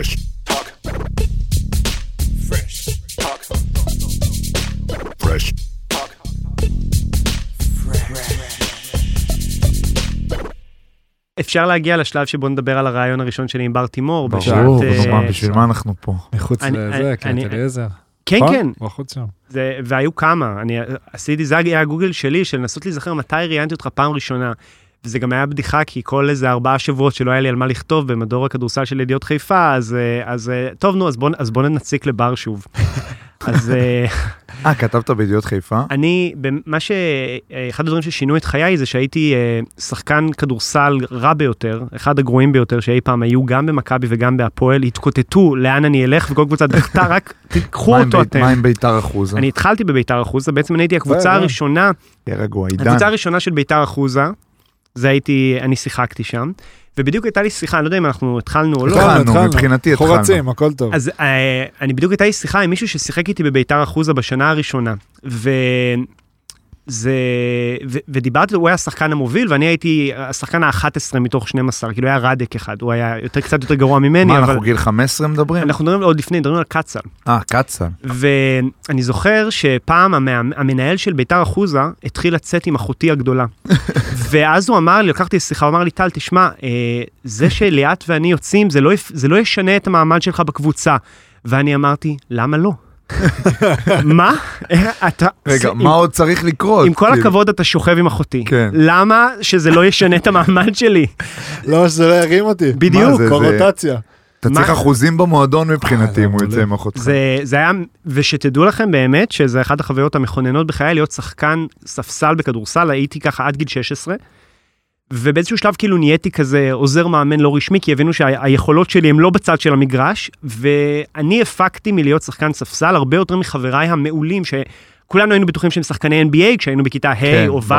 Fresh talk. Fresh talk. Fresh talk. אפשר להגיע לשלב שבו נדבר על הרעיון הראשון שלי עם בר תימור. ברור, אה, בשביל מה אנחנו פה? מחוץ לזה, אני- קריית אליעזר. כן, נכון? כן, החוץ שם. זה, והיו כמה, אני עשיתי, זה היה הגוגל שלי, של לנסות להיזכר מתי ראיינתי אותך פעם ראשונה. וזה גם היה בדיחה, כי כל איזה ארבעה שבועות שלא היה לי על מה לכתוב במדור הכדורסל של ידיעות חיפה, אז, אה, אז אה, טוב, נו, אז בוא, אז בוא נציק לבר שוב. אז אה, אה, כתבת בידיעות חיפה? אני, מה ש... אחד הדברים ששינו את חיי זה שהייתי שחקן כדורסל רע ביותר, אחד הגרועים ביותר שאי פעם היו גם במכבי וגם בהפועל, התקוטטו לאן אני אלך וכל קבוצה דחתה, רק תיקחו אותו אתם. מה עם ביתר אחוזה? אני התחלתי בביתר אחוזה, בעצם אני הייתי הקבוצה. הראשונה, תהיה רגוע, עידן. הקבוצה הראשונה של ביתר אחוזה, זה הייתי, אני שיחקתי שם, ובדיוק הייתה לי שיחה, אני לא יודע אם אנחנו התחלנו או לא, התחלנו, מבחינתי התחלנו. חורצים, הכל טוב. אז אה, אני בדיוק הייתה לי שיחה עם מישהו ששיחק איתי בביתר אחוזה בשנה הראשונה, וזה, ו, ודיברתי, הוא היה השחקן המוביל, ואני הייתי השחקן ה-11 מתוך 12, כאילו היה רדק אחד, הוא היה יותר, קצת יותר גרוע ממני, מה, אבל אנחנו גיל 15 מדברים? אנחנו מדברים עוד לפני, מדברים על קצ"ל. אה, קצ"ל. ואני זוכר שפעם המ- המנהל של ביתר אחוזה התחיל לצאת עם אחותי הגדולה. ואז הוא אמר לי, לקחתי לשיחה, הוא אמר לי, טל, תשמע, אה, זה שליאת ואני יוצאים, זה לא, זה לא ישנה את המעמד שלך בקבוצה. ואני אמרתי, למה לא? מה? איך אתה... רגע, מה עוד צריך לקרות? עם כל כאילו? הכבוד, אתה שוכב עם אחותי. כן. למה שזה לא ישנה את המעמד שלי? לא, שזה לא ירים אותי. בדיוק. זה- קורוטציה. אתה צריך אחוזים במועדון מבחינתי אה, אם הוא זה יוצא. עם אחותך. זה, זה היה, ושתדעו לכם באמת שזה אחת החוויות המכוננות בחיי, להיות שחקן ספסל בכדורסל, הייתי ככה עד גיל 16, ובאיזשהו שלב כאילו נהייתי כזה עוזר מאמן לא רשמי, כי הבינו שהיכולות שלי הן לא בצד של המגרש, ואני הפקתי מלהיות שחקן ספסל הרבה יותר מחבריי המעולים, שכולנו היינו בטוחים שהם שחקני NBA כשהיינו בכיתה ה' כן, או ו'.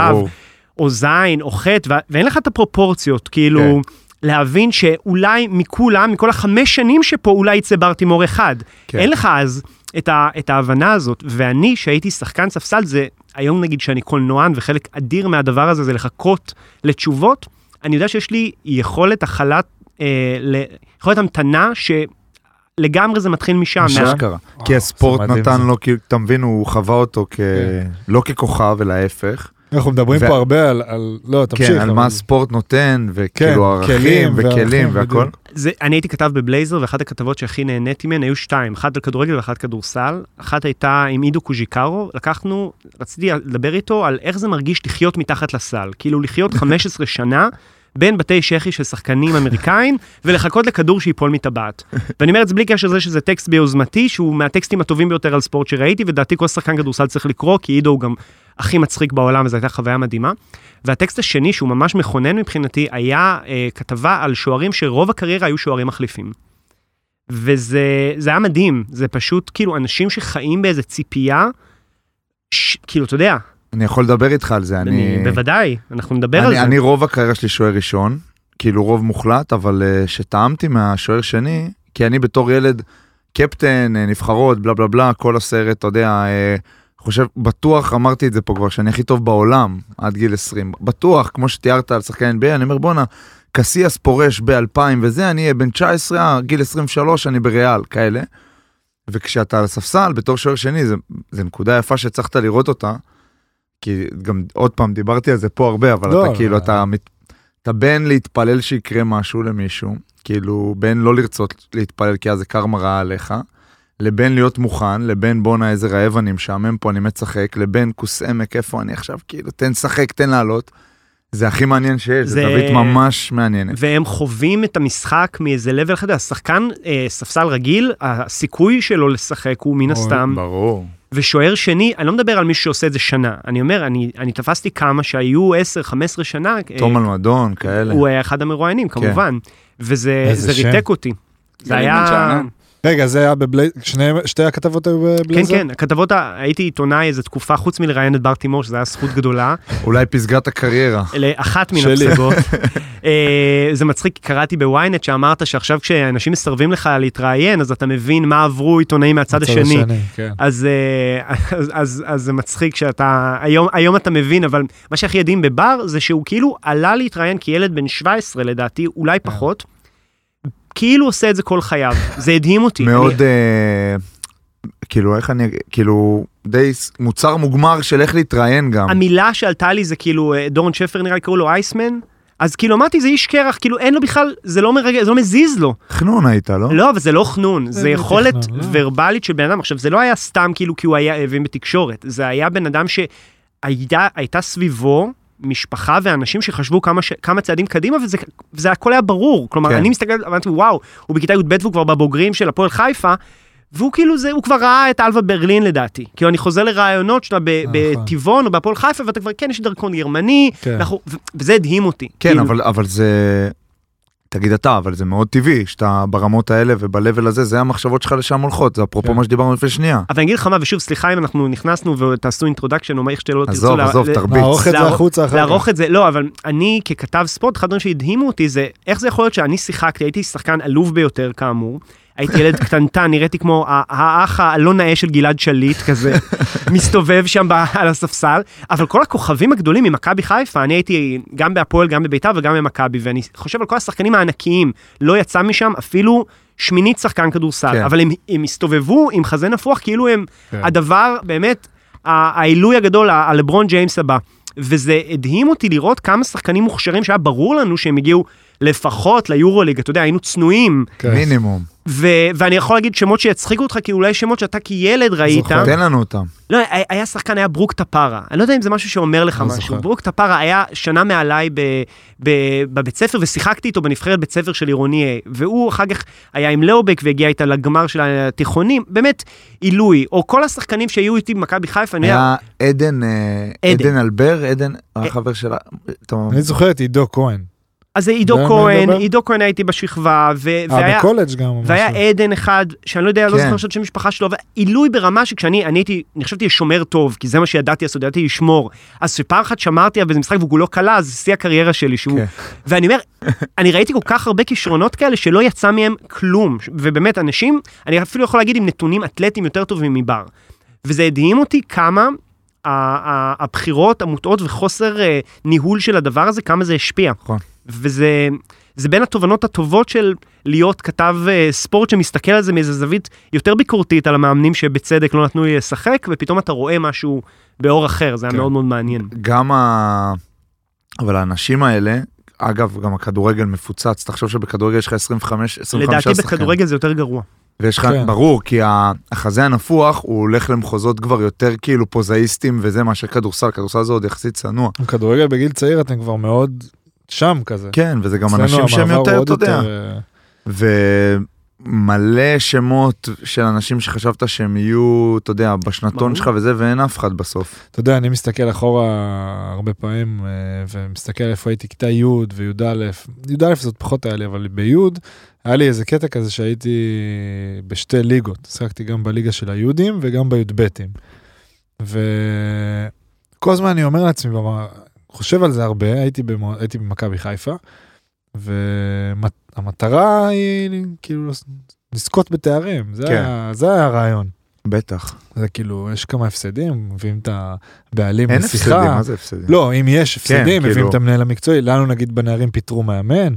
או ז' או ח', ו- ואין לך את הפרופורציות, כאילו, להבין שאולי מכולם, מכל החמש שנים שפה, אולי יצא בר תימור אחד. כן. אין לך אז את, ה, את ההבנה הזאת. ואני, שהייתי שחקן ספסל, זה היום נגיד שאני קולנוען, וחלק אדיר מהדבר הזה זה לחכות לתשובות, אני יודע שיש לי יכולת הכלת, אה, ל- יכולת המתנה שלגמרי זה מתחיל משם. מה- אשכרה. כי הספורט נתן. לו, אתה מבין, הוא חווה אותו כ... כן. לא ככוכב, אלא ההפך. אנחנו מדברים ו- פה הרבה על, על- לא, תמשיך. כן, על אבל- מה הספורט נותן, וכאילו כן, ערכים, כלים וכלים והכל. זה, אני הייתי כתב בבלייזר, ואחת הכתבות שהכי נהניתי מהן היו שתיים, אחת על כדורגל ואחת כדורסל. אחת הייתה עם עידו קוז'יקרו, לקחנו, רציתי לדבר איתו על איך זה מרגיש לחיות מתחת לסל. כאילו לחיות 15 שנה בין בתי שחי של שחקנים אמריקאים, ולחכות לכדור שיפול מטבעת. ואני אומר את זה בלי קשר לזה שזה טקסט ביוזמתי, שהוא מהטקסטים הטובים ביותר על ספורט שראיתי, ודעתי כל שחקן כדורסל צריך לקרוא, כי עידו הוא גם הכי מצחיק בעולם, וזו הייתה חוויה מדהימה. והטקסט השני, שהוא ממש מכונן מבחינתי, היה אה, כתבה על שוערים שרוב הקריירה היו שוערים מחליפים. וזה זה היה מדהים, זה פשוט כאילו אנשים שחיים באיזה ציפייה, ש, כאילו, אתה יודע, אני יכול לדבר איתך על זה, אני... אני... בוודאי, אנחנו נדבר על אני, זה. אני רוב הקריירה שלי שוער ראשון, כאילו רוב מוחלט, אבל uh, שטעמתי מהשוער שני, כי אני בתור ילד קפטן, uh, נבחרות, בלה בלה בלה, כל הסרט, אתה יודע, uh, חושב, בטוח אמרתי את זה פה כבר, שאני הכי טוב בעולם עד גיל 20. בטוח, כמו שתיארת על שחקן NBA, אני אומר בואנה, קסיאס פורש ב-2000 וזה, אני אהיה בן 19, אה, גיל 23, אני בריאל, כאלה. וכשאתה על הספסל בתור שוער שני, זה, זה נקודה יפה שהצלחת לראות אותה. כי גם עוד פעם דיברתי על זה פה הרבה, אבל לא, אתה כאילו, לא. אתה, אתה בין להתפלל שיקרה משהו למישהו, כאילו בין לא לרצות להתפלל כי אז זה קרמה רעה עליך, לבין להיות מוכן, לבין בואנה איזה רעב אני משעמם פה, אני מת לשחק, לבין כוס עמק, איפה אני עכשיו, כאילו, תן לשחק, תן לעלות. זה הכי מעניין שיש, זה תווית ממש מעניינת. והם חווים את המשחק מאיזה לבל אחר, השחקן אה, ספסל רגיל, הסיכוי שלו לשחק הוא מן הסתם, ברור. ושוער שני, אני לא מדבר על מישהו שעושה את זה שנה, אני אומר, אני, אני תפסתי כמה שהיו 10-15 שנה, אה, תום אלמדון, כאלה. הוא היה אחד המרואיינים, כמובן, וזה איזה זה שם. ריתק אותי. זה היה... רגע, זה היה בבלייזר, שתי הכתבות היו כן, בבלייזר? כן, הכתבות, ה- הייתי עיתונאי איזה תקופה, חוץ מלראיין את בר תימור, שזו הייתה זכות גדולה, אולי פסגת הקריירה. אלה אחת מן. הפסגות. אה, זה מצחיק, קראתי בוויינט שאמרת שעכשיו כשאנשים מסרבים לך להתראיין, אז אתה מבין מה עברו עיתונאים מהצד הצד השני. כן. אז, אה, אז, אז, אז זה מצחיק שאתה, היום, היום אתה מבין, אבל מה שהכי ידעים בבר זה שהוא כאילו עלה להתראיין כילד בן 17 לדעתי, אולי כן. פחות, כאילו עושה את זה כל חייו, זה הדהים אותי. מאוד, אני- אה, כאילו, איך אני כאילו, די מוצר מוגמר של איך להתראיין גם. המילה שעלתה לי זה כאילו, אה, דורון שפר נראה לי קראו לו אייסמן, אז כאילו אמרתי זה איש קרח, כאילו אין לו בכלל, זה לא מרגע, זה לא מזיז לו. חנון היית, לא? לא, אבל זה לא חנון, זה יכולת תכנון, לא. ורבלית של בן אדם. עכשיו, זה לא היה סתם כאילו כי הוא היה הבין בתקשורת, זה היה בן אדם שהייתה הייתה סביבו משפחה ואנשים שחשבו כמה, ש... כמה צעדים קדימה, וזה, וזה הכל היה ברור. כלומר, כן. אני מסתכל, אמרתי, וואו, הוא בכיתה י"ב והוא כבר בבוגרים של הפועל חיפה, והוא כאילו זה, הוא כבר ראה את אלבה ברלין לדעתי. כאילו, אני חוזר לרעיונות שלה ב- נכון. בטבעון או בהפועל חיפה, ואתה כבר, כן, יש דרכון גרמני, כן. אנחנו, וזה הדהים אותי. כן, כאילו, אבל, אבל זה... תגיד אתה, אבל זה מאוד טבעי, שאתה ברמות האלה וב-level הזה, זה המחשבות שלך לשם הולכות, זה אפרופו כן. מה שדיברנו לפני שנייה. אבל אני אגיד לך מה, ושוב, סליחה אם אנחנו נכנסנו ותעשו introduction, או מה איך שלא תרצו. עזוב, לה- עזוב, תרביץ. נערוך את זה לערוך- החוצה אחר כך. לערוך את זה, לא, אבל אני ככתב ספורט, אחד הדברים שהדהימו אותי זה איך זה יכול להיות שאני שיחקתי, הייתי שחקן עלוב ביותר כאמור, הייתי ילד קטנטן, נראיתי כמו האח הלא נאה של גלעד שליט כזה, מסתובב שם על הספסל, אבל כל הכוכבים הגדולים ממכבי חיפה, אני הייתי גם בהפועל, גם בביתר וגם במכבי, ואני חושב על כל השחקנים הענקיים, לא יצא משם אפילו שמינית שחקן כדורסל, כן. אבל הם, הם הסתובבו עם חזה נפוח כאילו הם כן. הדבר, באמת, העילוי הגדול, הלברון ג'יימס הבא. וזה הדהים אותי לראות כמה שחקנים מוכשרים שהיה ברור לנו שהם הגיעו לפחות ליורוליג, אתה יודע, היינו צנועים. כן. מינימום. ו- ואני יכול להגיד שמות שיצחיקו אותך, כי אולי שמות שאתה כילד ראית. זוכר. תן לנו אותם. לא, היה- שחקן, היה ברוק טפרה. אני לא יודע אם זה משהו שאומר לך לא משהו. זוכר. ברוק טפרה היה שנה מעליי ב- ב- בבית ספר, ושיחקתי איתו בנבחרת בית ספר של עירוני A. והוא אחר כך היה עם לאובק והגיע איתה לגמר של התיכונים. באמת, עילוי. או כל השחקנים שהיו איתי במכבי חיפה, אני יודע, היה עדן, אה, עדן. עדן אלבר, עדן, החבר שלה, אני זוכר את עידו כהן. אז זה עידו כהן? עידו כהן הייתי בשכבה, ו- אה, והיה... בקולג' גם. והיה משהו. עדן אחד, שאני לא יודע, לא כן. זוכר עכשיו שם משפחה שלו, ועילוי ברמה שכשאני אני הייתי, אני חשבתי לשומר טוב, כי זה מה שידעתי לעשות, ידעתי לשמור. אז כשפעם אחת שמרתי על איזה משחק והוא לא אז זה שיא הקריירה שלי, שהוא... כן. ואני אומר, אני ראיתי כל כך הרבה כישרונות כאלה שלא יצא מהם כלום. ובאמת, אנשים, אני אפילו יכול להגיד עם נתונים אתלטיים יותר טובים מבר. וזה הדהים אותי כמה הבחירות המוטעות וחוסר אה, ניהול של הדבר הזה, כמה זה השפיע. נכון. וזה זה בין התובנות הטובות של להיות כתב אה, ספורט שמסתכל על זה מאיזה זווית יותר ביקורתית על המאמנים שבצדק לא נתנו לי לשחק, ופתאום אתה רואה משהו באור אחר, זה היה כן. מאוד מאוד מעניין. גם ה... אבל האנשים האלה, אגב, גם הכדורגל מפוצץ, תחשוב שבכדורגל יש לך 25, 25 לדעתי שחקנים. בכדורגל זה יותר גרוע. ויש לך, כן. ברור, כי החזה הנפוח, הוא הולך למחוזות כבר יותר כאילו פוזאיסטים וזה מאשר כדורסל, כדורסל זה עוד יחסית צנוע. כדורגל בגיל צעיר אתם כבר מאוד שם כזה. כן, וזה גם אנשים שהם יותר, אתה יודע, ומלא שמות של אנשים שחשבת שהם יהיו, אתה יודע, בשנתון. שלך וזה, ואין אף אחד בסוף. אתה יודע, אני מסתכל אחורה הרבה פעמים, אה, ומסתכל איפה הייתי כיתה י' וי"א, י"א זאת פחות היה לי, אבל בי' היה לי איזה קטע כזה שהייתי בשתי ליגות, שיחקתי גם בליגה של היהודים וגם בי"בתים. וכל הזמן אני אומר לעצמי, חושב על זה הרבה, הייתי, במו... הייתי במכבי חיפה, והמטרה היא כאילו לזכות בתארים, זה, כן. היה, זה היה הרעיון. בטח. זה כאילו, יש כמה הפסדים, מביאים את הבעלים אין לשיחה. הפסדים, מה זה הפסדים? לא, אם יש הפסדים, כן, מביאים כאילו- את המנהל המקצועי, לנו נגיד בנערים פיטרו מאמן.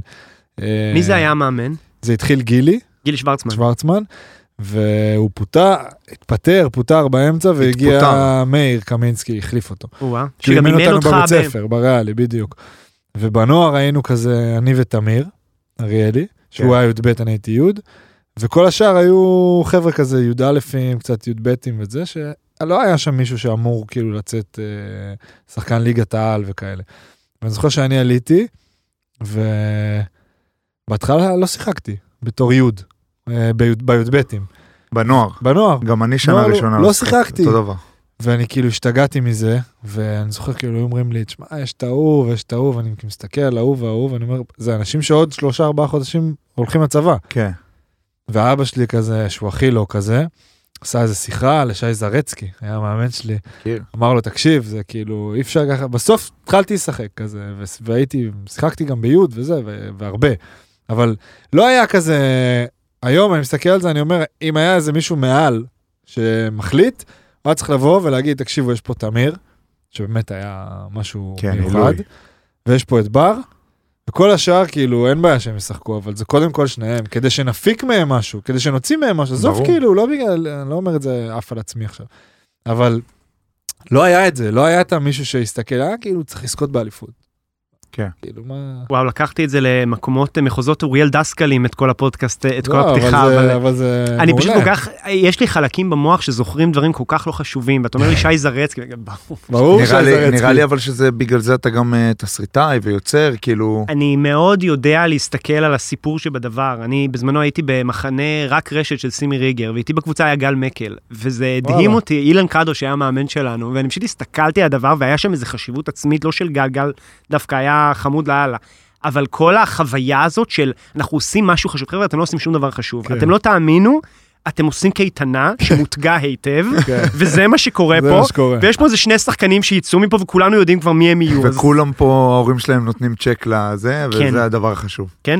אה, מי זה היה המאמן? זה התחיל גילי, גיל שוורצמן. שוורצמן, והוא פוטר, התפטר, פוטר באמצע, והגיע התפוטר. מאיר קמינסקי, החליף אותו. או-אה. שהוא שגם אימן אותנו אותך בבית ב- ספר, בריאלי, בדיוק. ובנוער היינו כזה, אני ותמיר, אריאלי, שהוא כן. היה י"ב, אני הייתי י', וכל השאר היו חבר'ה כזה י"א, קצת י"בים וזה, שלא היה שם מישהו שאמור כאילו לצאת אה, שחקן ליגת העל וכאלה. ואני זוכר שאני עליתי, ובהתחלה לא שיחקתי, בתור י', אה, בי"ב- בי"בים, בנוער. בנוער. גם אני שנה לא, לא, ראשונה. לא שיחקתי. אותו דבר. ואני כאילו השתגעתי מזה, ואני זוכר כאילו אומרים לי, תשמע, יש את ההוא ויש את ההוא, ואני מסתכל על ההוא וההוא, ואני אומר, זה אנשים שעוד שלושה ארבעה חודשים הולכים לצבא. כן. ואבא שלי כזה, שהוא הכי לא כזה, עשה איזה שיחה לשי זרצקי, היה המאמן שלי, מכיר. אמר לו, תקשיב, זה כאילו, אי אפשר ככה, בסוף התחלתי לשחק כזה, והייתי, שיחקתי גם ביוד וזה, והרבה, אבל לא היה כזה, היום אני מסתכל על זה, אני אומר, אם היה איזה מישהו מעל שמחליט, הוא היה צריך לבוא ולהגיד, תקשיבו, יש פה תמיר, שבאמת היה משהו כן, מיוחד. ויש פה את בר, וכל השאר, כאילו, אין בעיה שהם ישחקו, אבל זה קודם כל שניהם, כדי שנפיק מהם משהו, כדי שנוציא מהם משהו. עזוב. כאילו, לא בגלל, אני לא אומר את זה עף על עצמי עכשיו. אבל לא היה את זה, לא היה את המישהו שהסתכל, היה כאילו, צריך לזכות באליפות. כן. כאילו, מה... וואו, לקחתי את זה למקומות, מחוזות אוריאל דסקלים, את כל הפודקאסט, את כל לא, הפתיחה, אבל אבל... זה- אבל זה אני פשוט מעולה. כל כך, יש לי חלקים במוח שזוכרים דברים כל כך לא חשובים, ואתה אומר לי שי זרצקי, ברור. ברור לי- שזה נראה לי אבל שזה בגלל זה אתה גם אה, תסריטאי ויוצר, כאילו... אני מאוד יודע להסתכל על הסיפור שבדבר. אני בזמנו הייתי במחנה רק רשת של סימי ריגר, ואיתי בקבוצה היה גל מקל, וזה הדהים. אותי, אילן קדו שהיה המאמן שלנו, ואני פשוט הסתכלתי על הדבר, והיה שם איזו חשיבות עצמית, לא של גל, גל דווקא היה חמוד לאללה. אבל כל החוויה הזאת של אנחנו עושים משהו חשוב, חבר'ה, אתם לא עושים שום דבר חשוב. כן. אתם לא תאמינו, אתם עושים קייטנה שמותגה היטב, כן. וזה מה שקורה פה, מה שקורה. ויש פה איזה שני שחקנים שיצאו מפה, וכולנו יודעים כבר מי הם יהיו. וכולם פה, ההורים שלהם נותנים צ'ק לזה, כן. וזה הדבר החשוב. כן.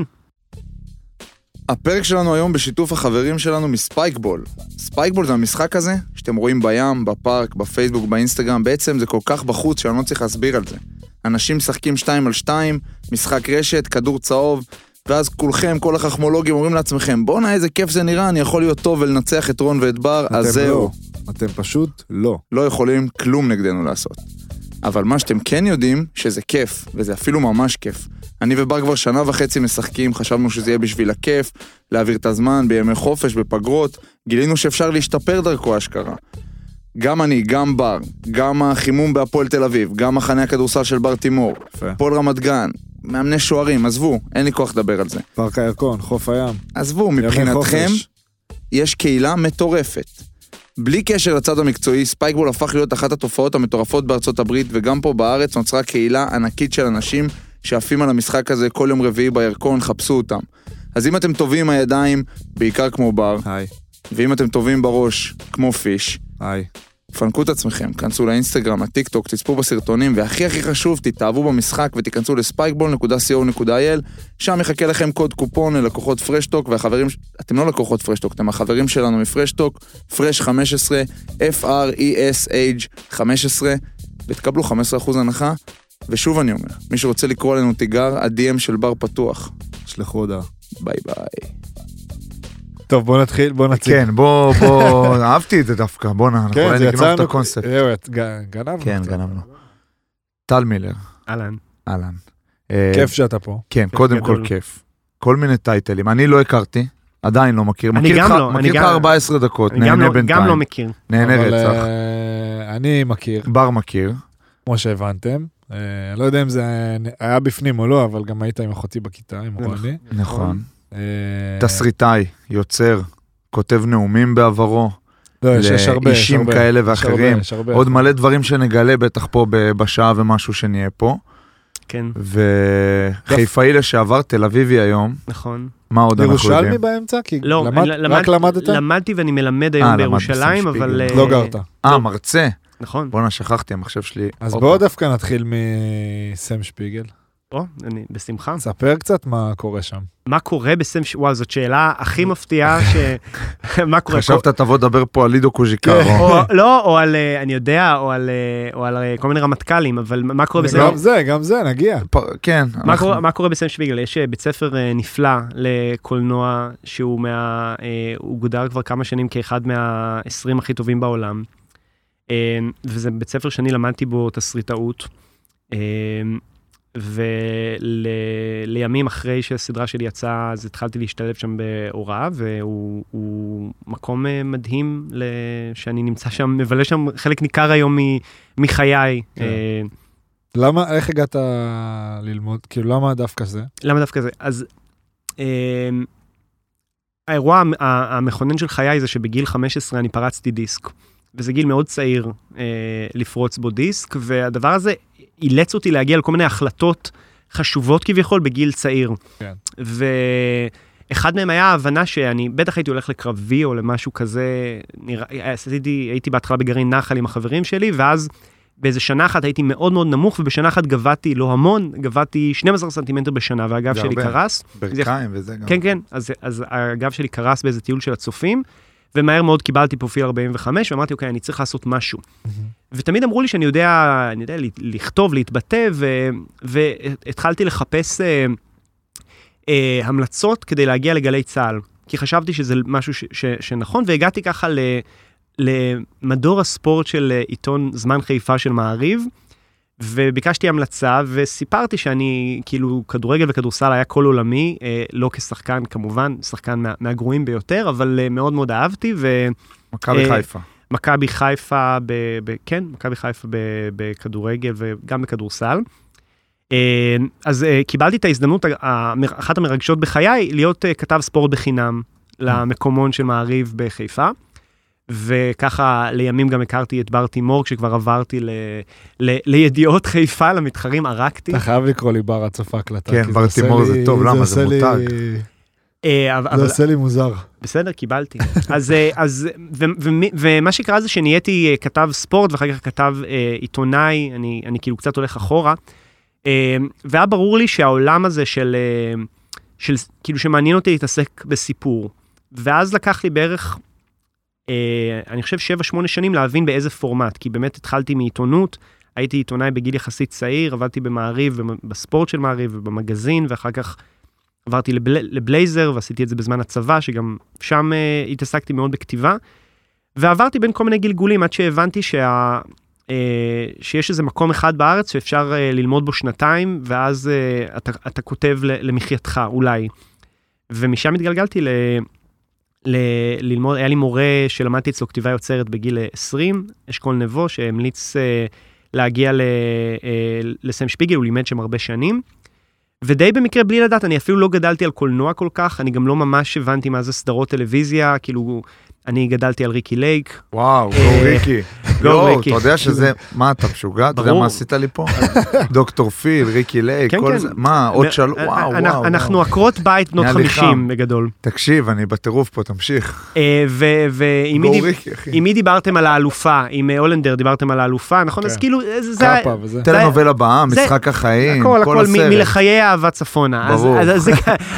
הפרק שלנו היום בשיתוף החברים שלנו מספייקבול. ספייקבול זה המשחק הזה שאתם רואים בים, בפארק, בפייסבוק, באינסטגרם, בעצם זה כל כך בחוץ שאני לא צריך להסביר על זה. אנשים משחקים 2 על 2, משחק רשת, כדור צהוב, ואז כולכם, כל החכמולוגים אומרים לעצמכם, בואנה איזה כיף זה נראה, אני יכול להיות טוב ולנצח את רון ואת בר, אז זהו. לא. אתם פשוט לא. לא יכולים כלום נגדנו לעשות. אבל מה שאתם כן יודעים, שזה כיף, וזה אפילו ממש כיף. אני ובר כבר שנה וחצי משחקים, חשבנו שזה יהיה בשביל הכיף, להעביר את הזמן בימי חופש, בפגרות, גילינו שאפשר להשתפר דרכו אשכרה. גם אני, גם בר, גם החימום בהפועל תל אביב, גם מחנה הכדורסל של בר תימור. הפועל רמת גן, מאמני שוערים, עזבו, אין לי כוח לדבר על זה. פארק הירקון, חוף הים. עזבו, מבחינתכם. יש קהילה מטורפת. בלי קשר לצד המקצועי, ספייקבול הפך להיות אחת התופעות המטורפות בארצות הברית, וגם פה בארץ נוצרה קהילה ענקית של אנשים שעפים על המשחק הזה כל יום רביעי בירקון, חפשו אותם. אז אם אתם טובים עם הידיים, בעיקר כמו בר, היי, ואם אתם טובים בראש, כמו פיש, היי. פנקו את עצמכם, כנסו לאינסטגרם, הטיק טוק, תצפו בסרטונים, והכי הכי חשוב, תתאהבו במשחק ותיכנסו לספייקבול.co.il, שם יחכה לכם קוד קופון ללקוחות פרשטוק, והחברים, אתם לא לקוחות פרשטוק, אתם החברים שלנו מפרשטוק, פרש 15, F-R-E-S-H 15, ותקבלו 15% הנחה. ושוב אני אומר, מי שרוצה לקרוא עלינו תיגר, ה-DM של בר פתוח. שלחו הודעה. ביי ביי. טוב, בוא נתחיל, בוא נציג. כן, בוא, בוא, אהבתי את זה דווקא, אנחנו כן, נגנוב יצא את. הקונספט. זהו, את- ג- גנבנו. כן, קצת. גנבנו. טל מילר, אהלן. אהלן. אה, כיף שאתה פה. כן, קודם כל. כיף. כל מיני טייטלים, אני לא הכרתי, עדיין לא מכיר. אני מכיר גם לך- לא, אני מכיר לך גם- 14 דקות, אני גם נהנה לא- גם לא בינתיים. מכיר. נהנה אבל, רצח. אה, אני מכיר, בר מכיר. כמו שהבנתם. אה, לא יודע אם זה היה בפנים או לא, אבל גם היית עם אחותי בכיתה, עם נכון. רוני. נכון. אה, תסריטאי, יוצר, כותב נאומים בעברו, לא, יש יש הרבה, יש לאישים הרבה. כאלה יש הרבה, ואחרים. יש הרבה. עוד מלא דברים שנגלה בטח פה בשעה ומשהו שנהיה פה. כן, וחיפאי לשעבר, תל אביבי היום, נכון. מה עוד אנחנו יודעים? ירושלמי באמצע? כי לא, למד- אני רק למדת? למדתי ואני מלמד אה, היום למדת בירושלים, בסן אבל... אה, לא גרת. אה, מרצה. נכון. בואנה, שכחתי, המחשב שלי. אז. בואו דווקא נתחיל מסם שפיגל. או, אני בשמחה. ספר קצת מה קורה שם. מה קורה בסם... ש- וואו, זאת שאלה הכי מפתיעה ש... מה קורה? חשבת תבוא לדבר פה על לידו קוז'יקרו. או, לא, או על, אה, אני יודע, או על, אה, או על אה, כל מיני רמטכ"לים, אבל מה קורה בסם... גם זה, גם זה, נגיע. כן. מה קורה, בסם שפיגל? יש בית ספר נפלא לקולנוע, שהוא מה... הוא גודר כבר כמה שנים כאחד מה-20 הכי טובים בעולם. וזה בית ספר שאני למדתי בו תסריטאות. ולימים אחרי שהסדרה שלי יצאה, אז התחלתי להשתלב שם בהוראה, והוא הוא מקום אה, מדהים ל- שאני נמצא שם, מבלה שם חלק ניכר היום מ- מחיי. כן. אה, למה, איך הגעת ללמוד? כאילו, למה דווקא זה? למה דווקא זה? אז אה, האירוע המכונן של חיי זה שבגיל 15 אני פרצתי דיסק. וזה גיל מאוד צעיר אה, לפרוץ בו דיסק, והדבר הזה אילץ אותי להגיע לכל מיני החלטות חשובות כביכול בגיל צעיר. כן. ואחד מהם היה ההבנה שאני בטח הייתי הולך לקרבי או למשהו כזה, נראה, עשיתי, הייתי בהתחלה בגרעין נחל עם החברים שלי, ואז באיזה שנה אחת הייתי מאוד מאוד נמוך, ובשנה אחת גבהתי לא המון, גבהתי 12 סנטימטר בשנה, והגב זה שלי הרבה. קרס. ברכיים וזה גם. כן, כן, אז, אז הגב שלי קרס באיזה טיול של הצופים, ומהר מאוד קיבלתי פרופיל 45, ואמרתי, אוקיי, אני צריך לעשות משהו. ותמיד אמרו לי שאני יודע, אני יודע לכתוב, להתבטא, ו, והתחלתי לחפש אה, אה, המלצות כדי להגיע לגלי צה"ל. כי חשבתי שזה משהו ש, ש, שנכון, והגעתי ככה ל, למדור הספורט של אה, עיתון זמן חיפה של מעריב, וביקשתי המלצה, וסיפרתי שאני, כאילו, כדורגל וכדורסל היה כל עולמי, אה, לא כשחקן כמובן, שחקן מה, מהגרועים ביותר, אבל אה, מאוד מאוד אהבתי, ו... מכבי אה, חיפה. מכבי חיפה, ב, ב, כן, מכבי חיפה ב, בכדורגל וגם בכדורסל. אה, אז אה, קיבלתי את ההזדמנות, ה- המר- אחת המרגשות בחיי, להיות אה, כתב ספורט בחינם למקומון של מעריב בחיפה. וככה לימים גם הכרתי את בר תימור כשכבר עברתי ל, ל, לידיעות חיפה, למתחרים ערקתי. אתה חייב לקרוא לי בר הצופה הקלטה. כן, בר תימור לי- זה טוב, למה? זה לי- מותג. אה, אבל- זה אבל- עושה לי מוזר. בסדר, קיבלתי. אז, אה, אז, ו, ו, ומה שקרה זה שנהייתי אה, כתב ספורט ואחר כך כתב אה, עיתונאי, אני, אני כאילו קצת הולך אחורה. אה, והיה ברור לי שהעולם הזה של, אה, של, כאילו שמעניין אותי להתעסק בסיפור. ואז לקח לי בערך, אה, אני חושב 7-8 שנים להבין באיזה פורמט, כי באמת התחלתי מעיתונות, הייתי עיתונאי בגיל יחסית צעיר, עבדתי במעריב, בספורט של מעריב ובמגזין, ואחר כך עברתי לבל, לבלייזר ועשיתי את זה בזמן הצבא, שגם שם uh, התעסקתי מאוד בכתיבה. ועברתי בין כל מיני גלגולים עד שהבנתי שה, uh, שיש איזה מקום אחד בארץ שאפשר uh, ללמוד בו שנתיים, ואז uh, אתה, אתה כותב למחייתך, אולי. ומשם התגלגלתי ל, ל, ללמוד, היה לי מורה שלמדתי אצלו כתיבה יוצרת בגיל 20, אשכול נבו, שהמליץ uh, להגיע ל, uh, לסם שפיגל, הוא לימד שם הרבה שנים. ודי במקרה בלי לדעת, אני אפילו לא גדלתי על קולנוע כל כך, אני גם לא ממש הבנתי מה זה סדרות טלוויזיה, כאילו, אני גדלתי על ריקי לייק. וואו, גו אה, ריקי. גו ריקי. אתה יודע שזה, מה אתה משוגע? אתה יודע. מה עשית לי פה? דוקטור פיל, ריקי לייק, כן, כל כן. זה, מה, עוד ו- שלוש, אה, וואו, אנחנו- וואו. אנחנו. עקרות בית בנות נהיה לי 50 חם. בגדול. תקשיב, אני בטירוף פה, תמשיך. אה, ועם מי גו דיברתם על האלופה? עם אה, הולנדר דיברתם על האלופה, נכון? אז כן. כאילו, זה- קאפה וזה. טלנובלה בעם, משחק החיים, הכל, כל הכל, מ- הסרט. מלחיי אהבה צפונה. אז- ברור. אז- אז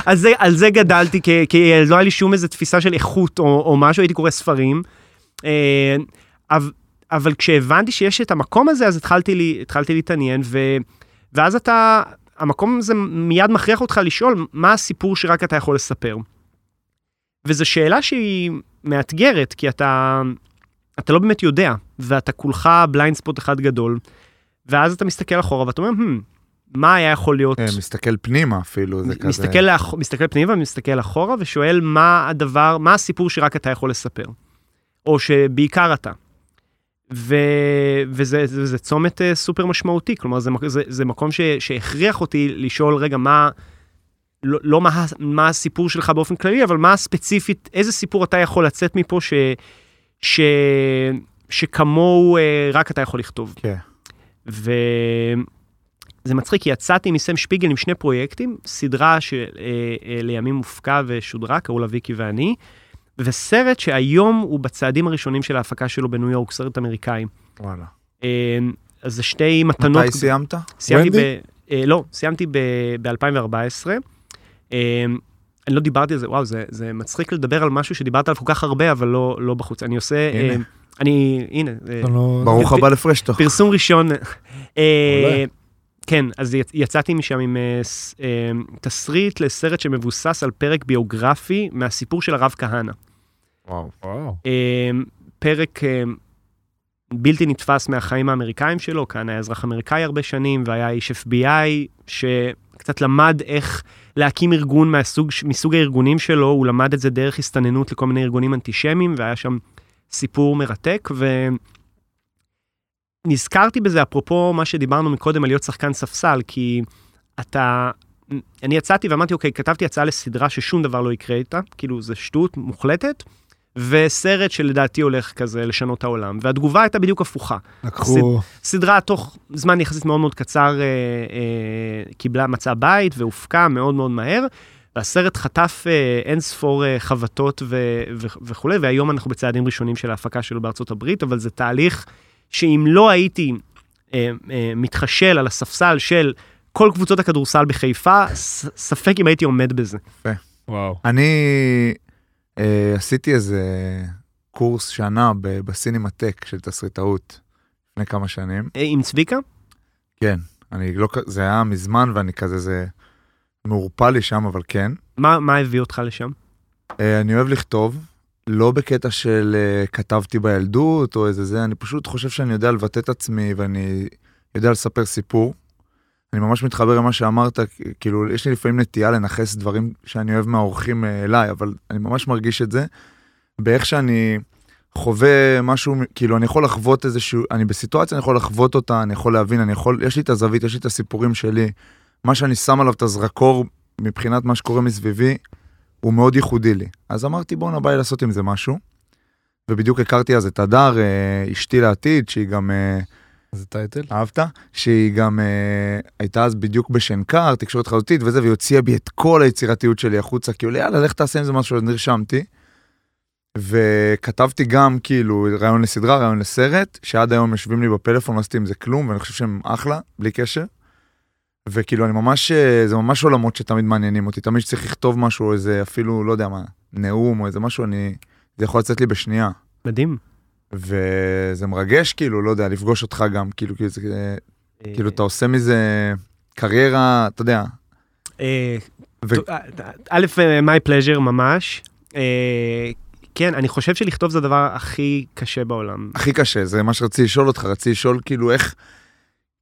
אז על זה גדלתי, כי- כי לא היה לי שום איזה תפיסה של איכות או או משהו, הייתי קורא ספרים. אה, אבל- כשהבנתי שיש את המקום הזה, אז התחלתי לי- התחלתי להתעניין, ו- ואז אתה, המקום הזה מיד מכריח אותך לשאול מה הסיפור שרק אתה יכול לספר. וזו שאלה שהיא מאתגרת, כי אתה, אתה לא באמת יודע, ואתה כולך בליינד ספוט אחד גדול, ואז אתה מסתכל אחורה ואתה אומר, hmm, מה היה יכול להיות? אה, מסתכל פנימה אפילו, זה כזה. מסתכל, לאח... מסתכל פנימה ומסתכל אחורה ושואל מה הדבר, מה הסיפור שרק אתה יכול לספר, או שבעיקר אתה. ו... וזה זה, זה צומת uh, סופר משמעותי, כלומר זה, זה, זה מקום ש... שהכריח אותי לשאול רגע מה, לא, לא מה, מה הסיפור שלך באופן כללי, אבל מה הספציפית, איזה סיפור אתה יכול לצאת מפה ש... ש... שכמוהו uh, רק אתה יכול לכתוב. כן. וזה מצחיק, כי יצאתי מסם שפיגל עם שני פרויקטים, סדרה שלימים הופקה ושודרה, קראו לה ויקי ואני, וסרט שהיום הוא בצעדים הראשונים של ההפקה שלו בניו יורק, סרט אמריקאי. וואלה. אה, אז זה שתי מתנות. מתי סיימת? סיימתי? ב... אה, לא, סיימתי ב-2014. אה, אני לא דיברתי על זה, וואו, זה, זה מצחיק לדבר על משהו שדיברת עליו כל כך הרבה, אבל לא, לא בחוץ. אני עושה... אה, הנה. אני, הנה, אה, ברוך הבא לפרשטוק. פרסום ראשון. כן, אז יצ- יצאתי משם עם אה, אה, תסריט לסרט שמבוסס על פרק ביוגרפי מהסיפור של הרב כהנא. וואו. וואו. אה, פרק בלתי נתפס מהחיים האמריקאים שלו, כהנא היה אזרח אמריקאי הרבה שנים, והיה איש FBI, שקצת למד איך להקים ארגון מהסוג, מסוג הארגונים שלו, הוא למד את זה דרך הסתננות לכל מיני ארגונים אנטישמיים, והיה שם סיפור מרתק, ו... נזכרתי בזה אפרופו מה שדיברנו מקודם על להיות שחקן ספסל, כי אתה... אני יצאתי ואמרתי, אוקיי, כתבתי הצעה לסדרה ששום דבר לא יקרה איתה, כאילו, זה שטות מוחלטת, וסרט שלדעתי הולך כזה לשנות העולם. והתגובה הייתה בדיוק הפוכה. לקחו... סדרה תוך זמן יחסית מאוד מאוד קצר אה, אה, קיבלה, מצאה בית והופקה מאוד מאוד מהר, והסרט חטף אה, אין ספור אה, חבטות ו- ו- וכולי, והיום אנחנו בצעדים ראשונים של ההפקה שלו בארצות הברית, אבל זה תהליך שאם לא הייתי אה, אה, מתחשל על הספסל של כל קבוצות הכדורסל בחיפה, ס- ספק אם הייתי עומד בזה. וואו. אני אה, עשיתי איזה קורס שנה ב- בסינמטק של תסריטאות לפני כמה שנים. אה, עם צביקה? כן, אני לא, זה היה מזמן ואני כזה, זה מעורפל לי שם, אבל כן. מה מה הביא אותך לשם? אה, אני אוהב לכתוב, לא בקטע של אה, כתבתי בילדות או איזה זה, אני פשוט חושב שאני יודע לבטא את עצמי ואני יודע לספר סיפור. אני ממש מתחבר למה שאמרת, כאילו, יש לי לפעמים נטייה לנכס דברים שאני אוהב מהאורחים אה, אליי, אבל אני ממש מרגיש את זה באיך שאני חווה משהו, כאילו, אני יכול לחוות איזשהו, אני בסיטואציה, אני יכול לחוות אותה, אני יכול להבין, אני יכול, יש לי את הזווית, יש לי את הסיפורים שלי. מה שאני שם עליו את הזרקור מבחינת מה שקורה מסביבי, הוא מאוד ייחודי לי. אז אמרתי, בואנה, בא לי לעשות עם זה משהו. ובדיוק הכרתי אז את הדר, אה, אשתי לעתיד, שהיא גם... אה, זה טייטל? אהבת? שהיא גם אה, הייתה אז בדיוק בשנקר, תקשורת חזותית וזה, והיא הוציאה בי את כל היצירתיות שלי החוצה, כאילו יאללה, לך תעשה עם זה משהו, אז נרשמתי. וכתבתי גם כאילו רעיון לסדרה, רעיון לסרט, שעד היום יושבים לי בפלאפון, לא עשיתי עם זה כלום, ואני חושב שהם אחלה, בלי קשר. וכאילו אני ממש, אה, זה ממש עולמות שתמיד מעניינים אותי, תמיד שצריך לכתוב משהו, איזה אפילו, לא יודע מה, נאום או איזה משהו, אני, זה יכול לצאת לי בשנייה. מדהים. וזה מרגש כאילו, לא יודע, לפגוש אותך גם, כאילו, כאילו, זה, אה, כאילו אתה עושה מזה קריירה, אתה יודע. אה, ו- אה, א', אה, my pleasure ממש. אה, כן, אני חושב שלכתוב זה הדבר הכי קשה בעולם. הכי קשה, זה מה שרציתי לשאול אותך, רציתי לשאול כאילו איך,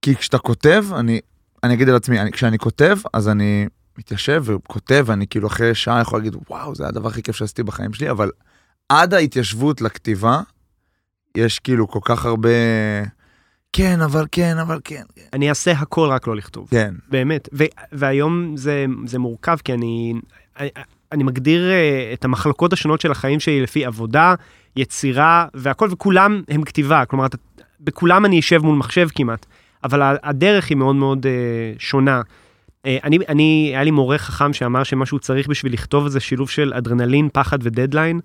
כי כשאתה כותב, אני, אני אגיד על עצמי, אני, כשאני כותב, אז אני מתיישב וכותב, ואני כאילו אחרי שעה יכול להגיד, וואו, זה הדבר הכי כיף שעשיתי בחיים שלי, אבל עד ההתיישבות לכתיבה, יש כאילו כל כך הרבה, כן, אבל כן, אבל כן, אני אעשה הכל רק לא לכתוב. כן, באמת. ו- והיום זה, זה מורכב, כי אני, אני, אני מגדיר אה, את המחלקות השונות של החיים שלי לפי עבודה, יצירה והכל, וכולם הם כתיבה. כלומר, אתה- בכולם אני אשב מול מחשב כמעט, אבל הדרך היא מאוד מאוד אה, שונה. אה, אני, אני, היה לי מורה חכם שאמר שמה שהוא צריך בשביל לכתוב זה שילוב של אדרנלין, פחד ודדליין.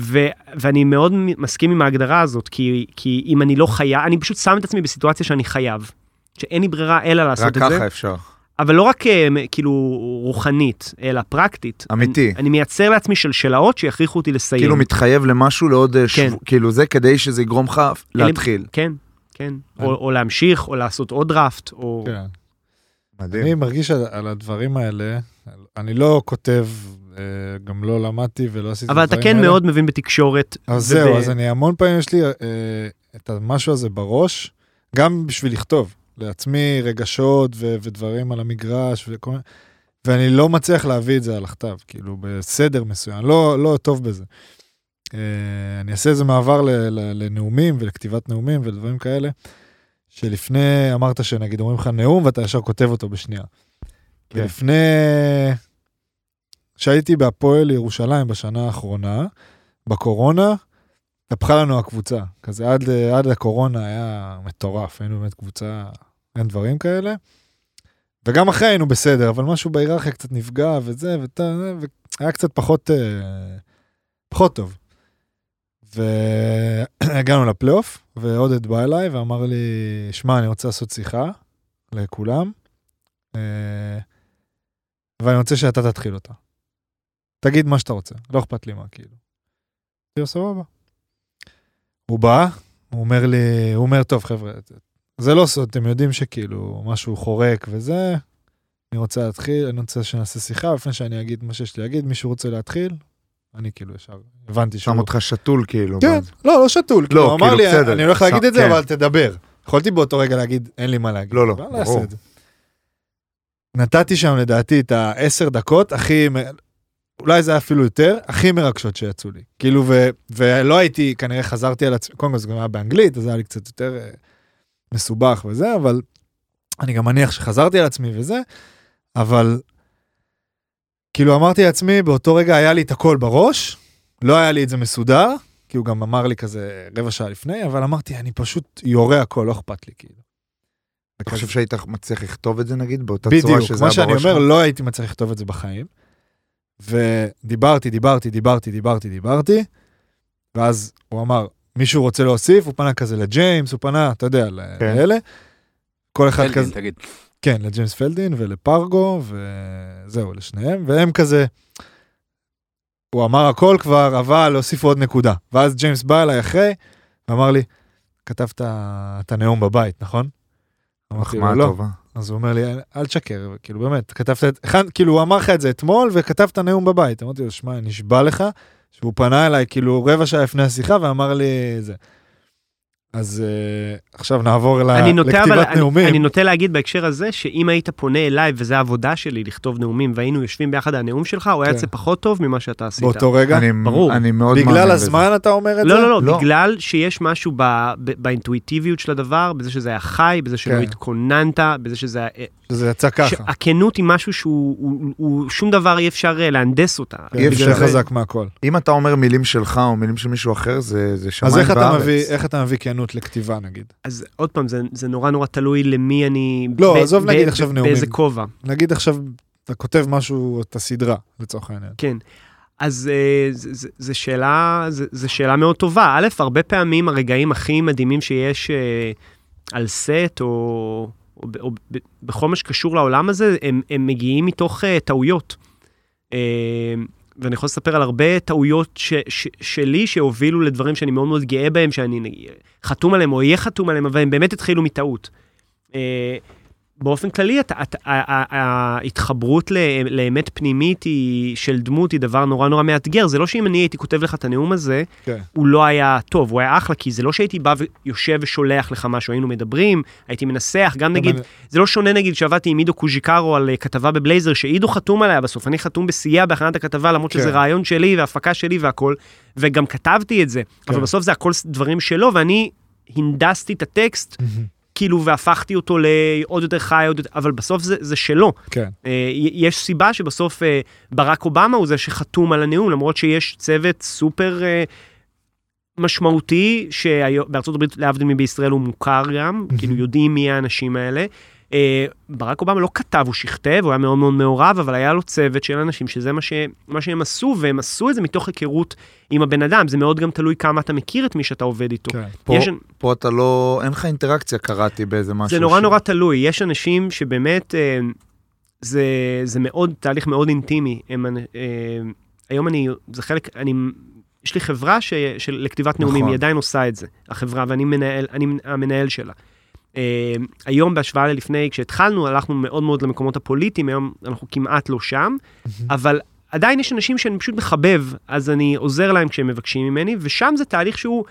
ו, ואני מאוד מסכים עם ההגדרה הזאת, כי, כי אם אני לא חייב, אני פשוט שם את עצמי בסיטואציה שאני חייב. שאין לי ברירה אלא לעשות רק את זה. ככה אפשר. אבל לא רק אה, כאילו רוחנית, אלא פרקטית. אמיתי. אני, אני מייצר לעצמי שלשלאות שיכריחו אותי לסיים. כאילו מתחייב למשהו לעוד, כן. שבוע, כאילו זה כדי שזה יגרום לך להתחיל. כן, כן. או, או להמשיך, או לעשות עוד דראפט, או... כן. מדהים. אני מרגיש על, על הדברים האלה, אני לא כותב, אה, גם לא למדתי ולא עשיתי את אבל אתה הדברים כן האלה. מאוד מבין בתקשורת. אז וב- זהו, אז אני המון פעמים יש לי אה, את המשהו הזה בראש, גם בשביל לכתוב לעצמי רגשות ו- ודברים על המגרש וכל מיני, ואני לא מצליח להביא את זה על הכתב, כאילו בסדר מסוים, לא, לא טוב בזה. אה, אני אעשה איזה מעבר ל- ל- לנאומים ולכתיבת נאומים ולדברים כאלה, שלפני, אמרת שנגיד אומרים לך נאום ואתה ישר כותב אותו בשנייה. כן. ולפני, כשהייתי בהפועל ירושלים בשנה האחרונה, בקורונה, התהפכה לנו הקבוצה. כזה עד, עד הקורונה היה מטורף, היינו באמת קבוצה, אין דברים כאלה. וגם אחרי היינו בסדר, אבל משהו בהיררכיה קצת נפגע וזה, ות, והיה קצת פחות, אה, פחות טוב. והגענו לפלייאוף, ועודד בא אליי ואמר לי, שמע, אני רוצה לעשות שיחה לכולם, אה, ואני רוצה שאתה תתחיל אותה. תגיד מה שאתה רוצה, לא אכפת לי מה, כאילו. אמרתי לו, סבבה. הוא בא, הוא אומר לי, הוא אומר, טוב, חבר'ה, זה לא סוד, אתם יודעים שכאילו משהו חורק וזה, אני רוצה להתחיל, אני רוצה שנעשה שיחה, לפני שאני אגיד מה שיש לי להגיד, מישהו רוצה להתחיל? אני כאילו ישר הבנתי שהוא... שם אותך שתול כאילו. כן, לא, לא שתול, כאילו, הוא אמר כאילו, לי. אני הולך להגיד את זה, כן. אבל תדבר. יכולתי באותו רגע להגיד, אין לי מה להגיד. לא, לא, ברור. נתתי שם לדעתי את העשר דקות הכי, אולי זה היה אפילו יותר, הכי מרגשות שיצאו לי. כאילו, ו, ולא הייתי, כנראה חזרתי על עצמי, קודם כל זה גם היה באנגלית, אז היה לי קצת יותר אה, מסובך וזה, אבל אני גם מניח שחזרתי על עצמי וזה, אבל כאילו אמרתי לעצמי, באותו רגע היה לי את הכל בראש, לא היה לי את זה מסודר, כי הוא גם אמר לי כזה רבע שעה לפני, אבל אמרתי, אני פשוט יורה הכל, לא אכפת לי, כאילו. אתה חושב שהיית מצליח לכתוב את זה נגיד באותה צורה בדיוק, שזה מה היה שאני בראש אומר, שלך? לא הייתי מצליח לכתוב את זה בחיים. ודיברתי, דיברתי, דיברתי, דיברתי, דיברתי, ואז הוא אמר, מישהו רוצה להוסיף? הוא פנה כזה לג'יימס, הוא פנה, אתה יודע, ל- כן. לאלה. כל אחד פלדיין, כזה, תגיד. כן, לג'יימס פלדיין ולפרגו, וזהו, לשניהם, והם כזה, הוא אמר הכל כבר, אבל הוסיפו עוד נקודה. ואז ג'יימס בא אליי אחרי, ואמר לי, כתבת את הנאום בבית, נכון? אמרתי לו, מחמאה לא. טובה. אז הוא אומר לי, אל תשקר, כאילו באמת, כתבת את, כאילו הוא אמר לך את זה אתמול וכתבת נאום בבית. אמרתי לו, שמע, נשבע לך, שהוא פנה אליי כאילו רבע שעה לפני השיחה ואמר לי זה. אז uh, עכשיו נעבור ל- אני נוטה, אבל, לכתיבת אני, נאומים. אני נוטה להגיד בהקשר הזה, שאם היית פונה אליי, וזו העבודה שלי לכתוב נאומים, והיינו יושבים ביחד על הנאום שלך, הוא היה כן. יוצא פחות טוב ממה שאתה עשית. באותו רגע, אני, ברור. אני מאוד מאמין בגלל בזה. הזמן אתה אומר את זה? לא, לא, לא, לא. בגלל שיש משהו ב, ב, באינטואיטיביות של הדבר, בזה שזה היה חי, בזה שלא כן. התכוננת, בזה שזה היה... שזה יצא ככה. הכנות היא משהו שהוא, הוא, הוא, שום דבר אי אפשר אה, להנדס אותה. אי זה אפשר- חזק מהכל. אם אתה אומר מילים שלך או מילים של מישהו אחר, זה, זה שמיים אז וארץ. איך אתה מביא, איך אתה מביא כנות לכתיבה נגיד? אז עוד פעם, זה, זה נורא נורא תלוי למי אני... לא, ב- עזוב ב- נגיד ב- עכשיו נאומים. באיזה כובע. נגיד עכשיו אתה כותב משהו, את הסדרה, לצורך העניין. כן. אז אה, זה- זה- זה שאלה, זה- זה שאלה מאוד טובה. א', הרבה פעמים הרגעים הכי מדהימים שיש אה, על סט, או, או, או בכל מה שקשור לעולם הזה, הם, הם מגיעים מתוך אה, טעויות. אה, ואני יכול לספר על הרבה טעויות ש, ש, שלי שהובילו לדברים שאני מאוד מאוד גאה בהם, שאני חתום עליהם או אהיה חתום עליהם, אבל הם באמת התחילו מטעות. אה, באופן כללי, ה- ה- ההתחברות לאמת פנימית היא, של דמות היא דבר נורא נורא מאתגר. זה לא שאם אני הייתי כותב לך את הנאום הזה, כן. הוא לא היה טוב, הוא היה אחלה, כי זה לא שהייתי בא ויושב ושולח לך משהו, היינו מדברים, הייתי מנסח, גם נגיד, אבל- זה לא שונה נגיד שעבדתי עם עידו קוז'יקרו על אה, כתבה בבלייזר, שעידו חתום עליה בסוף, אני חתום בסייע בהכנת הכתבה, למרות כן. שזה רעיון שלי והפקה שלי והכל, וגם כתבתי את זה, אבל כן. בסוף זה הכל דברים שלו, ואני הנדסתי את הטקסט, כאילו, והפכתי אותו לעוד יותר חי, עוד יותר, אבל בסוף זה, זה שלו. כן. אה, יש סיבה שבסוף אה, ברק אובמה הוא זה שחתום על הנאום, למרות שיש צוות סופר אה, משמעותי, שבארצות הברית, להבדיל מבישראל, הוא מוכר גם, כאילו יודעים מי האנשים האלה. אה, ברק אובמה לא כתב, הוא שכתב, הוא היה מאוד מאוד מעורב, אבל היה לו צוות של אנשים שזה מה, ש, מה שהם עשו, והם עשו את זה מתוך היכרות עם הבן אדם. זה מאוד גם תלוי כמה אתה מכיר את מי שאתה עובד איתו. כן. פה, יש- פה אתה לא, אין לך אינטראקציה, קראתי באיזה משהו. זה נורא ש- נורא תלוי, יש אנשים שבאמת, אה, זה, זה מאוד, תהליך מאוד אינטימי. הם, אה, היום אני, זה חלק, אני, יש לי חברה ש, של, לכתיבת נאומים, נכון. היא עדיין עושה את זה, החברה, ואני מנהל, אני המנהל שלה. אה, היום בהשוואה ללפני, כשהתחלנו, הלכנו מאוד מאוד למקומות הפוליטיים, היום אנחנו כמעט לא שם, אבל עדיין יש אנשים שאני פשוט מחבב, אז אני עוזר להם כשהם מבקשים ממני, ושם זה תהליך שהוא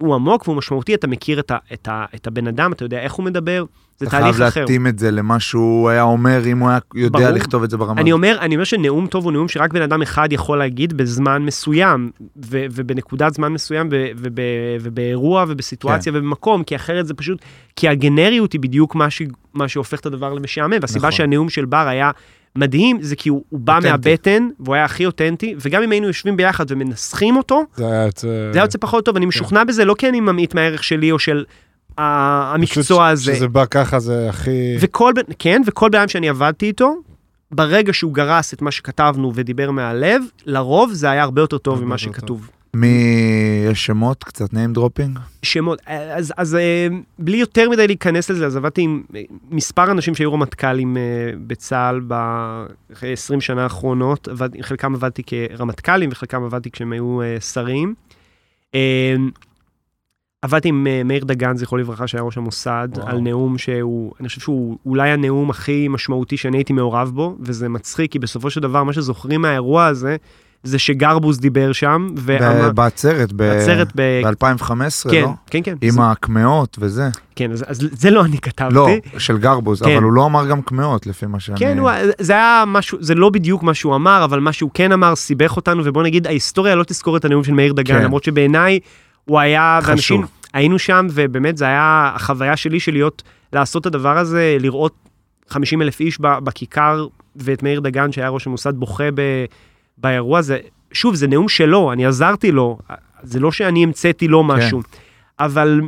הוא עמוק והוא משמעותי, אתה מכיר את, ה, את, ה, את הבן אדם, אתה יודע איך הוא מדבר, זה אתה תהליך חייב אחר. להתאים את זה למה שהוא היה אומר, אם הוא היה יודע ברור. לכתוב את זה ברמה. אני אומר, אני אומר שנאום טוב הוא נאום שרק בן אדם אחד יכול להגיד בזמן מסוים, ו- ובנקודת זמן מסוים, ו- וב- ובאירוע ובסיטואציה כן. ובמקום, כי אחרת זה פשוט, כי הגנריות היא בדיוק מה, ש- מה שהופך את הדבר למשעמם, והסיבה נכון. שהנאום של בר היה מדהים, זה כי הוא, הוא בא אותנטי. מהבטן, והוא היה הכי אותנטי, וגם אם היינו יושבים ביחד ומנסחים אותו, זה היה יוצא... זה היה יוצא פחות טוב, אני משוכנע בזה, לא כי אני ממעיט מהערך שלי או של פשוט המקצוע הזה. שזה בא ככה זה הכי... וכל, כן, וכל בן שאני עבדתי איתו, ברגע שהוא גרס את מה שכתבנו ודיבר מהלב, לרוב זה היה הרבה יותר טוב ממה שכתוב. מי יש שמות? קצת name dropping? שמות, אז, אז אה, בלי יותר מדי להיכנס לזה, אז עבדתי עם אה, מספר אנשים שהיו רמטכ"לים אה, בצה"ל ב-20 שנה האחרונות, עבד, חלקם עבדתי כרמטכ"לים וחלקם עבדתי כשהם היו שרים. עבדתי עם מאיר דגן, זכרו לברכה, שהיה ראש המוסד, וואו. על נאום שהוא, אני חושב שהוא אולי הנאום הכי משמעותי שאני הייתי מעורב בו, וזה מצחיק, כי בסופו של דבר, מה שזוכרים מהאירוע הזה, זה שגרבוז דיבר שם, ב- בעצרת, ב- בעצרת ב... ב-2015, כן, לא? כן, כן. עם זה- הקמעות וזה. כן, אז, אז זה לא אני כתבתי. לא, של גרבוז, כן. אבל הוא לא אמר גם קמעות, לפי מה שאני... כן, הוא, זה היה משהו, זה לא בדיוק מה שהוא אמר, אבל מה שהוא כן אמר סיבך אותנו, ובוא נגיד, ההיסטוריה לא תזכור את הנאום של מאיר דגן, כן. למרות שבעיניי הוא היה, חשוב. ואנשים, היינו שם, ובאמת זה היה החוויה שלי של להיות, לעשות את הדבר הזה, לראות 50 אלף איש בכיכר, ואת מאיר דגן, שהיה ראש המוסד, בוכה ב, באירוע הזה. שוב, זה נאום שלו, אני עזרתי לו, זה לא שאני המצאתי לו משהו, אבל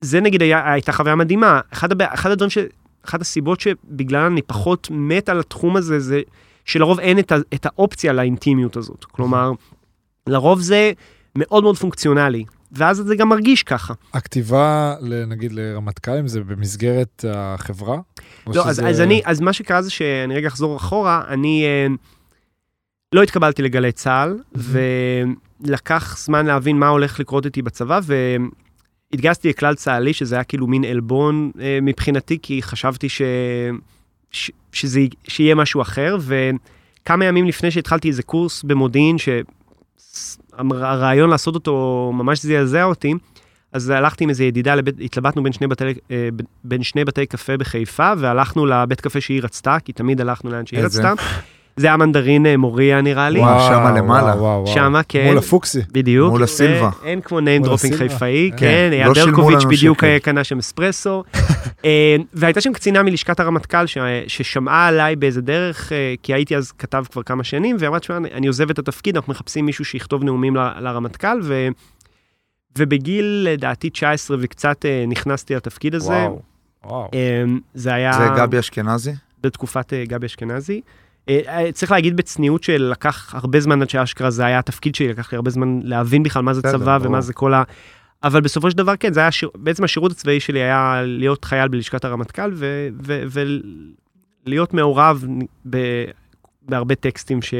זה נגיד היה, הייתה חוויה מדהימה. אחד. אחד הדברים ש... אחת הסיבות שבגלל אני פחות מת על התחום הזה, זה שלרוב אין את, ה... את האופציה לאינטימיות הזאת. כלומר, לרוב זה מאוד מאוד פונקציונלי, ואז זה גם מרגיש ככה. הכתיבה, נגיד לרמטכ"לים, זה במסגרת החברה? לא, אז, שזה- אז אני, אז מה שקרה זה שאני רגע אחזור אחורה, אני, אה, לא התקבלתי לגלי צה"ל, ולקח זמן להבין מה הולך לקרות איתי בצבא, והתגייסתי לכלל צה"לי, שזה היה כאילו מין עלבון אה, מבחינתי, כי חשבתי ש... ש... שזה... שיהיה משהו אחר, וכמה ימים לפני שהתחלתי איזה קורס במודיעין, שהרעיון לעשות אותו ממש זעזע אותי, אז הלכתי עם איזה ידידה, לבית, התלבטנו בין שני, בתי, אה, בין שני בתי קפה בחיפה, והלכנו לבית קפה שהיא רצתה, כי תמיד הלכנו לאן שהיא איזה? רצתה. זה היה מנדרין אה, מוריה נראה לי. וואו, שמה למעלה. וואו, וואו. שמה, כן. מול הפוקסי. בדיוק. מול הסילבה. אין כמו name dropping. חיפאי, כן. כן, לא שילמו ברקוביץ' בדיוק שקל. אה, קנה שם אספרסו. אה, והייתה שם קצינה מלשכת הרמטכ"ל ש- ששמעה עליי באיזה דרך, אה, כי הייתי אז כתב כבר כמה שנים, ואמרה, תשמע, אני עוזב את התפקיד, אנחנו מחפשים מישהו שיכתוב נאומים ל- לרמטכ"ל, ו... ובגיל, לדעתי, 19 וקצת נכנסתי לתפקיד הזה. וואו. וואו. אה, זה היה... זה גבי אשכנזי? בתקופת גבי אשכנזי. אה, אה, צריך להגיד בצניעות שלקח הרבה זמן עד שאשכרה זה היה התפקיד שלי, לקח לי הרבה זמן להבין בכלל מה זה צבא. ומה זה כל ה... אבל בסופו של דבר כן, זה היה, שיר... בעצם השירות הצבאי שלי היה להיות חייל בלשכת הרמטכ"ל ולהיות מעורב ב... בהרבה טקסטים ש...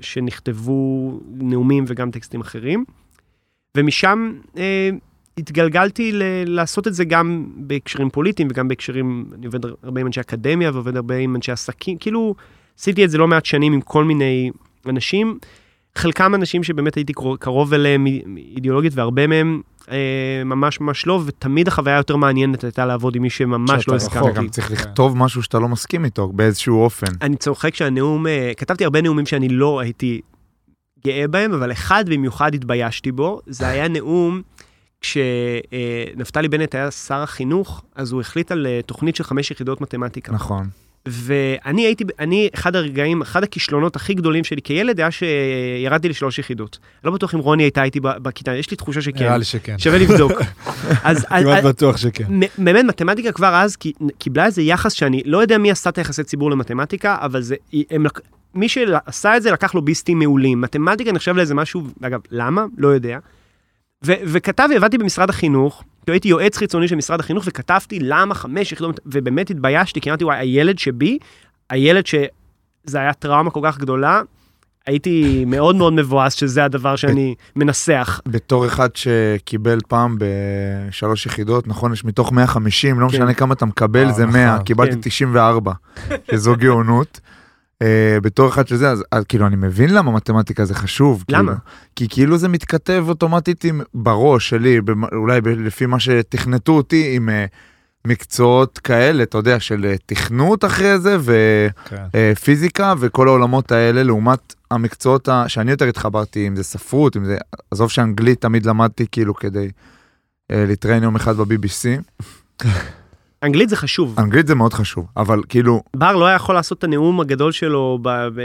שנכתבו, נאומים וגם טקסטים אחרים. ומשם אה, התגלגלתי ל... לעשות את זה גם בהקשרים פוליטיים וגם בהקשרים, אני עובד הרבה עם אנשי אקדמיה ועובד הרבה עם אנשי עסקים, כאילו עשיתי את זה לא מעט שנים עם כל מיני אנשים, חלקם אנשים שבאמת הייתי קרוב, אליהם אידיאולוגית והרבה מהם אה, ממש ממש לא, ותמיד החוויה היותר מעניינת הייתה לעבוד עם מי שממש לא רחוק. אתה הסכמתי. גם צריך לכתוב משהו שאתה לא מסכים איתו באיזשהו אופן. אני צוחק שהנאום, אה, כתבתי הרבה נאומים שאני לא הייתי גאה בהם, אבל אחד במיוחד התביישתי בו, זה היה נאום כשנפתלי בנט היה שר החינוך, אז הוא החליט על אה, תוכנית של חמש יחידות מתמטיקה. נכון. ואני הייתי, אני, אחד הרגעים, אחד הכישלונות הכי גדולים שלי כילד היה שירדתי לשלוש יחידות. לא בטוח אם רוני הייתה איתי בכיתה, יש לי תחושה שכן. נראה לי שכן. שווה לבדוק. אז, כמעט בטוח שכן. באמת, מתמטיקה כבר אז קיבלה איזה יחס שאני לא יודע מי עשה את היחסי ציבור למתמטיקה, אבל זה, הם, מי שעשה את זה לקח לוביסטים מעולים. מתמטיקה נחשב לאיזה משהו, אגב, למה? לא יודע. וכתב, עבדתי במשרד החינוך, הייתי יועץ חיצוני של משרד החינוך, וכתבתי למה חמש יחידות, ובאמת התביישתי, כי אמרתי, וואי, הילד שבי, הילד שזה היה טראומה כל כך גדולה, הייתי מאוד מאוד מבואס שזה הדבר שאני מנסח. בתור אחד שקיבל פעם בשלוש יחידות, נכון, יש מתוך 150, לא כן. משנה כמה אתה מקבל, וואו, זה 100, נכון. קיבלתי כן. 94, שזו גאונות. אה, בתור אחד שזה, אז אז כאילו אני מבין למה מתמטיקה זה חשוב. למה? כאילו, כי כאילו זה מתכתב אוטומטית עם, בראש שלי, במ- אולי ב- לפי מה שתכנתו אותי, עם אה, מקצועות כאלה, אתה יודע, של אה, תכנות אחרי זה, ו... כן. אה, וכל העולמות האלה לעומת המקצועות ה- שאני יותר התחברתי אם זה ספרות אם זה עזוב שאנגלית תמיד למדתי כאילו כדי אה, להתראיין יום אחד ב-BBC אנגלית זה חשוב. אנגלית זה מאוד חשוב אבל כאילו בר לא היה יכול לעשות את הנאום הגדול שלו ב... ב...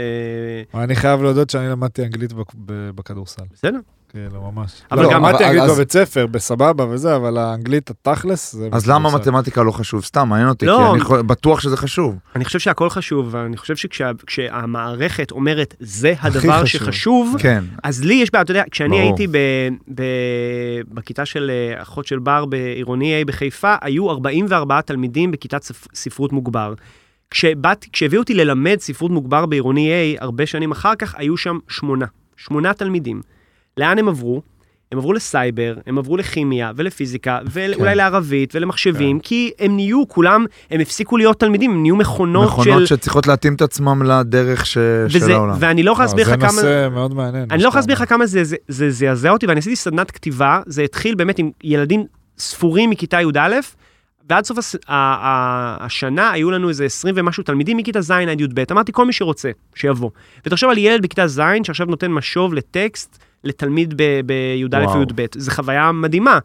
אני חייב להודות שאני למדתי אנגלית בכדורסל. בסדר. כאילו, ממש. אבל לא, גם- אנגלית אז- בבית ספר, בסבבה וזה, אבל האנגלית התכלס זה... אז למה. מתמטיקה לא חשוב סתם מעניין אותי לא. כי אני בטוח שזה חשוב אני חושב שהכל חשוב, ואני חושב שכשהמערכת אומרת, זה הדבר חשוב. שחשוב, כן אז לי יש בעיה, אתה יודע, כשאני ברור. הייתי ב, ב, בכיתה של אה, אחות של בר בעירוני A בחיפה, היו 44 תלמידים בכיתת ספ, ספרות מוגבר. כשבאת, כשהביאו אותי ללמד ספרות מוגבר בעירוני A, הרבה שנים אחר כך, היו שם שמונה. שמונה תלמידים. לאן הם עברו? הם עברו לסייבר, הם עברו לכימיה ולפיזיקה, ואולי כן. לערבית ולמחשבים, כי הם נהיו, כולם, הם הפסיקו להיות תלמידים, הם נהיו מכונות, מכונות של... שצריכות להתאים את עצמם לדרך ש... של וזה, העולם ואני לא יכול להסביר זה לך כמה... נושא מאוד מעניין. אני לא יכול להסביר לך. כמה זה זה- זה זעזע אותי, ואני עשיתי סדנת כתיבה, זה התחיל באמת עם ילדים ספורים מכיתה י"א, ועד סוף הס... ה- ה- השנה היו לנו איזה 20 ומשהו תלמידים מכיתה ז' עד י"ב. אמרתי, כל מי שרוצה, שיבוא. ותחשוב על ילד בכיתה ז' שעכשיו נותן משוב לטקסט לתלמיד בי"א. וי"ב. זו חוויה מדהימה.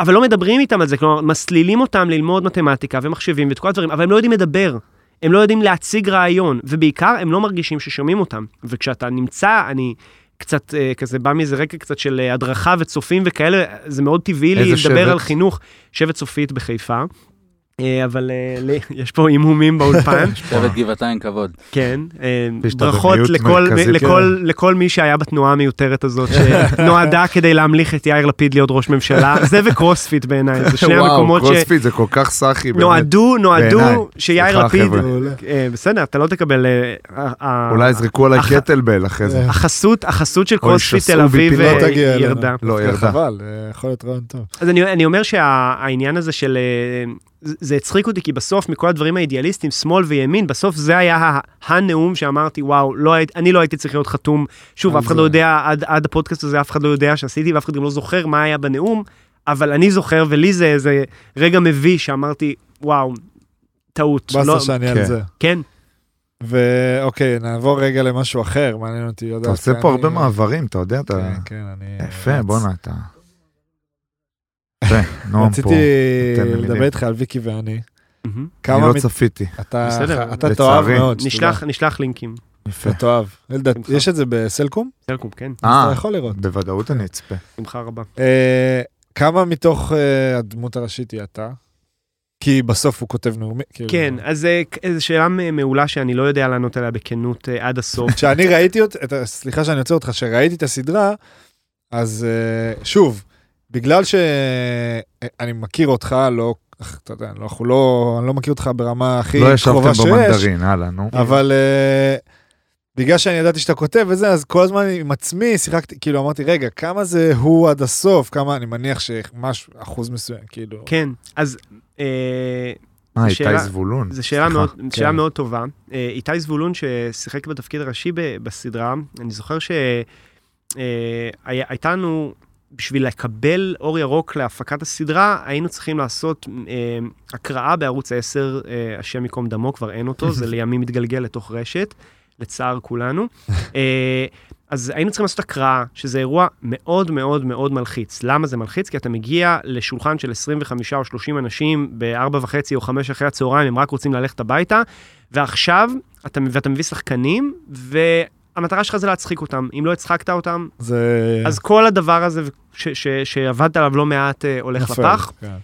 אבל לא מדברים איתם על זה, כלומר, מסלילים אותם ללמוד מתמטיקה ומחשבים ואת כל הדברים, אבל הם לא יודעים לדבר. הם לא יודעים להציג רעיון, ובעיקר הם לא מרגישים ששומעים אותם. וכשאתה נמצא, אני קצת אה, כזה בא מאיזה רקע קצת של אה, הדרכה וצופים וכאלה, זה מאוד טבעי לי לדבר שבט? על חינוך. שבט צופית בחיפה. אה, אבל אה, יש פה הימומים באולפן, שבט גבעתיים כבוד. כן. אה, ברכות הדמיות לכל, מרכזית, לכל, לכל מי שהיה בתנועה המיותרת הזאת, שנועדה כדי להמליך את יאיר לפיד להיות ראש ממשלה. זה וקרוספיט בעיניי, זה שני וואו, המקומות קרוספיט זה כל כך סאחי, באמת. בעיניי. נועדו, שיאיר לפיד, בסדר, אתה לא תקבל... אולי יזרקו עליי קטלבל אחרי זה. החסות, החסות של קרוספיט תל אביב לא. ירדה. לא, ירדה. חבל, יכול להיות רעיון טוב. אז אני, אני אומר שהעניין הזה של... זה הצחיק אותי, כי בסוף, מכל הדברים האידיאליסטיים, שמאל וימין, בסוף זה היה ה- הנאום שאמרתי, וואו, לא, היית- אני לא הייתי צריך להיות חתום. שוב, אף אחד זה. לא יודע, עד, עד הפודקאסט הזה, אף אחד לא יודע שעשיתי, ואף אחד גם לא זוכר מה היה בנאום, אבל אני זוכר, ולי זה איזה רגע מביש שאמרתי, וואו, טעות. באסה לא, שאני כן. על זה. כן, ואוקיי, נעבור רגע למשהו אחר, מעניין אותי. אתה עושה פה אני- הרבה מעברים, אתה יודע, אתה... כן, כן, אני... יפה. בואנה, אתה... יפה, נועם פה. רציתי. לדבר איתך על ויקי ואני. אני לא צפיתי. אתה. תאהב מאוד, נשלח, לינקים. יפה. אתה תאהב. אלדד. יש את זה בסלקום? סלקום, כן, אז אה, אתה יכול לראות. בוודאות אני אצפה. שמחה רבה. אה, כמה מתוך אה, הדמות הראשית היא אתה? כי בסוף הוא כותב נאומים. כאילו, כן, אז אה, זו שאלה מעולה שאני לא יודע לענות עליה בכנות עד הסוף. כשאני ראיתי אותה, סליחה שאני עוצר אותך, כשראיתי את הסדרה, אז שוב, בגלל שאני מכיר אותך, לא, אתה יודע, לא, אנחנו לא, אני לא מכיר אותך ברמה הכי לא ישבתם קרובה שיש, במנדרין, הלאה, נו. אבל אה, בגלל שאני ידעתי שאתה כותב וזה, אז כל הזמן עם עצמי שיחקתי, כאילו אמרתי, רגע, כמה זה הוא עד הסוף, כמה, אני מניח שמשהו, אחוז מסוים, כאילו. כן, אז אה, אה, זו איתי זבולון. זו שאלה. מאוד, כן. שאלה מאוד טובה. אה, איתי זבולון ששיחק בתפקיד הראשי ב- בסדרה, אני זוכר שהייתה לנו, בשביל לקבל אור ירוק להפקת הסדרה, היינו צריכים לעשות אה, הקראה בערוץ 10, אה, השם ייקום דמו, כבר אין אותו, זה לימים מתגלגל לתוך רשת, לצער כולנו. אה, אז היינו צריכים לעשות הקראה, שזה אירוע מאוד מאוד מאוד מלחיץ. למה זה מלחיץ? כי אתה מגיע לשולחן של 25 או 30 אנשים ב-4 וחצי או 5 אחרי הצהריים, הם רק רוצים ללכת הביתה, ועכשיו אתה, ואתה מביא שחקנים, והמטרה שלך זה להצחיק אותם. אם לא הצחקת אותם, זה... אז כל הדבר הזה ש, ש, שעבדת עליו לא מעט אה, הולך נופל, לפח. כן.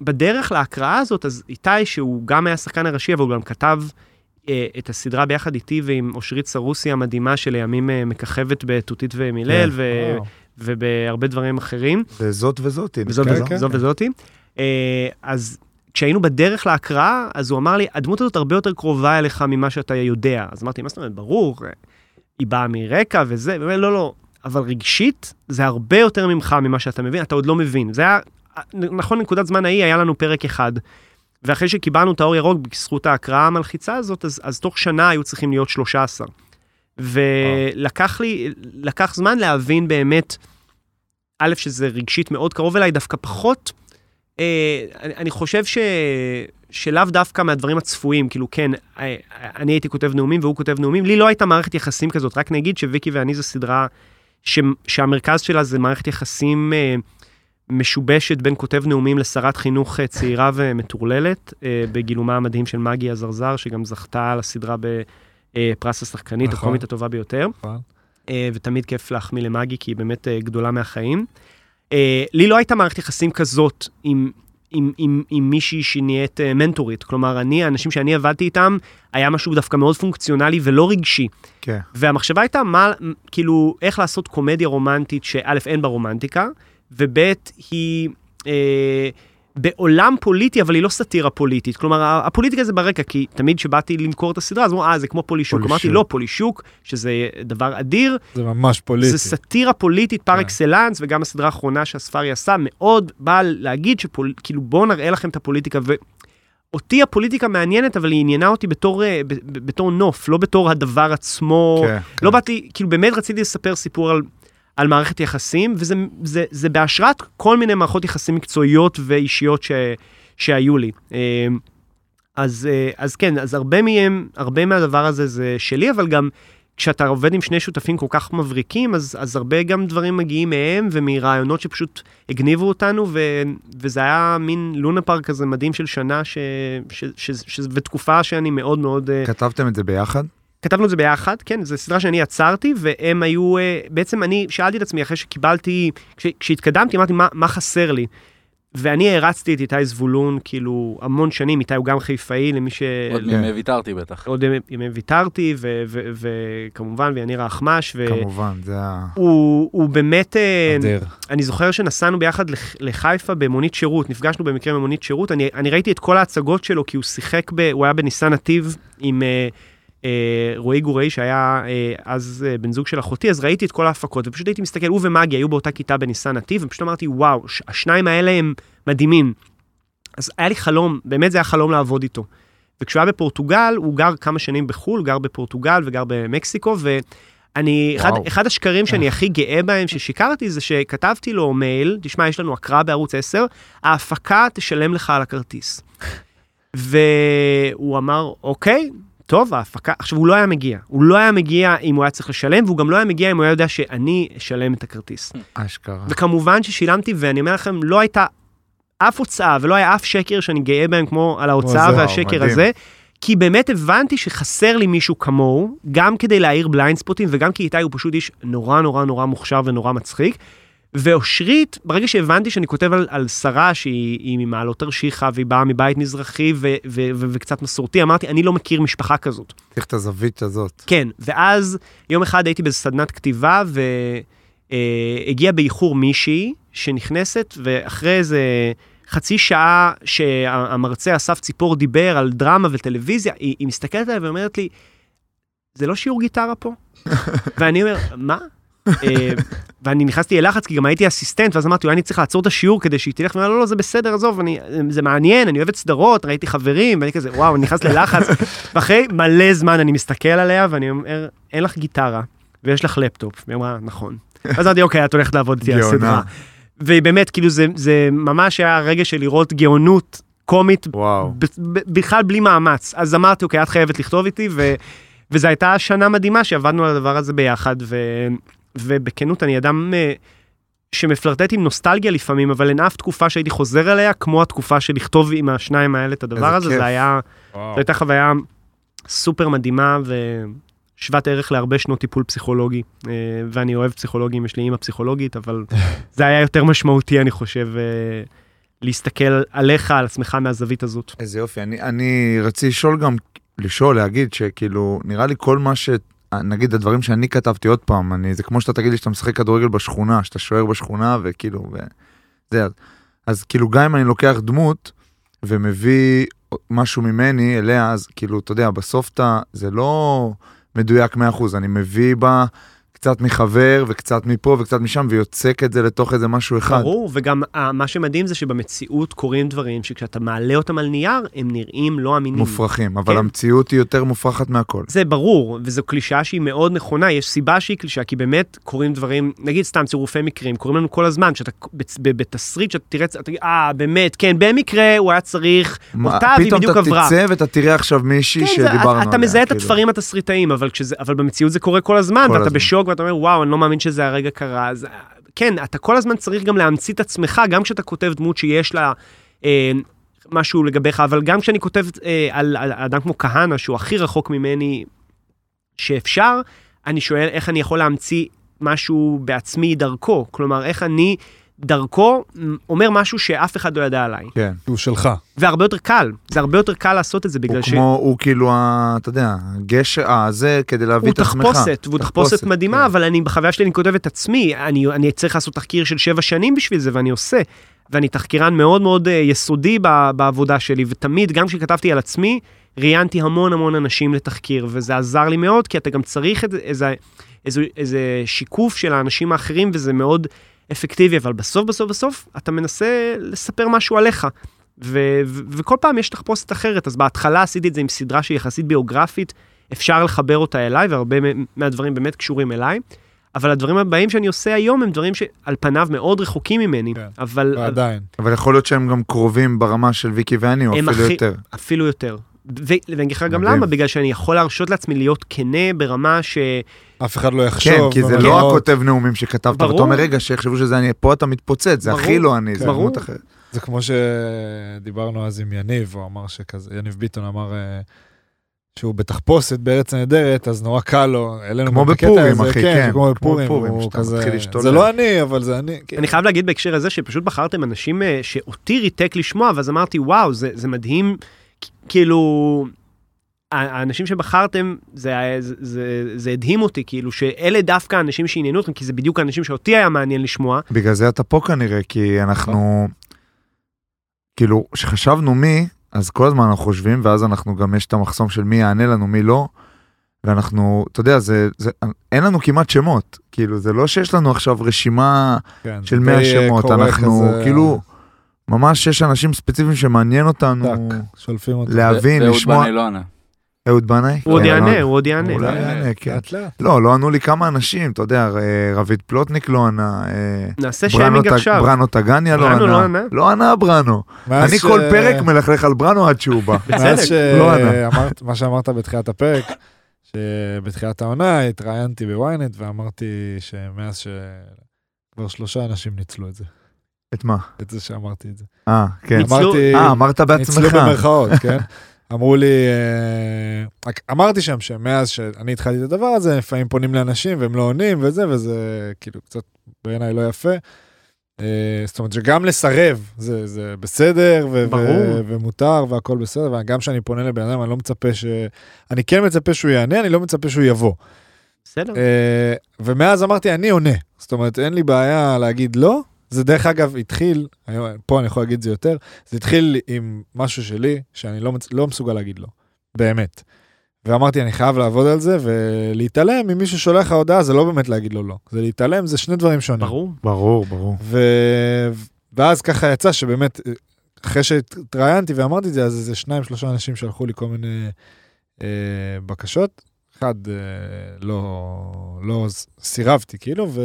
ובדרך להקראה הזאת, אז איתי, שהוא גם היה השחקן הראשי, אבל הוא גם כתב אה, את הסדרה ביחד איתי ועם אושרית סרוסי המדהימה, שלימים אה, מככבת בתותית ומילאל, כן. ו-. ובהרבה דברים אחרים. וזאת וזאתי. וזאת כן, וזאת, כן. זאת וזאתי. אה, אז כשהיינו בדרך להקראה, אז הוא אמר לי, הדמות הזאת הרבה יותר קרובה אליך ממה שאתה יודע. אז אמרתי, מה זאת אומרת, ברור, היא באה מרקע וזה, והוא אומר, לא, לא, אבל רגשית, זה הרבה יותר ממך ממה שאתה מבין, אתה עוד לא מבין. זה היה, נכון, לנקודת זמן ההיא היה לנו פרק אחד. ואחרי שקיבלנו את האור ירוק בזכות ההקראה המלחיצה הזאת, אז, אז תוך שנה היו צריכים להיות 13. ולקח לי, לקח זמן להבין באמת, א', שזה רגשית מאוד קרוב אליי, דווקא פחות, אני, אני חושב ש, שלאו דווקא מהדברים הצפויים, כאילו כן, אה, אני הייתי כותב נאומים והוא כותב נאומים, לי לא הייתה מערכת יחסים כזאת, רק נגיד שוויקי ואני זו סדרה ש, שהמרכז שלה זה מערכת יחסים אה, משובשת בין כותב נאומים לשרת חינוך אה, צעירה ומטורללת, אה, בגילומה המדהים של מגי הזרזר, שגם זכתה על הסדרה בפרס השחקנית, נכון. הקומית הטובה ביותר. נכון. אה, ותמיד כיף להחמיא למגי, כי היא באמת אה, גדולה מהחיים. אה, לי לא הייתה מערכת יחסים כזאת עם, עם, עם, עם מישהי שנהיית אה, מנטורית. כלומר, אני, האנשים שאני עבדתי איתם, היה משהו דווקא מאוד פונקציונלי ולא רגשי. כן. והמחשבה הייתה, מה, כאילו, איך לעשות קומדיה רומנטית שא', אין בה רומנטיקה, וב', היא אה, בעולם פוליטי, אבל היא לא סאטירה פוליטית. כלומר, הפוליטיקה זה ברקע, כי תמיד כשבאתי למכור את הסדרה, אז אמרו, אה, זה כמו פולישוק. פולישוק. אמרתי, לא, פולישוק, שזה דבר אדיר, זה ממש פוליטי. זה סאטירה פוליטית פר כן. אקסלנס, וגם הסדרה האחרונה שהספארי עשה, מאוד באה להגיד שפול... כאילו בואו נראה לכם את הפוליטיקה, ואותי הפוליטיקה מעניינת, אבל היא עניינה אותי בתור, אה, בתור נוף, לא בתור הדבר עצמו. כן, כן. לא באתי, כאילו באמת רציתי לספר סיפור על, על מערכת יחסים, וזה זה, זה בהשראת כל מיני מערכות יחסים מקצועיות ואישיות ש, שהיו לי. אה, אז, אה, אז כן, אז הרבה מהם, הרבה מהדבר הזה זה שלי, אבל גם כשאתה עובד עם שני שותפים כל כך מבריקים, אז, אז הרבה גם דברים מגיעים מהם ומרעיונות שפשוט הגניבו אותנו, ו, וזה היה מין לונה פארק כזה מדהים של שנה, ש, ש, ש, ש, ותקופה שאני מאוד מאוד... אה, כתבתם את זה ביחד? כתבנו את זה ביחד, כן, זו סדרה שאני עצרתי, והם היו, אה, בעצם אני שאלתי את עצמי אחרי שקיבלתי, כש, כשהתקדמתי, אמרתי, מה, מה חסר לי? ואני הערצתי את איתי זבולון, כאילו, המון שנים, איתי הוא גם חיפאי, למי ש... עוד מימי ויתרתי בטח. עוד ימי ויתרתי, ו- ו- וכמובן, ויניר האחמש, כמובן, זה ה... והוא הוא באמת, אה, אדיר. אני זוכר שנסענו ביחד לח- לחיפה במונית שירות, נפגשנו במקרה במונית שירות, אני, אני ראיתי את כל ההצגות שלו, כי הוא שיחק, ב, הוא היה בניסן נתיב עם אה, אה, רועי גורי, שהיה אה, אז אה, בן זוג של אחותי, אז ראיתי את כל ההפקות, ופשוט הייתי מסתכל, הוא ומגי היו באותה כיתה בניסן נתיב, ופשוט אמרתי, וואו, השניים האלה הם מדהימים. אז היה לי חלום, באמת זה היה חלום לעבוד איתו. וכשהוא היה בפורטוגל, הוא גר כמה שנים בחו"ל, גר בפורטוגל וגר במקסיקו, ואני, אחד. אחד השקרים שאני הכי גאה בהם ששיקרתי, זה שכתבתי לו מייל, תשמע, יש לנו הקראה בערוץ 10, ההפקה תשלם לך על הכרטיס. והוא אמר, אוקיי, טוב, ההפקה, עכשיו הוא לא היה מגיע, הוא לא היה מגיע אם הוא היה צריך לשלם, והוא גם לא היה מגיע אם הוא היה יודע שאני אשלם את הכרטיס. אשכרה. וכמובן ששילמתי, ואני אומר לכם, לא הייתה אף הוצאה ולא היה אף שקר שאני גאה בהם כמו על ההוצאה והשקר מדהים. הזה. כי באמת הבנתי שחסר לי מישהו כמוהו, גם כדי להעיר בליינד ספוטים וגם כי איתי הוא פשוט איש נורא נורא נורא מוכשר ונורא מצחיק. ואושרית, ברגע שהבנתי שאני כותב על, על שרה שהיא היא ממעלות תרשיחא והיא באה מבית מזרחי ו, ו, ו, וקצת מסורתי, אמרתי, אני לא מכיר משפחה כזאת. צריך את הזווית הזאת. כן, ואז יום אחד הייתי בסדנת כתיבה והגיע באיחור מישהי שנכנסת, ואחרי איזה חצי שעה שהמרצה אסף ציפור דיבר על דרמה וטלוויזיה, היא, היא מסתכלת עליי ואומרת לי, זה לא שיעור גיטרה פה? ואני אומר, מה? אה, ואני נכנסתי ללחץ כי גם הייתי אסיסטנט, ואז אמרתי, אולי אני צריך לעצור את השיעור כדי שהיא תלך, ואמרה, לא, לא, זה בסדר, עזוב, אני, זה מעניין, אני אוהבת סדרות, ראיתי חברים, ואני כזה, וואו, אני נכנס ללחץ. ואחרי מלא זמן אני מסתכל עליה, ואני אומר, אין לך גיטרה, ויש לך לפטופ. והיא אמרה, נכון. אז אמרתי, אוקיי, את הולכת לעבוד איתי על. סדרה. והיא באמת, כאילו, זה, זה ממש היה רגע של לראות גאונות קומית, בכלל בלי מאמץ. אז אמרתי, אוקיי, את חייבת לכתוב איתי, ו... וזו הייתה שנה מדהימה שעבדנו על הדבר הזה ביחד, ו... ובכנות, אני אדם אה, שמפלרטט עם נוסטלגיה לפעמים, אבל אין אף תקופה שהייתי חוזר אליה, כמו התקופה של לכתוב עם השניים האלה את הדבר הזה, כיף. זה היה, וואו. זו הייתה חוויה סופר מדהימה ושוות ערך להרבה שנות טיפול פסיכולוגי, אה, ואני אוהב פסיכולוגים, יש לי אימא פסיכולוגית, אבל זה היה יותר משמעותי, אני חושב, אה, להסתכל עליך, על עצמך מהזווית הזאת. איזה יופי, אני, אני רציתי לשאול גם, לשאול, להגיד שכאילו, נראה לי כל מה ש... נגיד הדברים שאני כתבתי עוד פעם, אני, זה כמו שאתה תגיד לי שאתה משחק כדורגל בשכונה, שאתה שוער בשכונה וכאילו, ו... זה, אז, אז כאילו גם אם אני לוקח דמות ומביא משהו ממני אליה, אז כאילו, אתה יודע, בסוף אתה, זה לא מדויק 100%, אני מביא בה קצת מחבר וקצת מפה וקצת משם ויוצק את זה לתוך איזה משהו אחד. ברור, וגם אה, מה שמדהים זה שבמציאות קורים דברים שכשאתה מעלה אותם על נייר, הם נראים לא אמינים. מופרכים, אבל כן. המציאות היא יותר מופרכת מהכל. זה ברור, וזו קלישאה שהיא מאוד נכונה, יש סיבה שהיא קלישאה, כי באמת קורים דברים, נגיד סתם צירופי מקרים, קורים לנו כל הזמן, שאתה בתסריט, שאתה תראה, אתה תגיד, אה, באמת, כן, במקרה הוא היה צריך, מה, אותה והיא בדיוק פתאום עברה. אתה תצא ואתה תראה עכשיו מישהי כן, שדיברנו עליה. אתה מזהה את כאילו. התפרים התסריטאיים, אבל, כשזה, אבל במציאות זה קורה כל הזמן, כל ואתה. בשוק ואתה אומר, וואו, אני לא מאמין שזה הרגע קרה. אז כן, אתה כל הזמן צריך גם להמציא את עצמך, גם כשאתה כותב דמות שיש לה אה, משהו לגביך, אבל גם כשאני כותב אה, על, על אדם כמו כהנא, שהוא הכי רחוק ממני שאפשר, אני שואל איך אני יכול להמציא משהו בעצמי דרכו. כלומר, איך אני דרכו אומר משהו שאף אחד לא ידע עליי. כן. הוא שלך. והרבה יותר קל, זה הרבה יותר קל לעשות את זה בגלל הוא ש... כמו, הוא כאילו, אתה יודע, הגשר, אה, זה כדי להביא הוא את עצמך. תחפושת, והוא תחפושת מדהימה, כן. אבל אני, בחוויה שלי אני כותב את עצמי, אני, אני צריך לעשות תחקיר של שבע שנים בשביל זה, ואני עושה. ואני תחקירן מאוד מאוד אה, יסודי ב- בעבודה שלי, ותמיד, גם כשכתבתי על עצמי, ראיינתי המון המון אנשים לתחקיר, וזה עזר לי מאוד, כי אתה גם צריך איזה, איזה, איזה שיקוף של האנשים האחרים, וזה מאוד אפקטיבי, אבל בסוף, בסוף, בסוף, אתה מנסה לספר משהו עליך. ו- ו- וכל פעם יש תחפושת אחרת, אז בהתחלה עשיתי את זה עם סדרה שהיא יחסית ביוגרפית, אפשר לחבר אותה אליי, והרבה מהדברים באמת קשורים אליי. אבל הדברים הבאים שאני עושה היום הם דברים שעל פניו מאוד רחוקים ממני, כן. אבל ועדיין. אבל יכול להיות שהם גם קרובים ברמה של ויקי ואני, או אפילו הכי- יותר. אפילו יותר. ואני אגיד לך גם. למה, בגלל שאני יכול להרשות לעצמי להיות כנה ברמה ש... אף אחד לא יחשוב. כן, כי זה לא הכותב נאומים שכתבת. ואתה אומר, רגע, שיחשבו שזה אני, פה אתה מתפוצץ, זה הכי לא אני, זה ברור. דמות אחרת. זה כמו שדיברנו אז עם יניב, הוא אמר שכזה, יניב ביטון אמר אה, שהוא בתחפושת בארץ נהדרת, אז נורא קל לו, העלינו כמו בפורים, אחי, כן, כן, כמו בפורים, הוא כזה. זה לא אני, אבל זה אני. כן. אני חייב להגיד בהקשר הזה שפשוט בחרתם אנשים אה, שאותי ריתק לשמוע, ואז אמרתי, וואו, זה, זה מדהים, כאילו, האנשים שבחרתם, זה, זה, זה, זה הדהים אותי, כאילו, שאלה דווקא האנשים שעניינו אתכם, כי זה בדיוק האנשים שאותי היה מעניין לשמוע. בגלל זה אתה פה כנראה, כי אנחנו, כאילו, כשחשבנו מי, אז כל הזמן אנחנו חושבים, ואז אנחנו גם, יש את המחסום של מי יענה לנו, מי לא, ואנחנו, אתה יודע, זה, זה, אין לנו כמעט שמות, כאילו, זה לא שיש לנו עכשיו רשימה כן, של זה 100 די, אה, שמות, אנחנו, כזה, כאילו, ממש יש אנשים ספציפיים שמעניין אותנו שולפים. להבין, לשמוע. בנאי לא ענה. אהוד בנאי? הוא עוד כן, יענה, לא- הוא עוד יענה. אולי יענה, כן. לא, לא ענו לי כמה אנשים, אתה יודע, אה, רביד פלוטניק לא ענה, אה, נעשה בראנו שיימינג עכשיו. בראנו טגניה לא בראנו לא ענה. ענה? לא ענה בראנו. אני כל פרק מלכלך על בראנו עד שהוא בא. בצדק. לא ענה. מה שאמרת בתחילת הפרק, שבתחילת העונה התראיינתי בוויינט ואמרתי שמאז שכבר שלושה אנשים ניצלו את זה, את מה? את זה שאמרתי את זה. אה, כן. ניצלו- אמרתי, אה, אמרת ניצלו בעצמך. במרכאות, כן? אמרו לי, אה, אמרתי שם שמאז שאני התחלתי את הדבר הזה, לפעמים פונים לאנשים והם לא עונים וזה, וזה כאילו קצת בעיניי לא יפה. אה, זאת אומרת שגם לסרב זה, זה בסדר ו-. ו- ומותר והכל בסדר, וגם כשאני פונה לבן אדם אני לא מצפה ש... אני כן מצפה שהוא יענה, אני לא מצפה שהוא יבוא. בסדר. אה, ומאז אמרתי, אני עונה. זאת אומרת, אין לי בעיה להגיד לא. זה דרך אגב התחיל, היום, פה אני יכול להגיד את זה יותר, זה התחיל עם משהו שלי, שאני לא, מצ- לא מסוגל להגיד לא. באמת. ואמרתי, אני חייב לעבוד על זה, ולהתעלם, אם מישהו שולח לך הודעה, זה לא באמת להגיד לו לא. זה להתעלם, זה שני דברים שונים. ברור. ברור, ברור. ו... ואז ככה יצא שבאמת, אחרי שהתראיינתי ואמרתי את זה, אז איזה שניים, שלושה אנשים שלחו לי כל מיני אה, בקשות. אחד, אה, לא, לא סירבתי, כאילו, ו...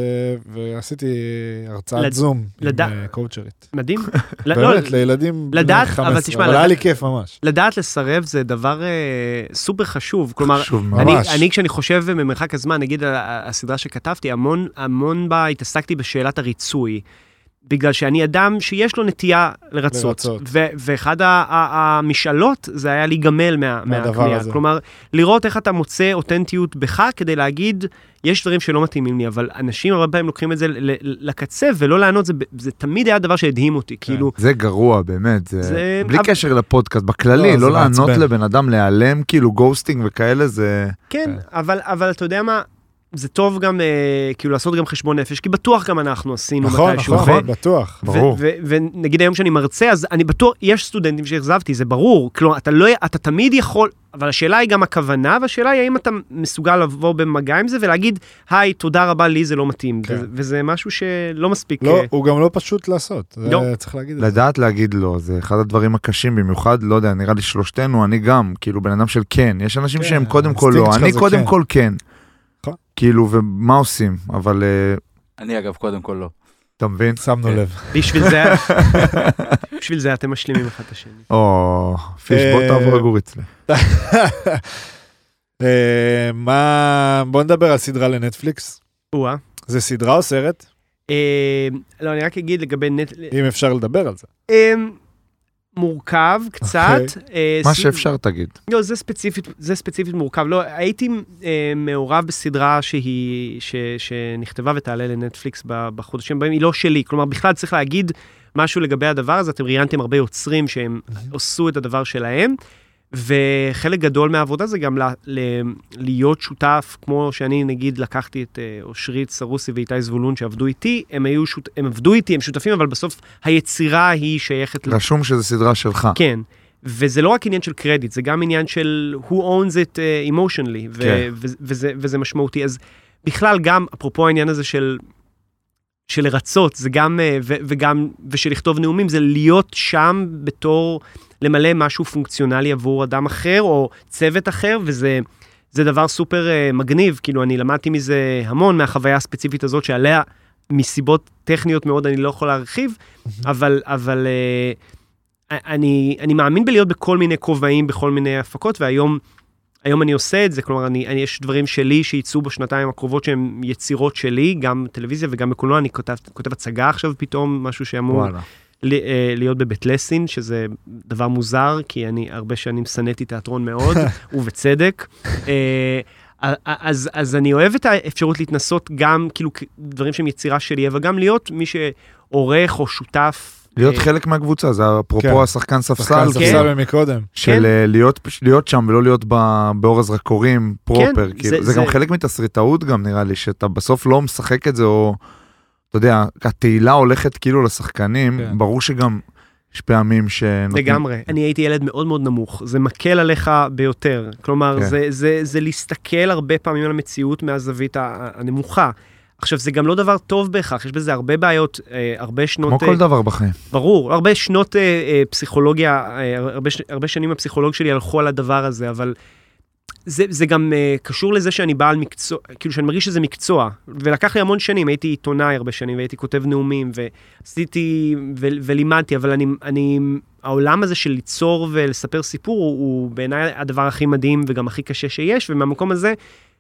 ועשיתי הרצאת לד- זום לד- עם אה, קואוצ'רית. מדהים. לא, באמת, לילדים בני לדעת, 15, אבל תשמע, אבל היה לדעת- לי כיף ממש. לדעת לסרב זה דבר אה, סופר חשוב. כלומר, חשוב מאוד. אני, ממש. אני כשאני חושב ממרחק הזמן, נגיד הסדרה שכתבתי, המון, המון בה התעסקתי בשאלת הריצוי. בגלל שאני אדם שיש לו נטייה לרצות. לרצות. ו- ואחד המשאלות זה היה להיגמל מה, מהדבר מהקנייה. הזה. כלומר, לראות איך אתה מוצא אותנטיות בך כדי להגיד, יש דברים שלא מתאימים לי, אבל אנשים הרבה פעמים לוקחים את זה לקצה ולא לענות, זה, זה תמיד היה דבר שהדהים אותי. כאילו, זה גרוע, באמת. זה... זה- בלי אבל- קשר לפודקאסט, בכללי, לא, לא לענות מעצבן. לבן אדם, להיעלם, כאילו גוסטינג וכאלה, זה... כן, כן. אבל, אבל אתה יודע מה, זה טוב גם, אה, כאילו, לעשות גם חשבון נפש, כי בטוח גם אנחנו עשינו נכון, מתישהו. נכון, ו- בטוח. ברור. ונגיד היום שאני מרצה, אז אני בטוח, יש סטודנטים שאכזבתי, זה ברור. כלומר, אתה לא, אתה תמיד יכול, אבל השאלה היא גם הכוונה, והשאלה היא האם אתה מסוגל לבוא במגע עם זה ולהגיד, היי, תודה רבה, לי זה לא מתאים. כן. וזה- וזה משהו שלא מספיק... לא, אה, הוא גם לא פשוט לעשות, זה לא. צריך להגיד את זה. לדעת להגיד לא, זה אחד הדברים הקשים, במיוחד, לא יודע, נראה לי שלושתנו, אני גם, כאילו בן אדם של כן. יש אנשים כן, שהם קודם כל לא, אני קודם כן. כל כן. כאילו, ומה עושים? אבל אה, אני אגב, קודם כל לא. אתה מבין? שמנו כן. לב. בשביל זה, בשביל זה אתם משלימים אחד את השני. או, פיש, בוא אה, תעבור לגור אצלי. אה, מה, בוא נדבר על סדרה לנטפליקס. או-אה. זה סדרה או סרט? לא, אני רק אגיד לגבי נט... אם אפשר לדבר על זה. מורכב קצת. אה, מה ס- שאפשר תגיד. לא, זה ספציפית, זה ספציפית מורכב. לא, הייתי אה, מעורב בסדרה שהיא, ש, שנכתבה ותעלה לנטפליקס בחודשים הבאים, היא לא שלי. כלומר, בכלל צריך להגיד משהו לגבי הדבר הזה. אתם ראיינתם הרבה יוצרים שהם עשו את הדבר שלהם, וחלק גדול מהעבודה זה גם ל, ל, להיות שותף, כמו שאני נגיד לקחתי את אה, אושרית סרוסי ואיתי זבולון שעבדו איתי, הם, היו שות, הם עבדו איתי, הם שותפים, אבל בסוף היצירה היא שייכת... ל- רשום שזה סדרה שלך. כן. וזה לא רק עניין של קרדיט, זה גם עניין של who owns it uh, emotionally, ו- כן. ו- וזה, וזה משמעותי. אז בכלל גם, אפרופו העניין הזה של, של לרצות, זה גם, uh, ו- וגם, ושל לכתוב נאומים, זה להיות שם בתור למלא משהו פונקציונלי עבור אדם אחר, או צוות אחר, וזה... זה דבר סופר uh, מגניב, כאילו אני למדתי מזה המון מהחוויה הספציפית הזאת שעליה מסיבות טכניות מאוד אני לא יכול להרחיב, אבל, אבל uh, אני, אני מאמין בלהיות בכל מיני כובעים, בכל מיני הפקות, והיום היום אני עושה את זה, כלומר, אני, אני, יש דברים שלי שייצאו בשנתיים הקרובות שהם יצירות שלי, גם בטלוויזיה וגם בקולנוע, אני כותב, כותב הצגה עכשיו פתאום, משהו שאמור וואלה. אה, להיות בבית לסין, שזה דבר מוזר, כי אני הרבה שנים שנאתי תיאטרון מאוד, ובצדק. אה, אז, אז אני אוהב את האפשרות להתנסות גם, כאילו, דברים שהם יצירה שלי, אבל גם להיות מי שעורך או שותף. להיות אה, חלק מהקבוצה, זה אפרופו כן. השחקן ספסל, שחקן כאילו, ספסל מקודם. של כן. להיות להיות שם ולא להיות ב- באור הזרקורים פרופר, כן, כאילו, זה- זה גם זה- חלק מתסריטאות גם נראה לי, שאתה בסוף לא משחק את זה, או, אתה יודע, התהילה הולכת כאילו לשחקנים, כן. ברור שגם יש פעמים שנותנים... לגמרי. אני הייתי ילד מאוד מאוד נמוך, זה מקל עליך ביותר. כלומר, כן. זה, זה, זה להסתכל הרבה פעמים על המציאות מהזווית ה- הנמוכה. עכשיו, זה גם לא דבר טוב בהכרח, יש בזה הרבה בעיות, אה, הרבה שנות... כמו כל אה, דבר בחיים. ברור, הרבה שנות אה, אה, פסיכולוגיה, אה, הרבה, ש- הרבה שנים הפסיכולוג שלי הלכו על הדבר הזה, אבל זה, זה גם אה, קשור לזה שאני בעל מקצוע, כאילו שאני מרגיש שזה מקצוע, ולקח לי המון שנים, הייתי עיתונאי הרבה שנים, והייתי כותב נאומים, ועשיתי, ו, ולימדתי, אבל אני, אני, העולם הזה של ליצור ולספר סיפור הוא, הוא בעיניי הדבר הכי מדהים וגם הכי קשה שיש, ומהמקום הזה,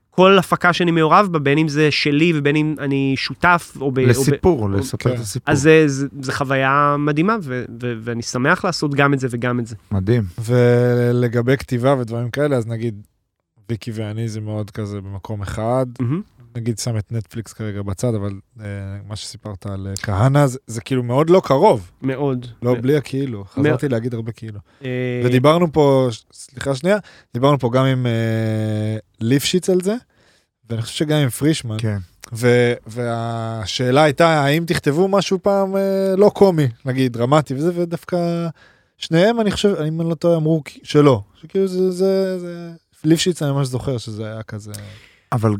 כל הפקה שאני מעורב בה, בין אם זה שלי ובין אם אני שותף, או ב... או ב- לסיפור, לספר כן. את הסיפור. אז זה, זה, זה חוויה מדהימה, ו, ו, ואני שמח לעשות גם את זה וגם את זה. מדהים. ולגבי כתיבה ודברים כאלה, אז נגיד, ויקי ואני זה מאוד כזה במקום אחד. נגיד שם את נטפליקס כרגע בצד, אבל אה, מה שסיפרת על אה, כהנא, זה, זה כאילו מאוד לא קרוב. מאוד. לא בלי הכאילו, חזרתי להגיד הרבה כאילו. אה, ודיברנו פה, סליחה שנייה, דיברנו פה גם עם אה, ליפשיץ על זה, ואני חושב שגם עם פרישמן. כן. ו- והשאלה הייתה, האם תכתבו משהו פעם אה, לא קומי, נגיד, דרמטי וזה, ודווקא שניהם, אני חושב, אם אני לא טועה, אמרו שלא. שכאילו זה, זה, זה... ליפשיץ, אני ממש זוכר שזה היה כזה... אבל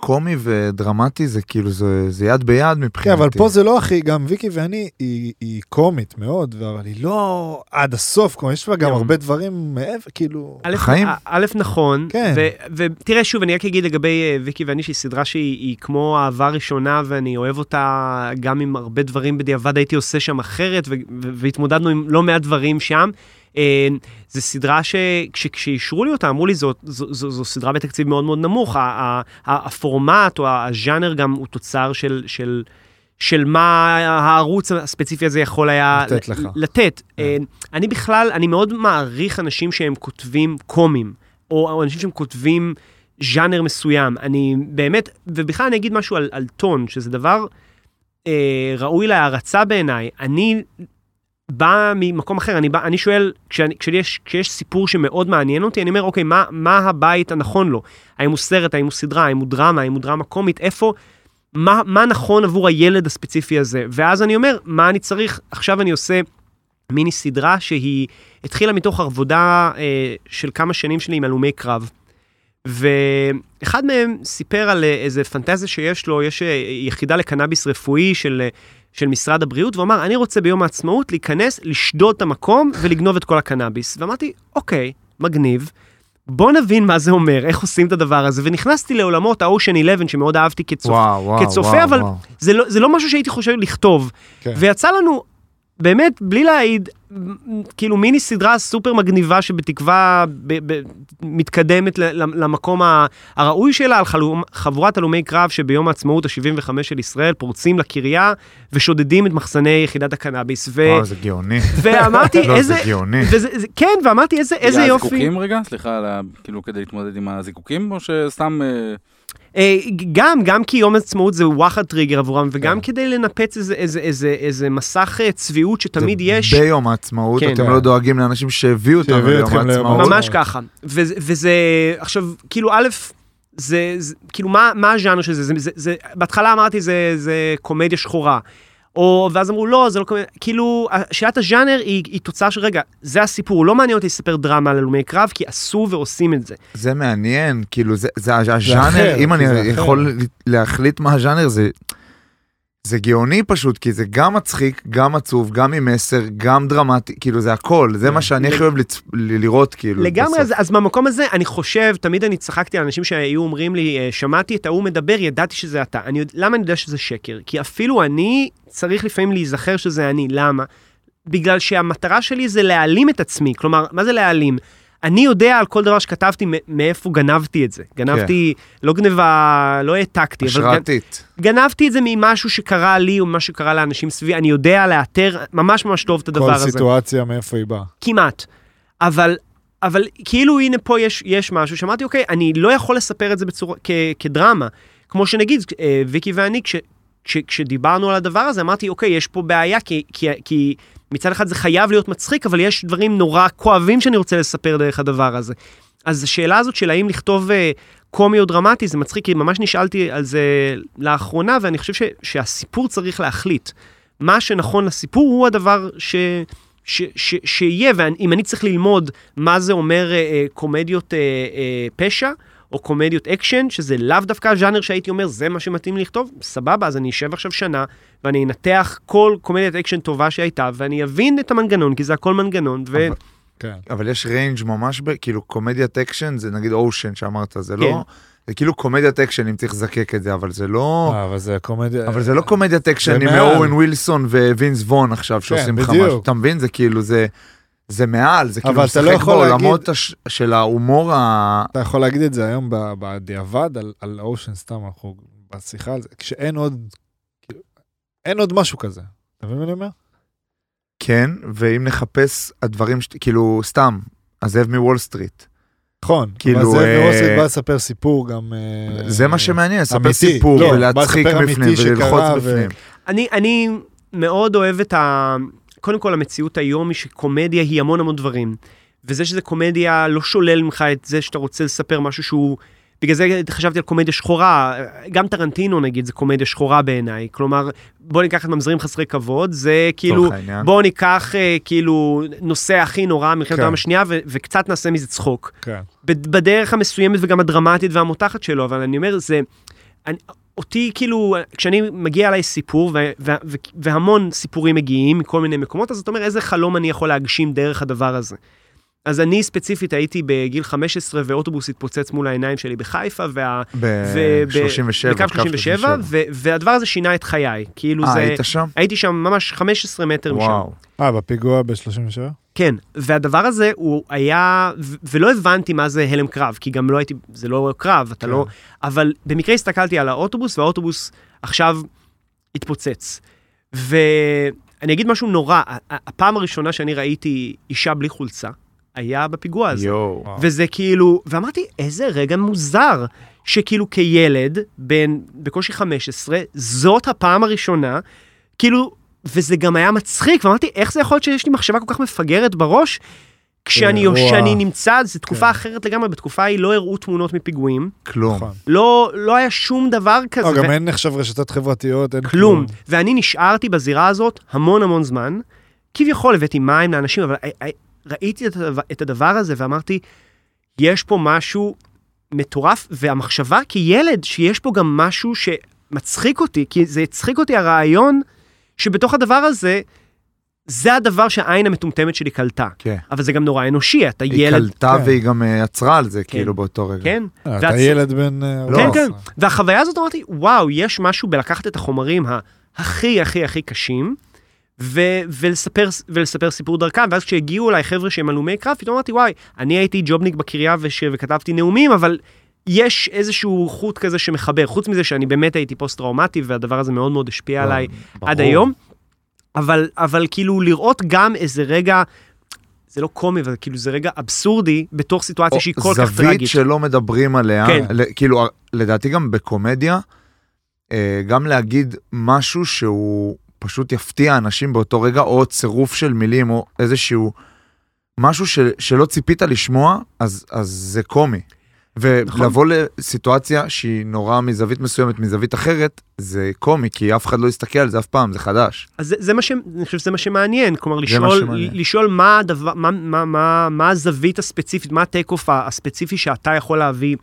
קומי ודרמטי זה כאילו, זה, זה יד ביד מבחינתי. כן, אבל פה זה לא הכי, גם ויקי ואני, היא, היא קומית מאוד, אבל היא לא עד הסוף, כמו יש בה גם. הרבה דברים מעבר, כאילו... א', חיים. א', א', נכון, כן. ו- ותראה שוב, אני רק אגיד לגבי אה, ויקי ואני, שהיא סדרה שהיא היא כמו אהבה ראשונה, ואני אוהב אותה גם עם הרבה דברים בדיעבד הייתי עושה שם אחרת, ו- ו- והתמודדנו עם לא מעט דברים שם. אה, זו סדרה שכשאישרו לי אותה, אמרו לי, זו, זו, זו, זו סדרה בתקציב מאוד מאוד נמוך. ה- ה- ה- הפורמט או הז'אנר גם הוא תוצר של... של של מה הערוץ הספציפי הזה יכול היה לתת לך. לתת. אה, אני בכלל, אני מאוד מעריך אנשים שהם כותבים קומים, או, או אנשים שהם כותבים ז'אנר מסוים. אני באמת, ובכלל אני אגיד משהו על, על טון, שזה דבר אה, ראוי להערצה בעיניי. אני בא ממקום אחר, אני, בא, אני שואל, כשאני, כשיש, כשיש סיפור שמאוד מעניין אותי, אני אומר, אוקיי, מה, מה הבית הנכון לו? האם הוא סרט, האם הוא סדרה, האם הוא דרמה, האם הוא דרמה קומית, איפה, מה, מה נכון עבור הילד הספציפי הזה? ואז אני אומר, מה אני צריך? עכשיו אני עושה מיני סדרה שהיא התחילה מתוך עבודה אה, של כמה שנים שלי עם הלומי קרב. ואחד מהם סיפר על אה, איזה פנטזיה שיש לו, יש אה, יחידה לקנאביס רפואי של, אה, של משרד הבריאות, והוא אמר, אני רוצה ביום העצמאות להיכנס, לשדוד את המקום ולגנוב את כל הקנאביס. ואמרתי, אוקיי, מגניב. בוא נבין מה זה אומר, איך עושים את הדבר הזה, ונכנסתי לעולמות ה-Ocean 11 שמאוד אהבתי כצופ... וואו, וואו, כצופה, וואו, אבל וואו. זה לא, זה לא משהו שהייתי חושב לכתוב. כן. ויצא לנו, באמת, בלי להעיד, כאילו מיני סדרה סופר מגניבה שבתקווה ב- ב- מתקדמת ל- ל- למקום הראוי שלה, על חלום, חבורת הלומי קרב שביום העצמאות ה-75 של ישראל פורצים לקריה ושודדים את מחסני יחידת הקנאביס. ו- וואו, זה גאוני. ואמתי, לא, איזה... זה גאוני. וזה, זה, כן, ואמרתי, איזה, איזה יופי. הזיקוקים רגע? סליחה, על ה- כאילו כדי להתמודד עם הזיקוקים, או שסתם... אה, גם, גם כי יום העצמאות זה וואחד טריגר עבורם, וגם כן. כדי לנפץ איזה, איזה, איזה, איזה מסך אה, צביעות שתמיד זה יש. ביום העצמאות, כן. אתם לא דואגים לאנשים שהביאו שהביאו ליום העצמאות. העצמאות. ממש ככה. וזה, וזה, עכשיו, כאילו, א', זה, זה כאילו, מה, מה הז'אנר של זה? זה, זה, זה? בהתחלה אמרתי, זה, זה קומדיה שחורה. או, ואז אמרו, לא, זה לא קומדיה, כאילו, שאלת הז'אנר היא, היא תוצאה של, רגע, זה הסיפור, לא מעניין אותי לספר דרמה על הלומי קרב, כי עשו ועושים את זה. זה מעניין, כאילו זה, זה הז'אנר, אם אני זה אחר. יכול להחליט מה הז'אנר זה, זה גאוני פשוט, כי זה גם מצחיק, גם עצוב, גם עם מסר, גם דרמטי, כאילו זה הכל, זה מה שאני הכי אוהב לראות, כאילו. לגמרי. אז, אז במקום הזה, אני חושב, תמיד אני צחקתי על אנשים שהיו אומרים לי, "אה, שמעתי את ההוא מדבר, ידעתי שזה אתה. אני, למה אני יודע שזה שקר? כי אפילו אני צריך לפעמים להיזכר שזה אני. למה? בגלל שהמטרה שלי זה להעלים את עצמי. כלומר, מה זה להעלים? אני יודע על כל דבר שכתבתי מאיפה גנבתי את זה. גנבתי, לא גניבה, לא העתקתי, אבל השראתית. גנבתי את זה ממשהו שקרה לי או ממה שקרה לאנשים סביבי, אני יודע לאתר ממש ממש טוב את הדבר כל הזה. סיטואציה מאיפה היא באה. כמעט. אבל, אבל כאילו הנה פה יש, יש משהו שאמרתי, אוקיי, אני לא יכול לספר את זה בצורה, כ, כדרמה. כמו שנגיד, אה, ויקי ואני, כש, כש, כשדיברנו על הדבר הזה, אמרתי, אוקיי, יש פה בעיה, כי, כי, כי מצד אחד זה חייב להיות מצחיק, אבל יש דברים נורא כואבים שאני רוצה לספר דרך הדבר הזה. אז השאלה הזאת של האם לכתוב אה, קומי או דרמטי, זה מצחיק, כי ממש נשאלתי על זה לאחרונה, ואני חושב ש, שהסיפור צריך להחליט. מה שנכון לסיפור הוא הדבר ש... ש, ש, שיהיה, ואם אני צריך ללמוד מה זה אומר אה, אה, קומדיות אה, אה, פשע, או קומדיות אקשן, שזה לאו דווקא הז'אנר שהייתי אומר, זה מה שמתאים לי לכתוב, סבבה, אז אני אשב עכשיו שנה, ואני אנתח כל קומדיית אקשן טובה שהייתה, ואני אבין את המנגנון, כי זה הכל מנגנון, ו... אבל- כן. אבל יש range ממש, ב- כאילו קומדיית אקשן זה נגיד אושן שאמרת, זה כן. לא, זה כאילו קומדיית אקשן אם צריך לזקק את זה, אבל זה לא, אה, אבל זה קומדיה... אבל זה לא קומדיית אקשן עם. אוון ווילסון ווינס וון עכשיו שעושים לך. משהו, אתה מבין? זה כאילו, זה, זה מעל, זה כאילו אבל אתה לא משחק יכול בעולמות להגיד- הש- של ההומור ה... אתה יכול להגיד את זה היום בדיעבד על- על אושן סתם, אנחנו בשיחה על זה, כשאין עוד, כאילו, אין עוד משהו כזה. אתה מבין מה אני אומר? כן, ואם נחפש הדברים, ש- כאילו, סתם, הזאב מוול סטריט. נכון, כאילו, אבל זה אה, מרוסי בא לספר סיפור גם... אה, זה מה שמעניין, לספר אמיתי. סיפור לא, ולהצחיק בפנים וללחוץ ו- בפנים. אני, אני מאוד אוהב את ה... קודם כל, המציאות היום היא שקומדיה היא המון המון דברים. וזה שזה קומדיה לא שולל ממך את זה שאתה רוצה לספר משהו שהוא... בגלל זה חשבתי על קומדיה שחורה, גם טרנטינו נגיד זה קומדיה שחורה בעיניי. כלומר, בוא ניקח את ממזרים חסרי כבוד, זה כאילו. בוא ניקח אה, כאילו נושא הכי נורא מלחמת כן. העולם השנייה ו- וקצת נעשה מזה צחוק. כן. בד- בדרך המסוימת וגם הדרמטית והמותחת שלו, אבל אני אומר, זה... אני, אותי כאילו, כשאני מגיע אליי סיפור, ו, ו, ו, והמון סיפורים מגיעים מכל מיני מקומות, אז אתה אומר, איזה חלום אני יכול להגשים דרך הדבר הזה. אז אני ספציפית הייתי בגיל 15 ואוטובוס התפוצץ מול העיניים שלי בחיפה, וה... ו- ב- ב-37, בקו 37, ו- והדבר הזה שינה את חיי. כאילו אה, זה... היית שם? הייתי שם ממש 15 מטר משם. וואו. אה, בפיגוע ב-37? כן, והדבר הזה הוא היה, ו- ולא הבנתי מה זה הלם קרב, כי גם לא הייתי, זה לא קרב, אתה כן. לא, אבל במקרה הסתכלתי על האוטובוס, והאוטובוס עכשיו התפוצץ. ואני אגיד משהו נורא, הפעם הראשונה שאני ראיתי אישה בלי חולצה, היה בפיגוע הזה. יואו. וזה כאילו, ואמרתי, איזה רגע מוזר, שכאילו כילד, בן בקושי 15, זאת הפעם הראשונה, כאילו, וזה גם היה מצחיק, ואמרתי, איך זה יכול להיות שיש לי מחשבה כל כך מפגרת בראש? כשאני. כשאני נמצא, זו תקופה כן. אחרת לגמרי, בתקופה ההיא לא הראו תמונות מפיגועים, כלום. נכון. לא, לא היה שום דבר כזה. לא, גם ו- אין עכשיו רשתות חברתיות, אין כלום. ואני נשארתי בזירה הזאת המון המון זמן. כביכול הבאתי מים לאנשים, אבל ראיתי את הדבר, את הדבר הזה ואמרתי, יש פה משהו מטורף, והמחשבה כילד שיש פה גם משהו שמצחיק אותי, כי זה הצחיק אותי הרעיון שבתוך הדבר הזה, זה הדבר שהעין המטומטמת שלי קלטה. כן. אבל זה גם נורא אנושי, אתה היא ילד, קלטה כן. והיא גם אה, עצרה על זה, כאילו, באותו רגע. כן? אה, אתה והצ- ילד בן... אה, לא. כן, 14. כן. והחוויה הזאת אמרתי, וואו, יש משהו בלקחת את החומרים ה- הכי הכי הכי קשים, ו- ולספר, ולספר סיפור דרכם, ואז כשהגיעו אליי חבר'ה שהם הלומי קרב, פתאום אמרתי, וואי, אני הייתי ג'ובניק בקריה וש- וכתבתי נאומים, אבל יש איזשהו חוט כזה שמחבר, חוץ מזה שאני באמת הייתי פוסט-טראומטי, והדבר הזה מאוד מאוד השפיע עליי ברור. עד היום, אבל, אבל כאילו לראות גם איזה רגע, זה לא קומי, אבל כאילו זה רגע אבסורדי בתוך סיטואציה שהיא כל כך זווית טרגית. שלא מדברים עליה, כן. ל- כאילו, לדעתי גם בקומדיה, אה, גם להגיד משהו שהוא פשוט יפתיע אנשים באותו רגע, או צירוף של מילים, או איזשהו משהו ש, שלא ציפית לשמוע, אז, אז זה קומי. נכון. ולבוא לסיטואציה שהיא נורא מזווית מסוימת, מזווית אחרת, זה קומי, כי אף אחד לא יסתכל על זה אף פעם, זה חדש. אז זה, זה מה ש... אני חושב שזה מה שמעניין, כלומר מה לשאול, שמעניין. לשאול מה, הדבר, מה, מה, מה, מה הזווית הספציפית, מה הטייק אוף הספציפי שאתה יכול להביא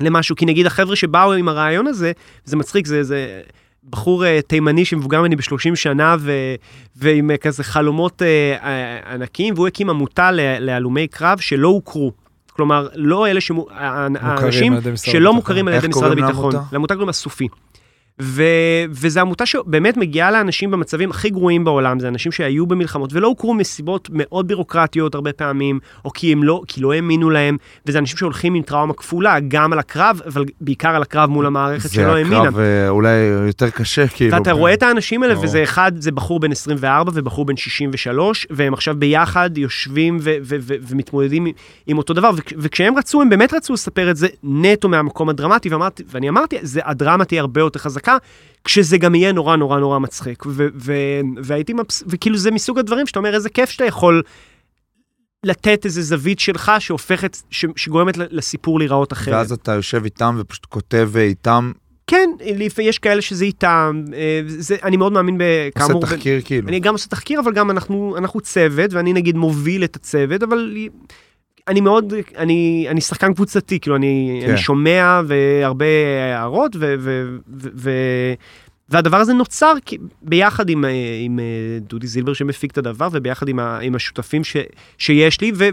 למשהו, כי נגיד החבר'ה שבאו עם הרעיון הזה, זה מצחיק, זה, זה בחור אה, תימני שמבוגר ממני ב-30 שנה ו, ועם אה, כזה חלומות אה, ענקיים, והוא הקים עמותה להלומי קרב שלא הוכרו. כלומר, לא אלה שמו... האנשים על ידי משרד שלא הביטחון. מוכרים על ידי איך משרד קוראים הביטחון. לעמותה? לעמותה קוראים הסופי. ו, וזו עמותה שבאמת מגיעה לאנשים במצבים הכי גרועים בעולם, זה אנשים שהיו במלחמות ולא הוכרו מסיבות מאוד בירוקרטיות הרבה פעמים, או כי הם לא, כי לא האמינו להם, וזה אנשים שהולכים עם טראומה כפולה, גם על הקרב, אבל בעיקר על הקרב מול המערכת שלא האמינה. זה הקרב אה, אולי יותר קשה, כאילו. ואתה רואה את האנשים האלה, ברור. וזה אחד, זה בחור בן 24 ובחור בן 63, והם עכשיו ביחד יושבים ו- ו- ו- ומתמודדים עם אותו דבר, וכ- וכשהם רצו, הם באמת רצו לספר את זה נטו מהמקום הדרמטי, ואמרתי, ואני אמרתי, זה, הדרמה תהיה הרבה יותר חזקה, כשזה גם יהיה נורא נורא נורא מצחיק. ו- ו- והייתי מבס... וכאילו זה מסוג הדברים שאתה אומר, איזה כיף שאתה יכול לתת איזה זווית שלך שהופכת, ש- שגורמת לסיפור להיראות אחרת. ואז אתה יושב איתם ופשוט כותב אה, איתם, כן, יש כאלה שזה איתם, אה, זה, אני מאוד מאמין בכאמור. עושה תחקיר כאילו. אני גם עושה תחקיר, אבל גם אנחנו, אנחנו צוות, ואני נגיד מוביל את הצוות, אבל אני מאוד, אני, אני שחקן קבוצתי, כאילו אני, כן. אני שומע והרבה הערות, ו, ו, ו, ו, והדבר הזה נוצר כי- ביחד עם, אה, עם אה, דודי זילבר שמפיק את הדבר, וביחד עם, ה, עם השותפים ש, שיש לי, ו,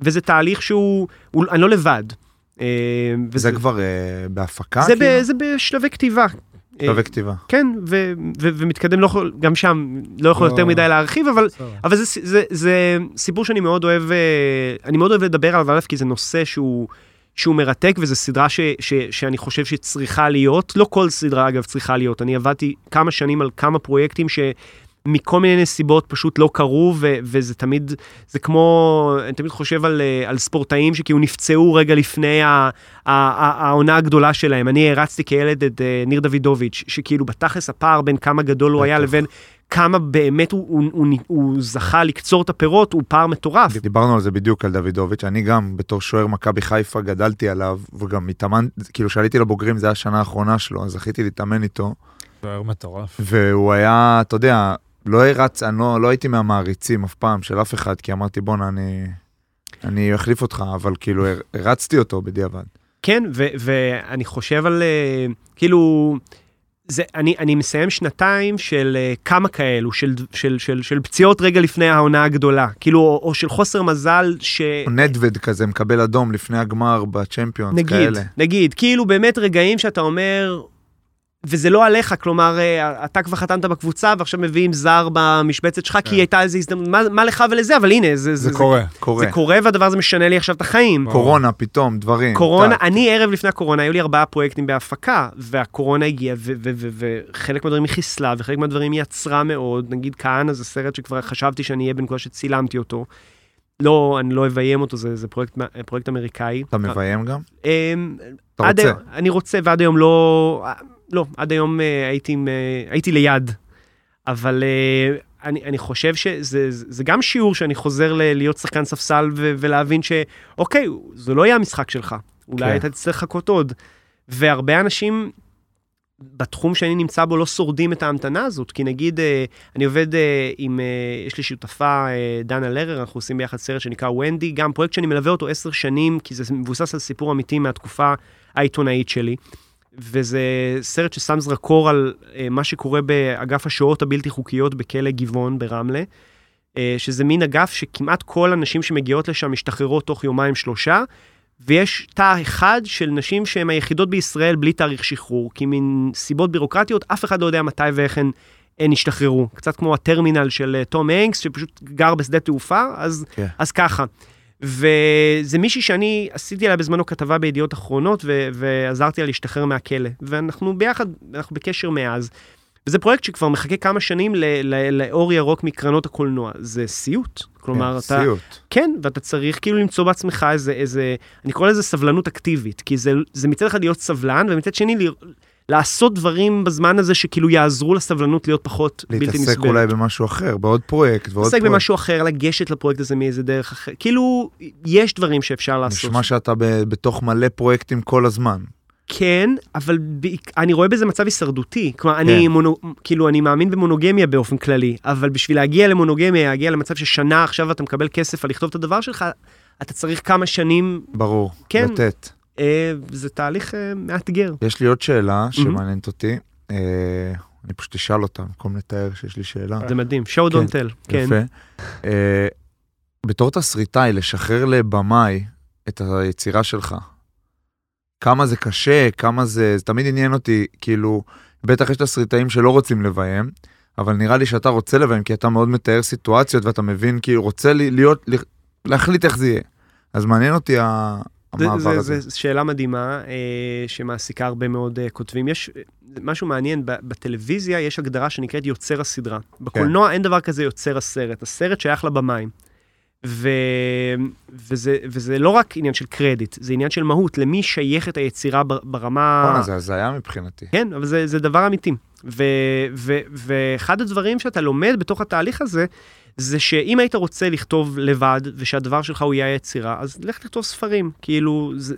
וזה תהליך שהוא, הוא, אני לא לבד. אה, וזה כבר אה, בהפקה? זה, כאילו? ב, זה בשלבי כתיבה. כתיבה. כן, ו, ו, ומתקדם, לא גם שם לא יכול לא. יותר מדי להרחיב, אבל. אבל זה, זה, זה סיפור שאני מאוד אוהב, אה, אני מאוד אוהב לדבר עליו, א', כי זה נושא שהוא, שהוא מרתק, וזו סדרה ש, ש, שאני חושב שצריכה להיות, לא כל סדרה אגב צריכה להיות, אני עבדתי כמה שנים על כמה פרויקטים שמכל מיני נסיבות פשוט לא קרו, ו, וזה תמיד, זה כמו, אני תמיד חושב על, אה, על ספורטאים שכאילו נפצעו רגע לפני ה- ה- ה- העונה הגדולה שלהם. אני הרצתי כילד את אה, ניר דוידוביץ', שכאילו בתכלס הפער בין כמה גדול הוא היה. לבין כמה באמת הוא, הוא, הוא, הוא זכה לקצור את הפירות, הוא פער מטורף. דיברנו על זה בדיוק על דוידוביץ', אני גם בתור שוער מכבי חיפה גדלתי עליו, וגם התאמן, כאילו כשעליתי לבוגרים זה היה השנה האחרונה שלו, אז זכיתי להתאמן איתו, שוער מטורף. והוא היה, אתה יודע, לא הרץ, אני לא, לא הייתי מהמעריצים אף פעם של אף אחד, כי אמרתי בואנה אני, אני אחליף אותך, אבל כאילו הר- הרצתי אותו בדיעבד. כן, ו- ואני חושב על, אה, כאילו, זה, אני, אני מסיים שנתיים של אה, כמה כאלו, של, של, של, של פציעות רגע לפני העונה הגדולה, כאילו, או, או של חוסר מזל ש... נדווד כזה מקבל אדום לפני הגמר בצ'מפיונס, נגיד, כאלה. נגיד, כאילו באמת רגעים שאתה אומר, וזה לא עליך, כלומר, אה, אתה כבר חתמת בקבוצה ועכשיו מביאים זר במשבצת שלך, כי כן. הייתה איזו הזדמנות, מה, מה לך ולזה, אבל הנה, זה, זה קורה. קורה. זה קורה והדבר הזה משנה לי עכשיו את החיים. קורונה פתאום, דברים. קורונה, טאק. אני ערב לפני הקורונה, היו לי ארבעה פרויקטים בהפקה, והקורונה הגיעה, וחלק מהדברים היא חיסלה, וחלק מהדברים היא עצרה מאוד. נגיד כהנא זה סרט שכבר חשבתי שאני אהיה בנקודה שצילמתי אותו. לא, אני לא אביים אותו, זה, זה פרויקט, פרויקט אמריקאי. אתה מביים גם? אמ, אתה עד רוצה? אני רוצה, ועד היום לא, לא, עד היום אה, הייתי, אה, הייתי ליד. אבל אה, אני, אני חושב שזה זה, גם שיעור שאני חוזר ל- להיות שחקן ספסל ו, ולהבין שאוקיי, זה לא יהיה המשחק שלך. אולי כן. אתה תצטרך לחכות עוד. והרבה אנשים בתחום שאני נמצא בו לא שורדים את ההמתנה הזאת, כי נגיד, אני עובד עם, יש לי שותפה, דנה לרר, אנחנו עושים ביחד סרט שנקרא ונדי, גם פרויקט שאני מלווה אותו עשר שנים, כי זה מבוסס על סיפור אמיתי מהתקופה העיתונאית שלי. וזה סרט ששם זרקור על אה, מה שקורה באגף השואות הבלתי חוקיות בכלא גבעון ברמלה, אה, שזה מין אגף שכמעט כל הנשים שמגיעות לשם משתחררות תוך יומיים שלושה, ויש תא אחד של נשים שהן היחידות בישראל בלי תאריך שחרור, כי מן סיבות בירוקרטיות אף אחד לא יודע מתי ואיך הן, הן ישתחררו. קצת כמו הטרמינל של אה, תום הנקס, שפשוט גר בשדה תעופה, אז, כן. אז ככה. וזה מישהי שאני עשיתי עליה בזמנו כתבה בידיעות אחרונות, ו- ועזרתי לה להשתחרר מהכלא. ואנחנו ביחד, אנחנו בקשר מאז. וזה פרויקט שכבר מחכה כמה שנים ל- ל- לאור ירוק מקרנות הקולנוע. זה סיוט. כלומר, כן, אתה... סיוט. כן, ואתה צריך כאילו למצוא בעצמך איזה, איזה, אני קורא לזה סבלנות אקטיבית, כי זה, זה מצד אחד להיות סבלן, ומצד שני ל- לעשות דברים בזמן הזה שכאילו יעזרו לסבלנות להיות פחות בלתי נסבלת. להתעסק אולי במשהו אחר, בעוד פרויקט ועוד להתעסק פרויקט. במשהו אחר, לגשת לפרויקט הזה מאיזה דרך אחרת. כאילו, יש דברים שאפשר לעשות. נשמע שאתה ב- בתוך מלא פרויקטים כל הזמן. כן, אבל בעיק- אני רואה בזה מצב הישרדותי. כלומר, כן. אני מונו, כאילו, אני מאמין במונוגמיה באופן כללי, אבל בשביל להגיע למונוגמיה, להגיע למצב ששנה עכשיו אתה מקבל כסף על לכתוב את הדבר שלך, אתה צריך כמה שנים, ברור, כן. לתת. אה, זה תהליך אה, מאתגר. יש לי עוד שאלה שמעניינת אותי. אה, אני פשוט אשאל אותה במקום לתאר שיש לי שאלה. זה מדהים, show כן, don't tell, כן. יפה. בתור תסריטאי, לשחרר לבמאי את היצירה שלך, כמה זה קשה, כמה זה, זה תמיד עניין אותי, כאילו, בטח יש תסריטאים שלא רוצים לביים, אבל נראה לי שאתה רוצה לביים, כי אתה מאוד מתאר סיטואציות ואתה מבין, כאילו, רוצה להיות, להחליט איך זה יהיה. אז מעניין אותי המעבר זה- הזה. זו שאלה מדהימה אה, שמעסיקה הרבה מאוד אה, כותבים. יש אה, משהו מעניין, ב- בטלוויזיה יש הגדרה שנקראת יוצר הסדרה. בקולנוע אין דבר כזה יוצר הסרט, הסרט שייך לבמאי. ו... וזה, וזה לא רק עניין של קרדיט, זה עניין של מהות, למי שייכת היצירה ברמה... בואנה, זה הזיה מבחינתי. כן, אבל זה, זה דבר אמיתי. ו, ו, ואחד הדברים שאתה לומד בתוך התהליך הזה, זה שאם היית רוצה לכתוב לבד, ושהדבר שלך הוא יהיה היצירה, אז לך תכתוב ספרים. כאילו, זה...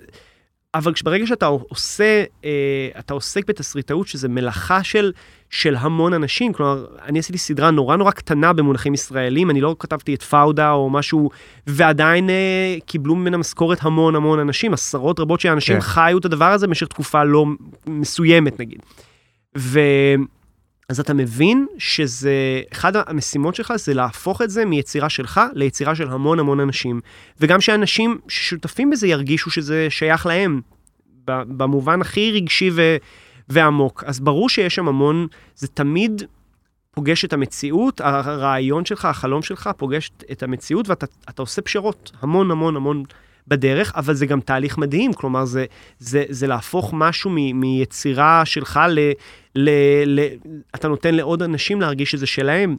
אבל ברגע שאתה עושה, אה, אתה עוסק בתסריטאות, שזה מלאכה של, של המון אנשים, כלומר, אני עשיתי סדרה נורא נורא קטנה במונחים ישראלים, אני לא כתבתי את פאודה או משהו, ועדיין אה, קיבלו ממנה משכורת המון המון אנשים, עשרות רבות של אנשים כן. חיו את הדבר הזה במשך תקופה לא מסוימת, נגיד. ו... אז אתה מבין שזה, אחד המשימות שלך זה להפוך את זה מיצירה שלך ליצירה של המון המון אנשים. וגם שאנשים ששותפים בזה ירגישו שזה שייך להם, במובן הכי רגשי ו- ועמוק. אז ברור שיש שם המון, זה תמיד פוגש את המציאות, הרעיון שלך, החלום שלך, פוגש את המציאות ואתה אתה עושה פשרות, המון המון המון בדרך, אבל זה גם תהליך מדהים, כלומר זה, זה, זה להפוך משהו מ- מיצירה שלך ל... ל, ל אתה נותן לעוד אנשים להרגיש שזה שלהם,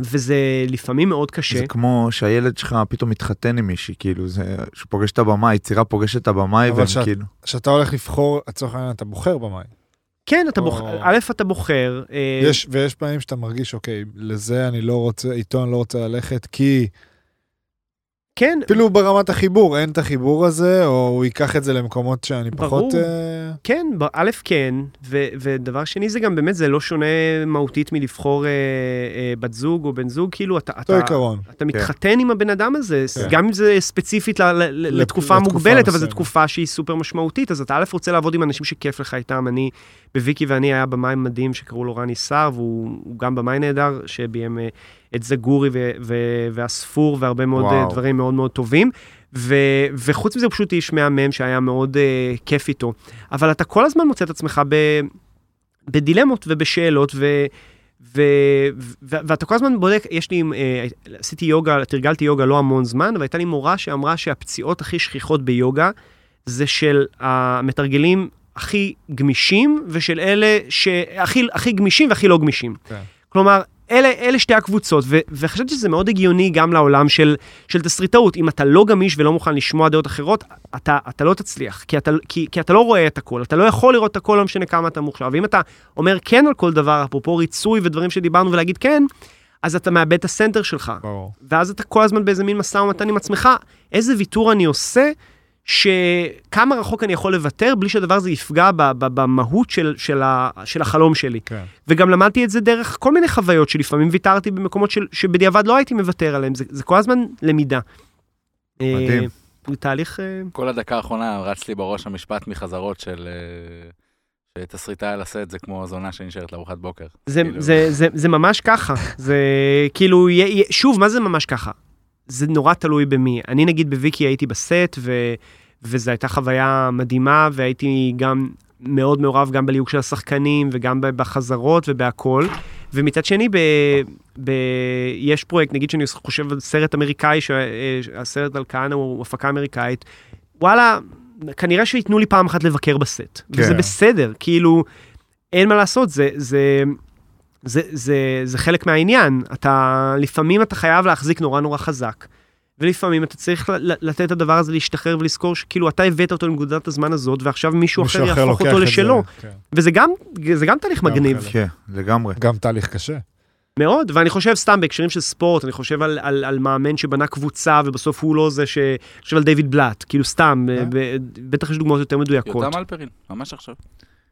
וזה לפעמים מאוד קשה. זה כמו שהילד שלך פתאום מתחתן עם מישהי, כאילו, זה, שהוא פוגש את הבמאי, יצירה פוגשת את הבמאי, אבל והם שאת- כאילו... כשאתה הולך לבחור, לצורך העניין, אתה בוחר במים. כן, אתה או- בוחר, א', אתה בוחר. אה, יש, ויש פעמים שאתה מרגיש, אוקיי, לזה אני לא רוצה, איתו אני לא רוצה ללכת, כי כן, אפילו ברמת החיבור, אין את החיבור הזה, או הוא ייקח את זה למקומות שאני פחות... ברור. אה, כן, א', כן, ו- ודבר שני זה גם באמת, זה לא שונה מהותית מלבחור אה, אה, בת זוג או בן זוג, כאילו אתה, אותו אתה, עיקרון. אתה מתחתן עם הבן אדם הזה, כן. גם אם זה ספציפית ל- ל- לתקופה לתקופה מוגבלת, אבל זו. תקופה שהיא סופר משמעותית, אז אתה א', רוצה לעבוד עם אנשים שכיף לך איתם, אני, בוויקי ואני היה במאי מדהים שקראו לו רני סער, והוא הוא גם במאי נהדר, שביים אה, את זגורי ו- ו- והספור והרבה מאוד וואו. וואו. דברים מאוד מאוד טובים. ו, וחוץ מזה הוא פשוט איש מהמם שהיה מאוד uh, כיף איתו. אבל אתה כל הזמן מוצא את עצמך ב, בדילמות ובשאלות, ו, ו, ו, ואתה כל הזמן בודק, יש לי, uh, עשיתי יוגה, תרגלתי יוגה לא המון זמן, והייתה לי מורה שאמרה שהפציעות הכי שכיחות ביוגה זה של המתרגלים הכי גמישים, ושל אלה שהכי הכי גמישים והכי לא גמישים. כן. כלומר, אלה, אלה שתי הקבוצות, ו- וחשבתי שזה מאוד הגיוני גם לעולם של, של תסריטאות. אם אתה לא גמיש ולא מוכן לשמוע דעות אחרות, אתה, אתה לא תצליח, כי אתה, כי, כי אתה לא רואה את הכל, אתה לא יכול לראות את הכל, לא משנה כמה אתה מוכשר. ואם אתה אומר כן על כל דבר, אפרופו ריצוי ודברים שדיברנו, ולהגיד כן, אז אתה מאבד את הסנטר שלך. ברור. ואז אתה כל הזמן באיזה מין משא ומתן עם עצמך, איזה ויתור אני עושה, שכמה רחוק אני יכול לוותר בלי שהדבר הזה יפגע במהות של, של, ה, של החלום שלי. כן. וגם למדתי את זה דרך כל מיני חוויות שלפעמים ויתרתי במקומות של, שבדיעבד לא הייתי מוותר עליהם, זה, זה כל הזמן למידה. מדהים. אה, תהליך... אה, כל הדקה האחרונה רץ לי בראש המשפט מחזרות של... אה, שתסריטאי על הסט זה כמו זונה שנשארת לארוחת בוקר. זה, כאילו- זה, זה, זה ממש ככה, זה כאילו, שוב, מה זה ממש ככה? זה נורא תלוי במי. אני נגיד בוויקי הייתי בסט, ו, וזו הייתה חוויה מדהימה, והייתי גם מאוד מעורב גם בליהוק של השחקנים, וגם בחזרות ובהכל. ומצד שני, ב, ב, יש פרויקט, נגיד שאני חושב על סרט אמריקאי, שהסרט על כהנא הוא הפקה אמריקאית, וואלה, כנראה שייתנו לי פעם אחת לבקר בסט. כן. וזה. בסדר, כאילו, אין מה לעשות, זה, זה, זה, זה, זה חלק מהעניין. אתה, לפעמים אתה חייב להחזיק נורא נורא חזק, ולפעמים אתה צריך לתת את הדבר הזה להשתחרר ולזכור שכאילו אתה הבאת אותו לנקודת הזמן הזאת, ועכשיו מישהו, אחר יהפוך לוקח אותו לשלו. כן. וזה גם, זה גם תהליך גם מגניב. חלק. כן, לגמרי. גם תהליך קשה. מאוד, ואני חושב סתם בהקשרים של ספורט, אני חושב על, על, על מאמן שבנה קבוצה ובסוף הוא לא זה ש... אני חושב על דיוויד בלאט, כאילו סתם, אה? ב- בטח יש דוגמאות יותר מדויקות. יותם אלפרין, ממש עכשיו.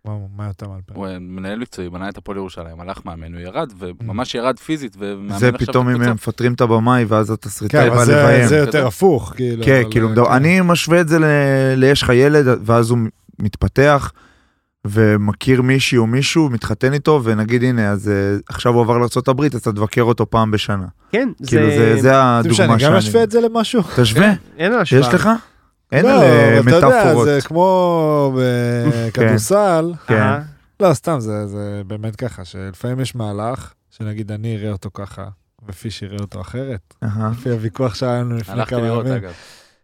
וואו, מה יותר מאלפיים? הוא מנהל מקצועי, בנה את הפועל ירושלים, הלך מאמן, הוא ירד, וממש ירד פיזית, ומאמן זה עכשיו פתאום אם. הם מפטרים את הבמאי ואז כן, התסריטאי בא אבל זה- לביים. זה יותר. הפוך, כאילו. כן, כאילו, אה, כן. אני משווה את זה ליש לך ילד, ואז הוא מתפתח, ומכיר מישהי או מישהו, מתחתן איתו, ונגיד הנה, אז אה, עכשיו הוא עבר לארה"ב, אז אתה תבקר אותו פעם בשנה. כן, כאילו, זה- זה אתם שאני הדוגמה גם. אשווה את זה למשהו? תשווה, אין השוואה. יש לך? אין לא, על אה, אבל אתה יודע, מטאפורות. זה כמו בכדורסל, כן. אהה. לא, סתם, זה, זה באמת ככה, שלפעמים יש מהלך, שנגיד אני אראה אותו ככה, ופיש יראה אותו אחרת. לפי הוויכוח שהיה לנו לפני כמה ימים.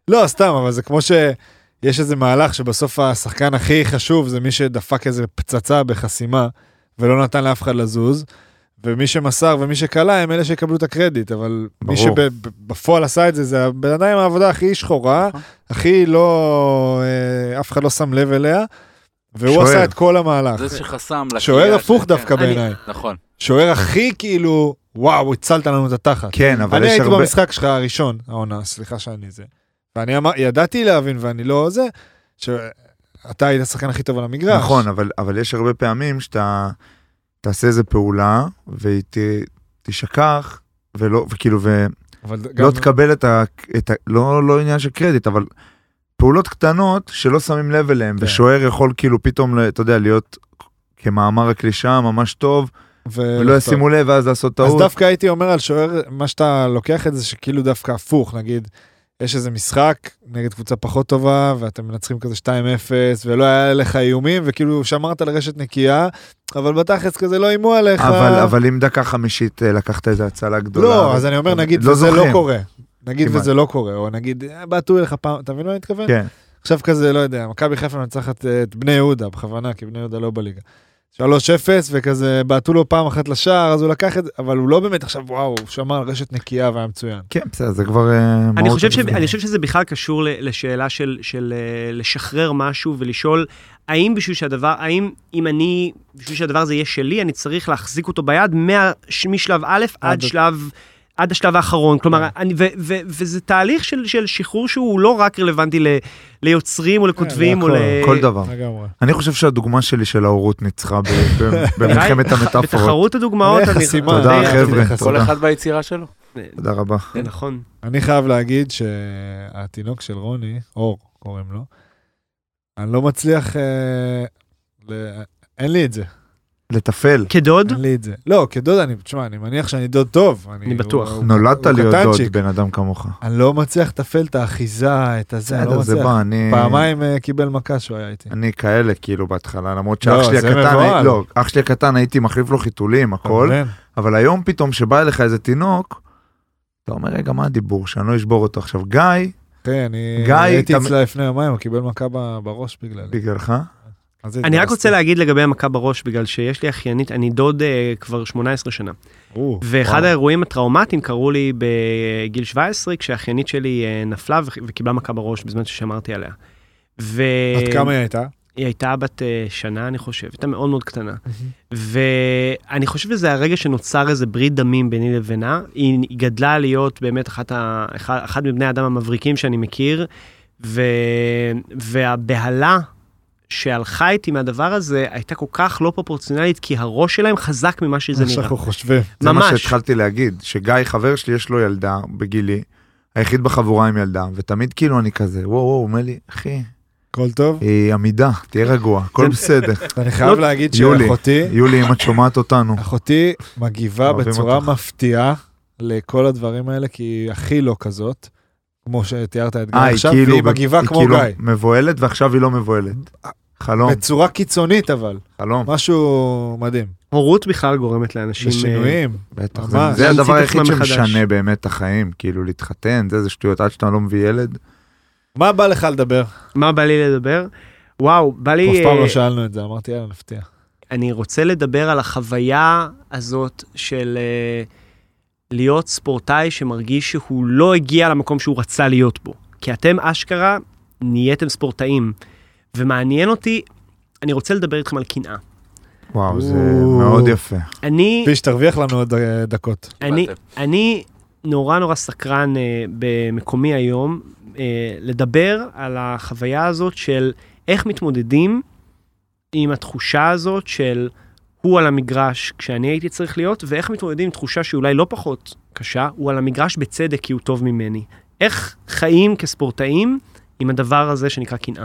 לא, סתם, אבל זה כמו שיש איזה מהלך שבסוף השחקן הכי חשוב זה מי שדפק איזה פצצה בחסימה, ולא נתן לאף אחד לזוז, ומי שמסר ומי שקלע הם אלה שיקבלו את הקרדיט, אבל מי ברור. שבפועל עשה את זה, זה הבן אדם עם העבודה הכי שחורה, נכון. הכי לא, אה, אף אחד לא שם לב אליה, והוא שוער. עשה את כל המהלך. זה שחסם לקריאה. שוער הפוך של- דווקא כן. בעיניי. נכון. שוער הכי כאילו, וואו, הצלת לנו את התחת. כן, אבל אני יש הייתי הרבה... במשחק שלך הראשון, העונה, סליחה שאני זה. ואני אמר, ידעתי להבין ואני לא זה, שאתה היית השחקן הכי טוב על המגרש. נכון, אבל, אבל יש הרבה פעמים שאתה תעשה איזה פעולה והיא ת, תשכח, ולא, וכאילו, ולא גם... תקבל את ה... את ה לא, לא עניין של קרדיט, אבל פעולות קטנות שלא שמים לב אליהן, כן. ושוער יכול כאילו פתאום, ל- אתה יודע, להיות כמאמר הקלישאה ממש טוב, ו- ולא ישימו לב ואז לעשות אז טעות. דווקא הייתי אומר על שוער, מה שאתה לוקח את זה, שכאילו דווקא הפוך, נגיד, יש איזה משחק נגד קבוצה פחות טובה, ואתם מנצחים כזה 2-0, ולא היה לך איומים, וכאילו שמרת על רשת נקייה, אבל בתכלס כזה לא איימו עליך. אבל, אבל אם דקה חמישית אה, לקחת איזה הצלה גדולה. לא, אז אני אומר, נגיד, לא וזה לא זוכרים. קורה. נגיד כמעט. וזה לא קורה, או נגיד, אה, בעטו אליך פעם, אתה מבין מה אני מתכוון? כן, עכשיו כזה, לא יודע, מכבי חיפה מנצחת אה, את בני יהודה, בכוונה, כי בני יהודה לא בליגה. 3-0, וכזה בעטו לו פעם אחת לשער, אז הוא לקח את זה, אבל הוא לא באמת עכשיו, וואו, הוא שמר על רשת נקייה והיה מצוין. כן, בסדר, זה כבר... אה, אני חושב, ש... אני חושב שזה בכלל קשור ל- לשאלה של, של אה, לשחרר משהו ולשאול, האם בשביל שהדבר, האם אם אני, בשביל שהדבר הזה יהיה שלי, אני צריך להחזיק אותו ביד מה, משלב א' עד עד- שלב... עד השלב האחרון, כלומר, אני, ו, ו, וזה תהליך של, של שחרור שהוא לא רק רלוונטי ל, ליוצרים או לכותבים או ל... כל דבר. לגמרי. אני חושב שהדוגמה שלי של ההורות ניצחה ב- ב- במלחמת המטאפורות. בתחרות הדוגמאות, אני... תודה, חבר'ה. איך כל תודה. אחד ביצירה שלו. תודה רבה. זה נכון. אני חייב להגיד שהתינוק של רוני, אור קוראים לו, אני לא מצליח, אה, ל- אין לי את זה, לטפל. כדוד, אין לי את זה. לא, כדוד, אני, תשמע, אני מניח שאני דוד טוב. אני בטוח. הוא- נולדת הוא להיות דוד קטנצ'יק. בן אדם כמוך. אני לא מצליח לתפעל את האחיזה, את הזה, אני לא בסדר, זה מצליח. בא, אני... פעמיים אה, קיבל מכה שהוא היה איתי. אני כאלה כאילו בהתחלה, למרות לא, שאח שלי זה הקטן. הי- לא, אח שלי הקטן הייתי מחליף לו חיתולים, הכל, מבין? אבל היום פתאום שבא אליך איזה תינוק, אתה אומר, רגע, מה הדיבור? שאני לא אשבור אותו עכשיו. גיא, כן, אני גיא, הייתי אצלה לפני יומיים, הוא קיבל מכה בראש בגללי. בגללך? אני רק. רוצה להגיד לגבי המכה בראש, בגלל שיש לי אחיינית, אני דוד אה, כבר 18 שנה. או, ואחד וואו. האירועים הטראומטיים קרו לי בגיל 17, כשהאחיינית שלי אה, נפלה ו- וקיבלה מכה בראש בזמן ששמרתי עליה. ו... עד כמה היא הייתה? היא הייתה בת אה, שנה, אני חושב, הייתה מאוד מאוד קטנה. ואני חושב שזה הרגע שנוצר איזה ברית דמים ביני לבינה. היא היא גדלה להיות באמת אחת, ה... אחד, אחד מבני האדם המבריקים שאני מכיר, ו... והבהלה שהלכה איתי מהדבר הזה הייתה כל כך לא פרופורציונלית, כי הראש שלהם חזק ממה שזה מה נראה. שאנחנו חושבים. זה מה ממש. שהתחלתי להגיד, שגיא חבר שלי יש לו ילדה בגילי, היחיד בחבורה עם ילדה, ותמיד כאילו אני כזה, וואו וואו, הוא אומר לי, אחי, הכל טוב? היא עמידה, תהיה רגוע, הכל בסדר. אני חייב להגיד יולי. שאחותי, יולי, אם את שומעת אותנו, אחותי מגיבה בצורה. מפתיעה לכל הדברים האלה, כי היא הכי לא כזאת, כמו שתיארת את גיא אה, היא עכשיו, כאילו, והיא מגיבה היא כמו כאילו גיא. מבוהלת ועכשיו היא לא מבוהלת. חלום, בצורה קיצונית אבל, חלום, משהו מדהים. הורות בכלל גורמת לאנשים... אה, לשינויים. בטח, זה-. זה הדבר היחיד. שמשנה באמת את החיים, כאילו להתחתן, זה זה שטויות, עד שאתה לא מביא ילד. מה בא לך לדבר? מה בא לי לדבר? וואו, בא לי... אף פעם אה, לא שאלנו את זה, אמרתי יאללה נפתיע. אני רוצה לדבר על החוויה הזאת של אה, להיות ספורטאי שמרגיש שהוא לא הגיע למקום שהוא רצה להיות בו. כי אתם אשכרה נהייתם ספורטאים. ומעניין אותי, אני רוצה לדבר איתכם על קנאה. וואו, זה או. מאוד יפה. אני, פיש, תרוויח לנו עוד אה, דקות. אני. אני נורא נורא סקרן אה, במקומי היום אה, לדבר על החוויה הזאת של איך מתמודדים עם התחושה הזאת של הוא על המגרש כשאני הייתי צריך להיות, ואיך מתמודדים עם תחושה שהיא אולי לא פחות קשה, הוא על המגרש בצדק כי הוא טוב ממני. איך חיים כספורטאים עם הדבר הזה שנקרא קנאה.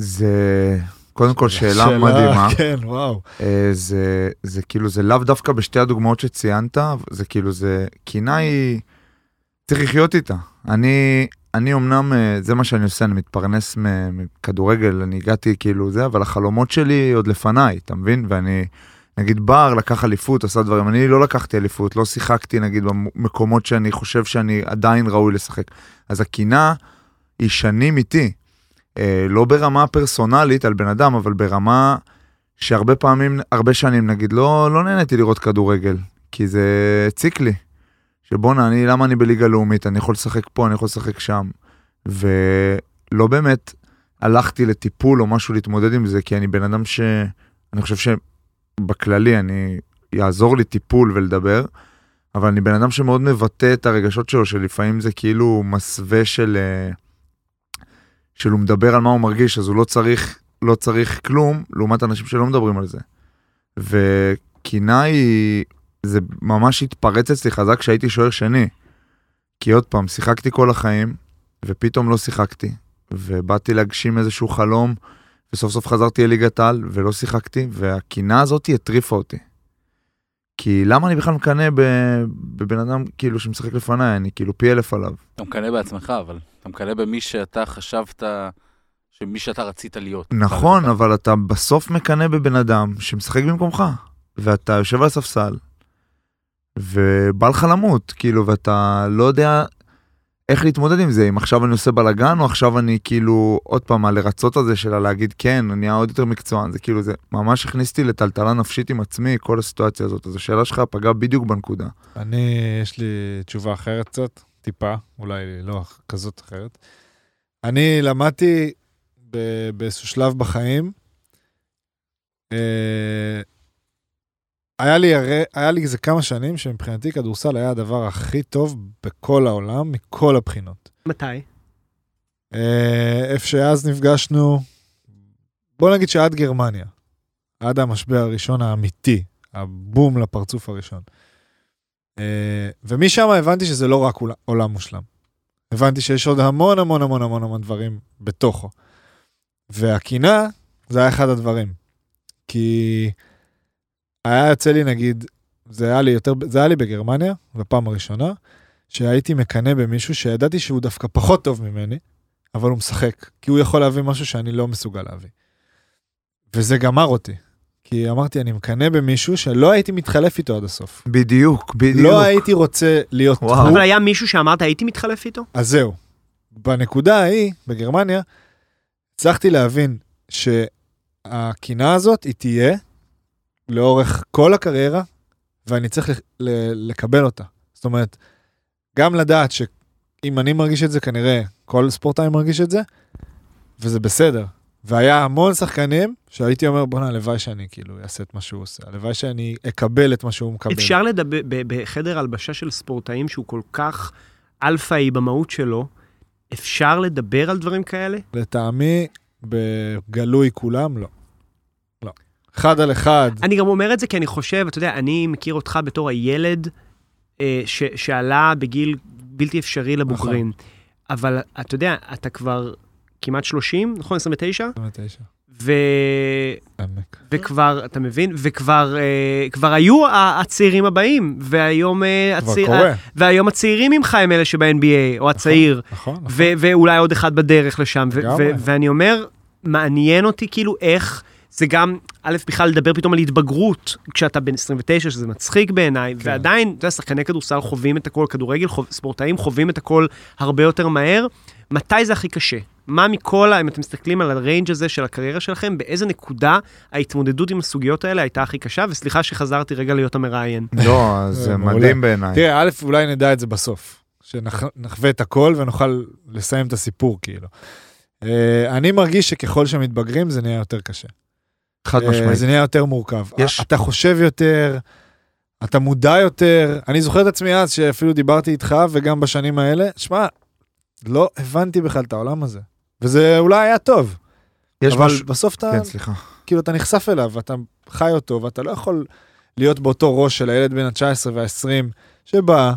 זה קודם כל שאלה מדהימה. כן, וואו. אה, זה, זה כאילו, זה לאו דווקא בשתי הדוגמאות שציינת, זה כאילו, זה, קינה היא, צריך לחיות איתה. אני, אני אמנם, אה, זה מה שאני עושה, אני מתפרנס מכדורגל, אני הגעתי כאילו זה, אבל החלומות שלי עוד לפניי, אתה מבין? ואני, נגיד בר לקח אליפות, עשה דברים, אני לא לקחתי אליפות, לא שיחקתי נגיד במקומות שאני חושב שאני עדיין ראוי לשחק. אז הקינה היא שנים איתי, אה, לא ברמה פרסונלית על בן אדם, אבל ברמה שהרבה פעמים, הרבה שנים נגיד, לא, לא נהניתי לראות כדורגל, כי זה הציק לי. שבואנה, אני, למה אני בליגה לאומית? אני יכול לשחק פה, אני יכול לשחק שם. ולא באמת הלכתי לטיפול או משהו להתמודד עם זה, כי אני בן אדם ש... אני חושב שבכללי אני... יעזור לי טיפול ולדבר, אבל אני בן אדם שמאוד מבטא את הרגשות שלו, שלפעמים זה כאילו מסווה של... אה, של הוא מדבר על מה הוא מרגיש, אז הוא לא צריך, לא צריך כלום, לעומת אנשים שלא מדברים על זה. וקינה היא, זה ממש התפרץ אצלי חזק כשהייתי שוער שני. כי עוד פעם, שיחקתי כל החיים, ופתאום לא שיחקתי, ובאתי להגשים איזשהו חלום, וסוף סוף חזרתי לליגת על, ולא שיחקתי, והקינה הזאת הטריפה אותי. כי למה אני בכלל מקנא בבן אדם כאילו שמשחק לפניי, אני כאילו פי אלף עליו. אתה מקנא בעצמך, אבל אתה מקנא במי שאתה חשבת, שמי שאתה רצית להיות. נכון, אבל אתה בסוף מקנא בבן אדם שמשחק במקומך, ואתה יושב על הספסל, ובא לך למות, כאילו, ואתה לא יודע איך להתמודד עם זה, אם עכשיו אני עושה בלאגן, או עכשיו אני כאילו, עוד פעם, הלרצות הזה של להגיד כן, אני אהיה עוד יותר מקצוען, זה כאילו, זה ממש הכניס אותי לטלטלה נפשית עם עצמי, כל הסיטואציה הזאת, אז השאלה שלך פגעה בדיוק בנקודה. אני, יש לי תשובה אחרת קצת, טיפה, אולי לא כזאת אחרת. אני למדתי באיזשהו שלב בחיים, אה, היה לי, הרי, היה לי איזה כמה שנים שמבחינתי כדורסל היה הדבר הכי טוב בכל העולם, מכל הבחינות. מתי? אה, איפה שאז נפגשנו, בוא נגיד שעד גרמניה, עד המשבר הראשון האמיתי, הבום לפרצוף הראשון. אה, ומשם הבנתי שזה לא רק עול- עולם מושלם. הבנתי שיש עוד המון המון המון המון המון דברים בתוכו. והקינה, זה היה אחד הדברים. כי היה יוצא לי נגיד, זה היה לי יותר, זה היה לי בגרמניה, בפעם הראשונה, שהייתי מקנא במישהו שידעתי שהוא דווקא פחות טוב ממני, אבל הוא משחק, כי הוא יכול להביא משהו שאני לא מסוגל להביא. וזה גמר אותי. כי אמרתי, אני מקנא במישהו שלא הייתי מתחלף איתו עד הסוף. בדיוק, בדיוק. לא הייתי רוצה להיות וואו. הוא. אבל היה מישהו שאמרת, הייתי מתחלף איתו? אז זהו. בנקודה ההיא, בגרמניה, הצלחתי להבין שהקינה הזאת, היא תהיה לאורך כל הקריירה, ואני צריך לקבל אותה. זאת אומרת, גם לדעת שאם אני מרגיש את זה, כנראה כל ספורטאי מרגיש את זה, וזה בסדר. והיה המון שחקנים שהייתי אומר, בוא'נה, הלוואי שאני כאילו אעשה את מה שהוא עושה, הלוואי שאני אקבל את מה שהוא מקבל. אפשר לדבר, בחדר הלבשה של ספורטאים שהוא כל כך אלפאי במהות שלו, אפשר לדבר על דברים כאלה? לטעמי, בגלוי כולם, לא. אחד על אחד, אני גם אומר את זה כי אני חושב, אתה יודע, אני מכיר אותך בתור הילד אה, ש, שעלה בגיל בלתי אפשרי לבוגרים. נכון. אבל אתה יודע, אתה כבר כמעט 30, נכון? 29? 29. ו... עמק. וכבר, אתה מבין? וכבר אה, כבר היו הצעירים הבאים, והיום, אה, הצעיר- קורה. והיום הצעירים ממך הם אלה שבא-NBA, או הצעיר, נכון, נכון. ו- ואולי עוד אחד בדרך לשם. ו-. ו- ואני אומר, מעניין אותי כאילו איך זה גם, א', בכלל לדבר פתאום על התבגרות, כשאתה בן 29, שזה מצחיק בעיניי, כן. ועדיין, אתה יודע, שחקני כדורסל חווים את הכל, כדורגל, חוב, ספורטאים חווים את הכל הרבה יותר מהר. מתי זה הכי קשה? מה מכל, אם אתם מסתכלים על הריינג' הזה של הקריירה שלכם, באיזה נקודה ההתמודדות עם הסוגיות האלה הייתה הכי קשה? וסליחה שחזרתי רגע להיות המראיין. לא, זה זה מעולה. מדהים בעיניי. תראה, א', אולי נדע את זה בסוף. שנחווה את הכל ונוכל לסיים את הסיפור, כאילו. אה, אני מרגיש שככל שמתבגרים זה נהיה יותר קשה. חד אה, משמעית. זה נהיה יותר מורכב. יש- אתה חושב יותר, אתה מודע יותר. אני זוכר את עצמי אז, שאפילו דיברתי איתך, וגם בשנים האלה, שמע, לא הבנתי בכלל את העולם הזה. וזה אולי היה טוב, יש אבל משהו... בסוף אתה, כן, סליחה. כאילו, אתה נחשף אליו, ואתה חי אותו, ואתה לא יכול להיות באותו ראש של הילד בן ה-19 וה-20, שבא,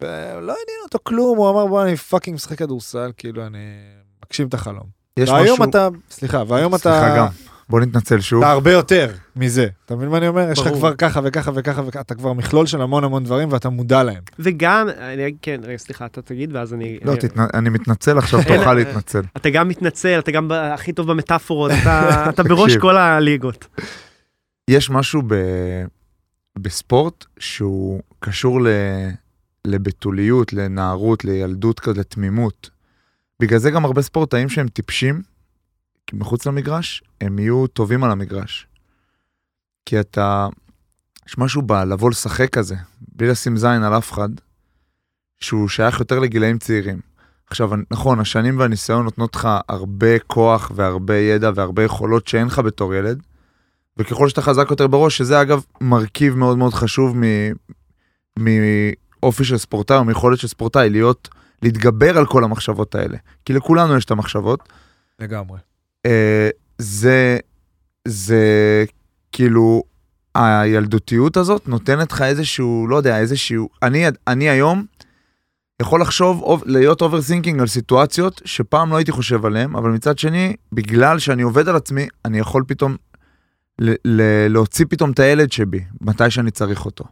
ולא עניין אותו כלום, הוא אמר, בוא, אני fucking משחק כדורסל, כאילו, אני מגשים את החלום. יש והיום משהו... אתה, סליחה, והיום אתה... סליחה גם. בוא נתנצל שוב. אתה הרבה יותר מזה. אתה מבין מה אני אומר? יש לך ברור. כבר ככה וככה וככה וככה, אתה כבר מכלול של המון המון דברים ואתה מודע להם. וגם, אני, כן, רגע, סליחה, אתה תגיד, ואז אני... לא, אני- תתנ- אני מתנצל, עכשיו תוכל להתנצל. אתה גם מתנצל, אתה גם הכי טוב במטאפורות, אתה, אתה בראש. כל הליגות. יש משהו ב... בספורט שהוא קשור ל... לבתוליות, לנערות, לילדות כזה, לתמימות. בגלל זה גם הרבה ספורטאים שהם טיפשים, מחוץ למגרש, הם יהיו טובים על המגרש. כי אתה, יש משהו בלבוא לשחק כזה, בלי לשים זין על אף אחד, שהוא שייך יותר לגילאים צעירים. עכשיו, נכון, השנים והניסיון נותנות לך הרבה כוח והרבה ידע והרבה יכולות שאין לך בתור ילד, וככל שאתה חזק יותר בראש, שזה אגב מרכיב מאוד מאוד חשוב מאופי של ספורטאי או מיכולת של ספורטאי, להיות, להתגבר על כל המחשבות האלה. כי לכולנו יש את המחשבות. לגמרי. אה, זה, זה כאילו, הילדותיות הזאת נותנת לך איזשהו, לא יודע, איזשהו, אני, אני היום יכול לחשוב, להיות overthinking על סיטואציות שפעם לא הייתי חושב עליהן, אבל מצד שני, בגלל שאני עובד על עצמי, אני יכול פתאום ל- ל- להוציא פתאום את הילד שבי, מתי שאני צריך אותו.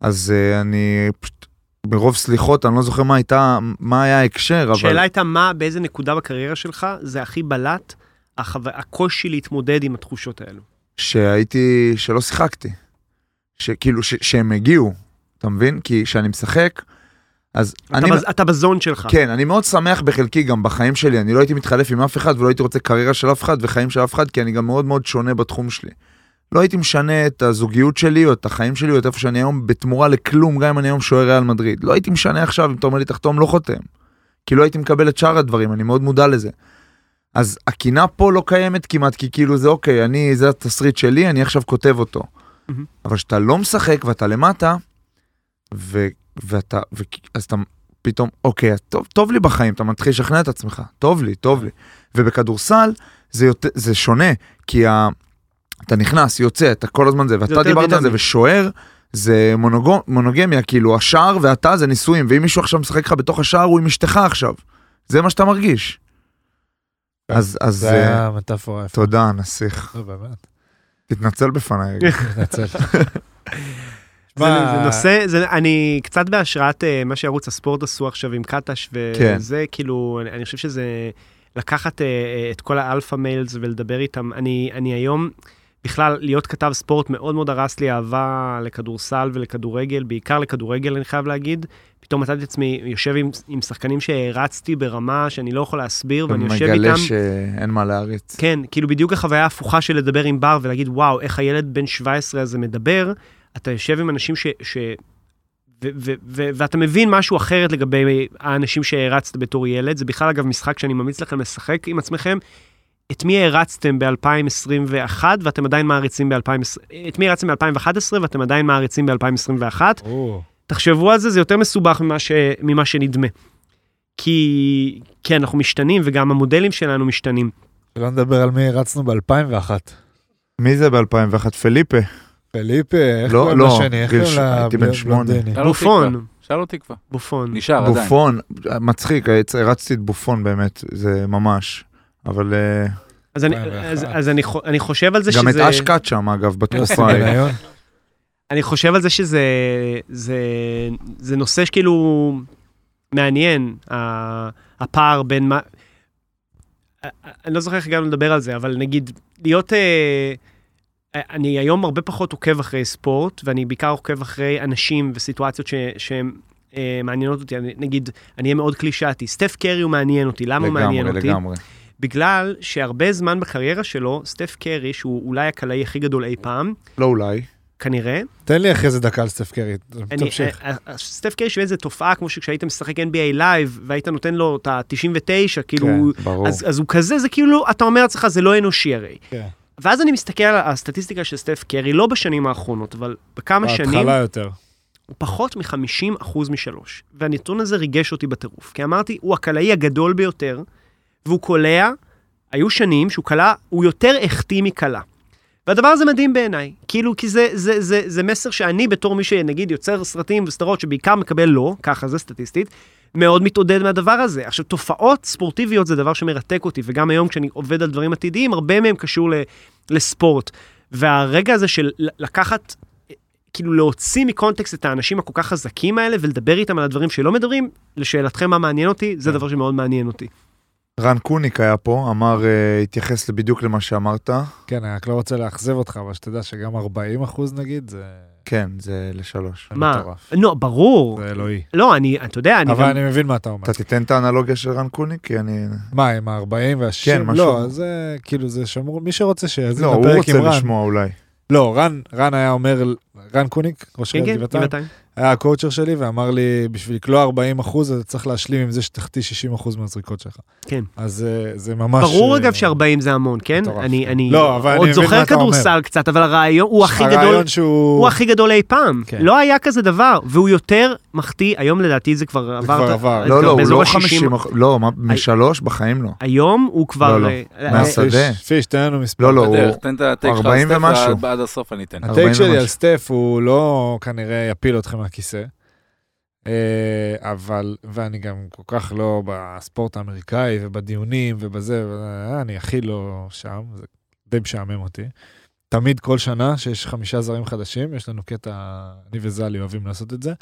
אז uh, אני פשוט, ברוב סליחות, אני לא זוכר מה הייתה, מה היה ההקשר, אבל... השאלה הייתה מה, באיזה נקודה בקריירה שלך זה הכי בלט, החו... הקושי להתמודד עם התחושות האלו. שהייתי, שלא שיחקתי. שכאילו, ש, שהם הגיעו, אתה מבין? כי כשאני משחק, אז אתה, אני... בז... אתה בזון שלך. כן, אני מאוד שמח בחלקי גם בחיים שלי, אני לא הייתי מתחלף עם אף אחד ולא הייתי רוצה קריירה של אף אחד וחיים של אף אחד, כי אני גם מאוד מאוד שונה בתחום שלי. לא הייתי משנה את הזוגיות שלי או את החיים שלי או את איפה שאני היום בתמורה לכלום, גם אם אני היום שוער ריאל מדריד. לא הייתי משנה עכשיו, אם אתה אומר לי תחתום, לא חותם. כי לא הייתי מקבל את שאר הדברים, אני מאוד מודע לזה. אז הקינה פה לא קיימת כמעט, כי כאילו זה אוקיי, אני, זה התסריט שלי, אני עכשיו כותב אותו. מהמם. אבל כשאתה לא משחק ואתה למטה, ו, ואתה, ו, אז אתה פתאום, אוקיי, טוב, טוב לי בחיים, אתה מתחיל לשכנע את עצמך, טוב לי, טוב לי. ובכדורסל זה, יותר, זה שונה, כי ה, אתה נכנס, יוצא, אתה כל הזמן זה, ואתה דיברת על זה. ושוער, זה מונוגו, מונוגמיה, כאילו השער ואתה זה נישואים, ואם מישהו עכשיו משחק לך בתוך השער, הוא עם אשתך עכשיו. זה מה שאתה מרגיש. אז, אז זה אה, היה מטאפורה יפה. תודה, נסיך. לא, באמת. תתנצל בפניי רגע. מתנצל. זה, זה נושא, זה, אני קצת בהשראת אה, מה שערוץ הספורט עשו עכשיו עם קטש, כן. וזה כאילו, אני, אני חושב שזה לקחת אה, את כל האלפא מיילס ולדבר איתם. אני, אני היום, בכלל, להיות כתב ספורט מאוד מאוד הרס לי אהבה לכדורסל ולכדורגל, בעיקר לכדורגל, אני חייב להגיד. פתאום מצאתי את עצמי יושב עם, עם שחקנים שהערצתי ברמה שאני לא יכול להסביר, ואני יושב איתם. מגלה שאין מה להריץ. כן, כאילו בדיוק החוויה ההפוכה של לדבר עם בר ולהגיד, וואו, איך הילד בן 17 הזה מדבר, אתה יושב עם אנשים ש... ש... ו- ו- ו- ואתה מבין משהו אחרת לגבי האנשים שהערצת בתור ילד, זה בכלל אגב משחק שאני ממליץ לכם לשחק עם עצמכם. את מי הערצתם ב-2021 ואתם עדיין מעריצים ב-2020, את מי הערצתם ב-2011 ואתם עדיין מעריצים ב-2021. או, תחשבו על זה, זה יותר מסובך ממה, ש... ממה שנדמה. כי... כי אנחנו משתנים וגם המודלים שלנו משתנים. שלא נדבר על מי הרצנו ב-2001. מי זה ב-2001? פליפה. פליפה, איך לא, קוראים לא, לשני? איך גיל קוראים ש- הייתי בן שמונה. לבלונדיני? בופון. תקווה. שאלו תקווה. בופון. נשאר עדיין. בופון, מצחיק, הרצתי את בופון באמת, זה ממש. אבל אה, אז אני, 2001. אז, אז אני, אני חושב על זה גם את שזה... אשקת שם אגב, בתקופה ההיא. אני חושב על זה שזה זה, זה נושא שכאילו מעניין, הפער בין מה... אני לא זוכר איך הגענו לדבר על זה, אבל נגיד, להיות... אה, אני היום הרבה פחות עוקב אחרי ספורט, ואני בעיקר עוקב אחרי אנשים וסיטואציות שהן אה, מעניינות אותי. נגיד, אני אהיה מאוד קלישאתי, סטף קרי הוא מעניין אותי, למה הוא מעניין לגמרי, אותי? לגמרי. בגלל שהרבה זמן בקריירה שלו, סטף קרי, שהוא אולי הקלעי הכי גדול אי פעם, לא אולי. כנראה, תן לי אחרי זה דקה על סטף קרי. אני, תמשיך. אה, אה, סטף קרי שווה איזה תופעה כמו שכשהיית משחק NBA לייב והיית נותן לו את ה-99, כאילו, כן, ברור. אז, אז הוא כזה, זה כאילו, אתה אומר לעצמך, זה לא אנושי הרי. כן. ואז אני מסתכל על הסטטיסטיקה של סטף קרי, לא בשנים האחרונות, אבל בכמה שנים, בהתחלה יותר. הוא פחות מ-50% משלוש. והנתון הזה ריגש אותי בטירוף, כי אמרתי, הוא הקלעי הגדול ביותר, והוא קולע, היו שנים שהוא קלע, הוא יותר החטיא מקלע. והדבר הזה מדהים בעיניי, כאילו, כי זה, זה, זה, זה מסר שאני בתור מי שנגיד יוצר סרטים וסדרות שבעיקר מקבל לא, ככה זה סטטיסטית, מאוד מתעודד מהדבר הזה. עכשיו, תופעות ספורטיביות זה דבר שמרתק אותי, וגם היום כשאני עובד על דברים עתידיים, הרבה מהם קשור ל, לספורט. והרגע הזה של לקחת, כאילו להוציא מקונטקסט את האנשים הכל כך חזקים האלה ולדבר איתם על הדברים שלא מדברים, לשאלתכם מה מעניין אותי, זה דבר שמאוד מעניין אותי. רן קוניק היה פה, אמר, אה, התייחס בדיוק למה שאמרת. כן, אני רק לא רוצה לאכזב אותך, אבל שתדע שגם 40 אחוז נגיד, זה כן, זה לשלוש. מה? לא, ברור. זה אלוהי. לא, אני, אתה יודע, אני אבל גם... אני מבין מה אתה אומר. אתה תיתן את האנלוגיה של רן קוניק? כי אני... מה, עם ה-40 וה-60? כן, משהו. לא, זה כאילו, זה שמור, מי שרוצה שיאזין לא, הוא לפרק עם רוצה רן. לשמוע אולי. לא, רן, רן היה אומר, רן קוניק, ראש כן, עיריית כן, גבעתיים. היה הקואוצ'ר שלי ואמר לי, בשביל לקלוע 40 אחוז, אתה צריך להשלים עם זה שתחטיא 60 אחוז מהזריקות שלך. כן. אז אה, זה ממש... ברור אה, אגב ש-40 זה המון, כן? מטורף, אני, כן. אני לא, אבל אני עוד מבין זוכר מה אתה אומר. כדורסל קצת, אבל הרעיון הוא הכי גדול, הרעיון שהוא... הוא הכי גדול אי פעם. כן. לא היה כזה דבר, והוא יותר מחטיא, היום לדעתי זה כבר עבר... כבר עבר. לא, לא, הוא לא ה- 50 אחוז, לא, משלוש בחיים לא. היום הוא כבר... לא, לא. אה, אה, מהשדה. פיש, תן לנו מספר. לא, לא, הוא... בדרך, תן את הטייק שלך 40 על סטף ומשהו. ועד- עד הסוף אני אתן. 40 הטייק שלי על. סטף הוא לא כנראה יפיל אתכם מהכיסא. אה, אבל, ואני גם כל כך לא בספורט האמריקאי ובדיונים ובזה, ו- אני הכי לא שם, זה די משעמם אותי. תמיד כל שנה שיש חמישה זרים חדשים, יש לנו קטע, אני וזלי אוהבים לעשות את זה.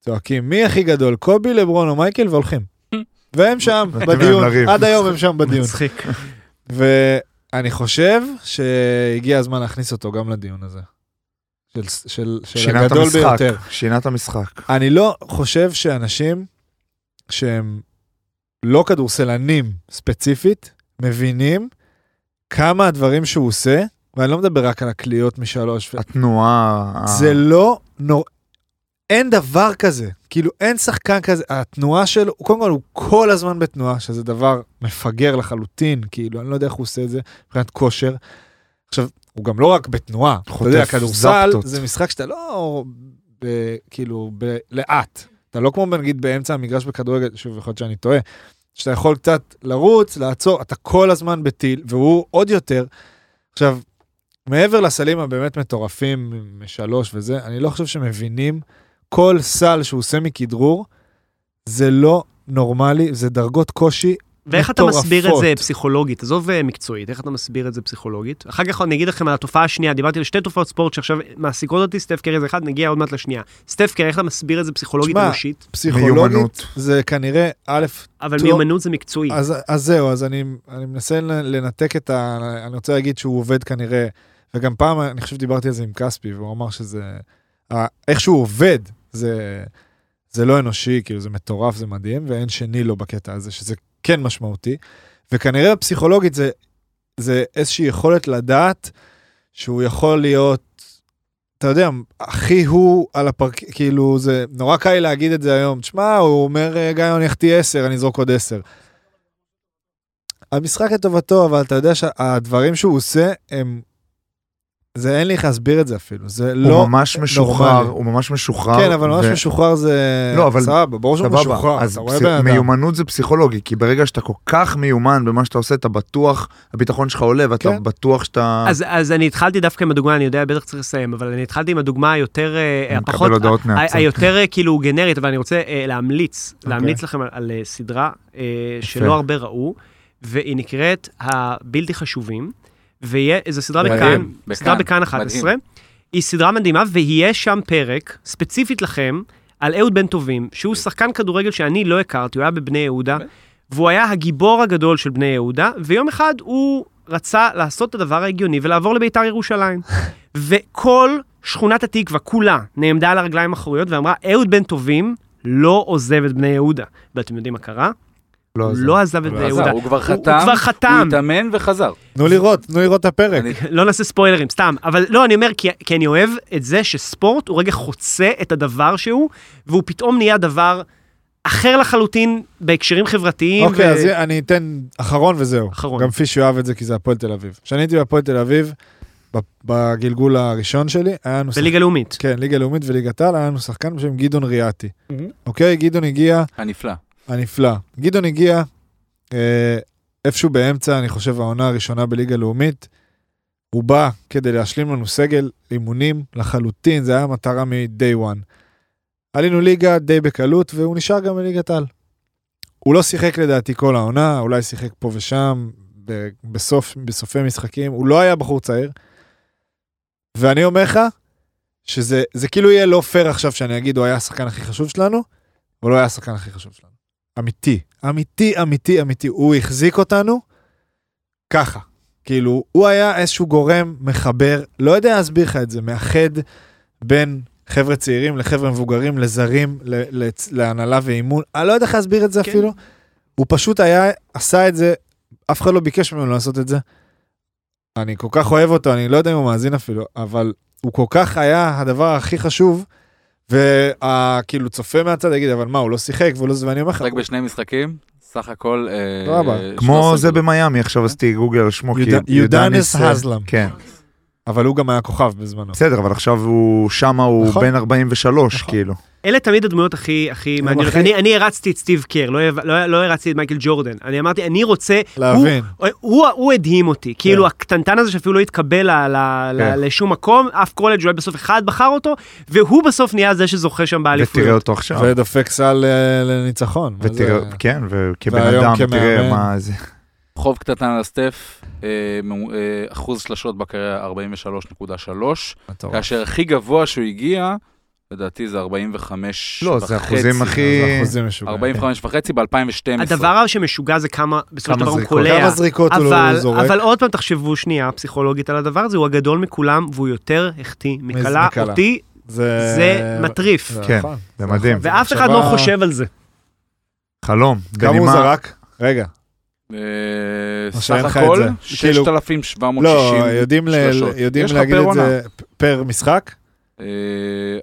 צועקים, מי הכי גדול, קובי, לברון או מייקל, והולכים. והם שם, בדיון. עד היום הם שם בדיון. מצחיק. ואני חושב שהגיע הזמן להכניס אותו גם לדיון הזה. של, של, של שינה את הגדול המשחק. ביותר. שינה את המשחק. אני לא חושב שאנשים שהם לא כדורסלנים ספציפית, מבינים כמה הדברים שהוא עושה, ואני לא מדבר רק על הקליעות משלוש, התנועה... זה לא נור... אין דבר כזה, כאילו אין שחקן כזה, התנועה שלו, קודם כל הוא כל הזמן בתנועה, שזה דבר מפגר לחלוטין, כאילו, אני לא יודע איך הוא עושה את זה מבחינת כושר. עכשיו, הוא גם לא רק בתנועה, אתה יודע, כדורסל. זה משחק שאתה לא, ב, כאילו, ב, לאט. אתה לא כמו נגיד באמצע המגרש בכדורגל, שוב, יכול להיות שאני טועה, שאתה יכול קצת לרוץ, לעצור, אתה כל הזמן בטיל, והוא עוד יותר. עכשיו, מעבר לסלים הבאמת מטורפים משלוש וזה, אני לא חושב שמבינים כל סל שהוא עושה מכדרור, זה לא נורמלי, זה דרגות קושי ואיך אתה מסביר את זה. פסיכולוגית? עזוב אה, מקצועית, איך אתה מסביר את זה פסיכולוגית? אחר כך אני אגיד לכם על התופעה השנייה, דיברתי על שתי תופעות ספורט שעכשיו מעסיקות אותי, סטף קרי זה אחד, נגיע עוד מעט לשנייה. סטף קרי, איך אתה מסביר את זה פסיכולוגית אנושית? פסיכולוגית. זה כנראה, א', אבל. מיומנות זה מקצועי. אז, אז זהו, אז אני, אני מנסה לנ- לנתק את ה... אני רוצה להגיד שהוא עובד כנראה, וגם פעם, אני חושב שדיברתי על זה עם כספי, והוא אמר שזה... איך שהוא עובד, זה, זה לא אנושי, כאילו זה מטורף, זה מדהים, ואין שני לו בקטע הזה, שזה כן משמעותי. וכנראה פסיכולוגית זה, זה איזושהי יכולת לדעת שהוא יכול להיות, אתה יודע, הכי הוא על הפרק... כאילו, זה נורא קל לי להגיד את זה היום. תשמע, הוא אומר, "אה, גם אם אני אחטיא 10, אני אזרוק עוד 10. המשחק לטובתו, אבל אתה יודע שהדברים שהוא עושה, הם... זה אין לי איך להסביר את זה אפילו, זה הוא לא... ממש משוחרר, נורמלי. הוא ממש משוחרר. כן, אבל ממש ו- משוחרר זה... לא, אבל- סבבה, ברור שהוא משוחרר, אז אתה רואה פס- בן אדם. מיומנות זה פסיכולוגי, כי ברגע שאתה כל כך מיומן במה שאתה עושה, אתה בטוח, הביטחון שלך עולה, ואתה כן. בטוח שאתה... אז, אז אני התחלתי דווקא עם הדוגמה, אני יודע, בטח צריך לסיים, אבל אני התחלתי עם הדוגמה היותר, אה, אני הפחות, מקבל הודעות ה- מהצד. היותר אה, כאילו גנרית, אבל אני רוצה אה, להמליץ, אוקיי. להמליץ לכם על, על אה, סדרה אה, שלא הרבה ראו, והיא נקראת הבלתי חשובים, וזו סדרה. בכאן, סדרה בכאן 11. מדהים. היא סדרה מדהימה, ויהיה שם פרק, ספציפית לכם, על אהוד בן טובים, שהוא שחקן כדורגל שאני לא הכרתי, הוא היה בבני יהודה, והוא היה הגיבור הגדול של בני יהודה, ויום אחד הוא רצה לעשות את הדבר ההגיוני ולעבור לביתר ירושלים. וכל שכונת התקווה, כולה, נעמדה על הרגליים האחוריות ואמרה, אהוד בן טובים לא עוזב את בני יהודה. ואתם יודעים מה קרה? לא, הוא לא עזב את הוא בני חזר, יהודה. הוא כבר הוא חתם, כבר חתם. הוא התאמן וחזר. תנו לראות, תנו לראות את הפרק. לא נעשה ספוילרים, סתם. אבל לא, אני אומר, כי, אני אוהב את זה שספורט הוא רגע חוצה את הדבר שהוא, והוא פתאום נהיה דבר אחר לחלוטין בהקשרים חברתיים. אוקיי, אז אני אתן אחרון וזהו. אחרון. גם פיש יאהב את זה כי זה הפועל תל אביב. כשאני הייתי בהפועל תל אביב, ב- בגלגול הראשון שלי, היה לנו... בליגה לאומית. כן, ליגה לאומית וליגת העל, היה לנו שחקן בשם גדעון ריאטי. אוקיי, גדעון הגיע, הנפלא. הנפלא. גדעון הגיע אה, איפשהו באמצע, אני חושב, העונה הראשונה בליגה לאומית. הוא בא כדי להשלים לנו סגל אימונים לחלוטין, זה היה מטרה מ-day one. עלינו ליגה די בקלות, והוא נשאר גם בליגת על. הוא לא שיחק לדעתי כל העונה, אולי שיחק פה ושם, בסוף, בסופי משחקים, הוא לא היה בחור צעיר. ואני אומר לך, שזה זה כאילו יהיה לא פייר עכשיו שאני אגיד, הוא היה השחקן הכי חשוב שלנו, הוא לא היה השחקן הכי חשוב שלנו. אמיתי, אמיתי, אמיתי, אמיתי. הוא החזיק אותנו ככה. כאילו, הוא היה איזשהו גורם מחבר, לא יודע להסביר לך את זה, מאחד בין חבר'ה צעירים לחבר'ה מבוגרים, לזרים, ל- ל- להנהלה ואימון. אני לא יודע איך להסביר את זה כן. אפילו. הוא פשוט היה, עשה את זה, אף אחד לא ביקש ממנו לעשות את זה. אני כל כך אוהב אותו, אני לא יודע אם הוא מאזין אפילו, אבל הוא כל כך היה הדבר הכי חשוב, וכאילו צופה מהצד יגיד, אבל מה, הוא לא שיחק, והוא לא זה, ואני אומר לך, רק בשני משחקים, סך הכל... אה, כמו 13 זה. במיאמי, עכשיו עשיתי גוגל על שמו, כי יוד- יודניס אה, הזלם. כן, אבל הוא גם היה כוכב בזמנו. בסדר, אבל עכשיו הוא, שמה הוא נכון. בן 43, נכון. כאילו. אלה תמיד הדמויות הכי הכי מעניינות. הכי- אני אני הרצתי את סטיב קר, לא לא- לא הרצתי את מייקל ג'ורדן. אני אמרתי, אני רוצה... להבין. הוא- הוא הוא הדהים אותי. כאילו, הקטנטן הזה שאפילו לא התקבל ל- ל- כן. לשום מקום, אף קולג' אולי בסוף אחד בחר אותו, והוא בסוף נהיה זה שזוכה שם ותראה באליפויות. אותו עכשיו. ודופק סל אה, לניצחון. ותראה, זה- כן, וכבן אדם, כמאמן. תראה מה זה. חוב קטן על הסטף, אה, אה, אחוז שלשות בקריירה 43.3, מטורף. כאשר הכי גבוה שהוא הגיע, לדעתי זה 45 לא, זה אחוזים הכי... זה אחוזים משוגעים. 45 וחצי ב-2012. הדבר שמשוגע זה כמה, בסופו של דבר הוא זריקות. קולע. כמה זריקות הוא אבל, לא זורק. אבל עוד פעם תחשבו שנייה פסיכולוגית על הדבר הזה, הוא הגדול מכולם והוא יותר החטיא מקלה. אותי זה... זה מטריף. זה כן, נכון. זה מדהים. ואף אחד לא חושב על זה. חלום. כמה הוא בנימה- זרק? רגע. אה, סך הכל, זה. כאילו- 6,760 לא, יודעים, ל... שלשות. יודעים להגיד פר את זה פר משחק? אה,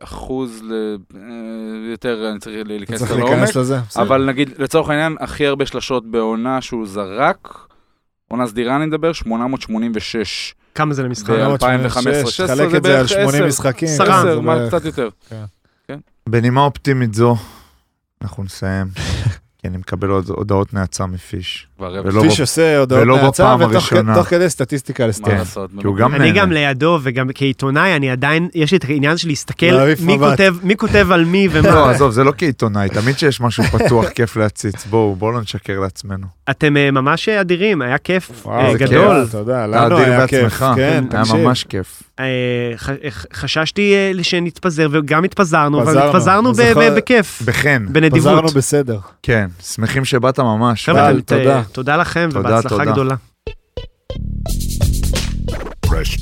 אחוז ל... אה, יותר, אני צריך להיכנס צריך לעומק. להיכנס לזה. בסדר. אבל נגיד, לצורך העניין, הכי הרבה שלשות בעונה שהוא זרק, עונה סדירה אני מדבר, 886. כמה זה למשחק? ב- 486, 2015, תחלק זה את זה על בערך 80 עשר. משחקים. עשרה. כן, עשר, זה מה בערך- קצת יותר. בנימה אופטימית זו, אנחנו נסיים. כי אני מקבל הודעות נאצה מפיש. כבר. פיש עושה הודעות בפעם ותוך כדי סטטיסטיקה. כן. הוא גם אני נהנה. גם לידו, וגם כעיתונאי, אני עדיין, יש לי את העניין של להסתכל מי. כותב, מי כותב על מי לא, ומה. עזוב, זה לא כעיתונאי, תמיד שיש משהו פתוח, כיף להציץ. בואו, בואו לא נשקר לעצמנו. אתם אה, ממש אדירים, היה כיף וואו, אה, זה גדול. כיף. תודה, לנו אדיר היה כיף. בעצמך. כן, היה תקשיב. ממש כיף. אה, חששתי אה, שנתפזר, וגם התפזרנו, אבל פזרנו. התפזרנו בכיף, בחן, בנדיבות. חזרנו בסדר. כן, שמחים שבאת ממש. חבר'ה, תודה. תודה לכם, תודה, ובהצלחה תודה. גדולה. Fresh.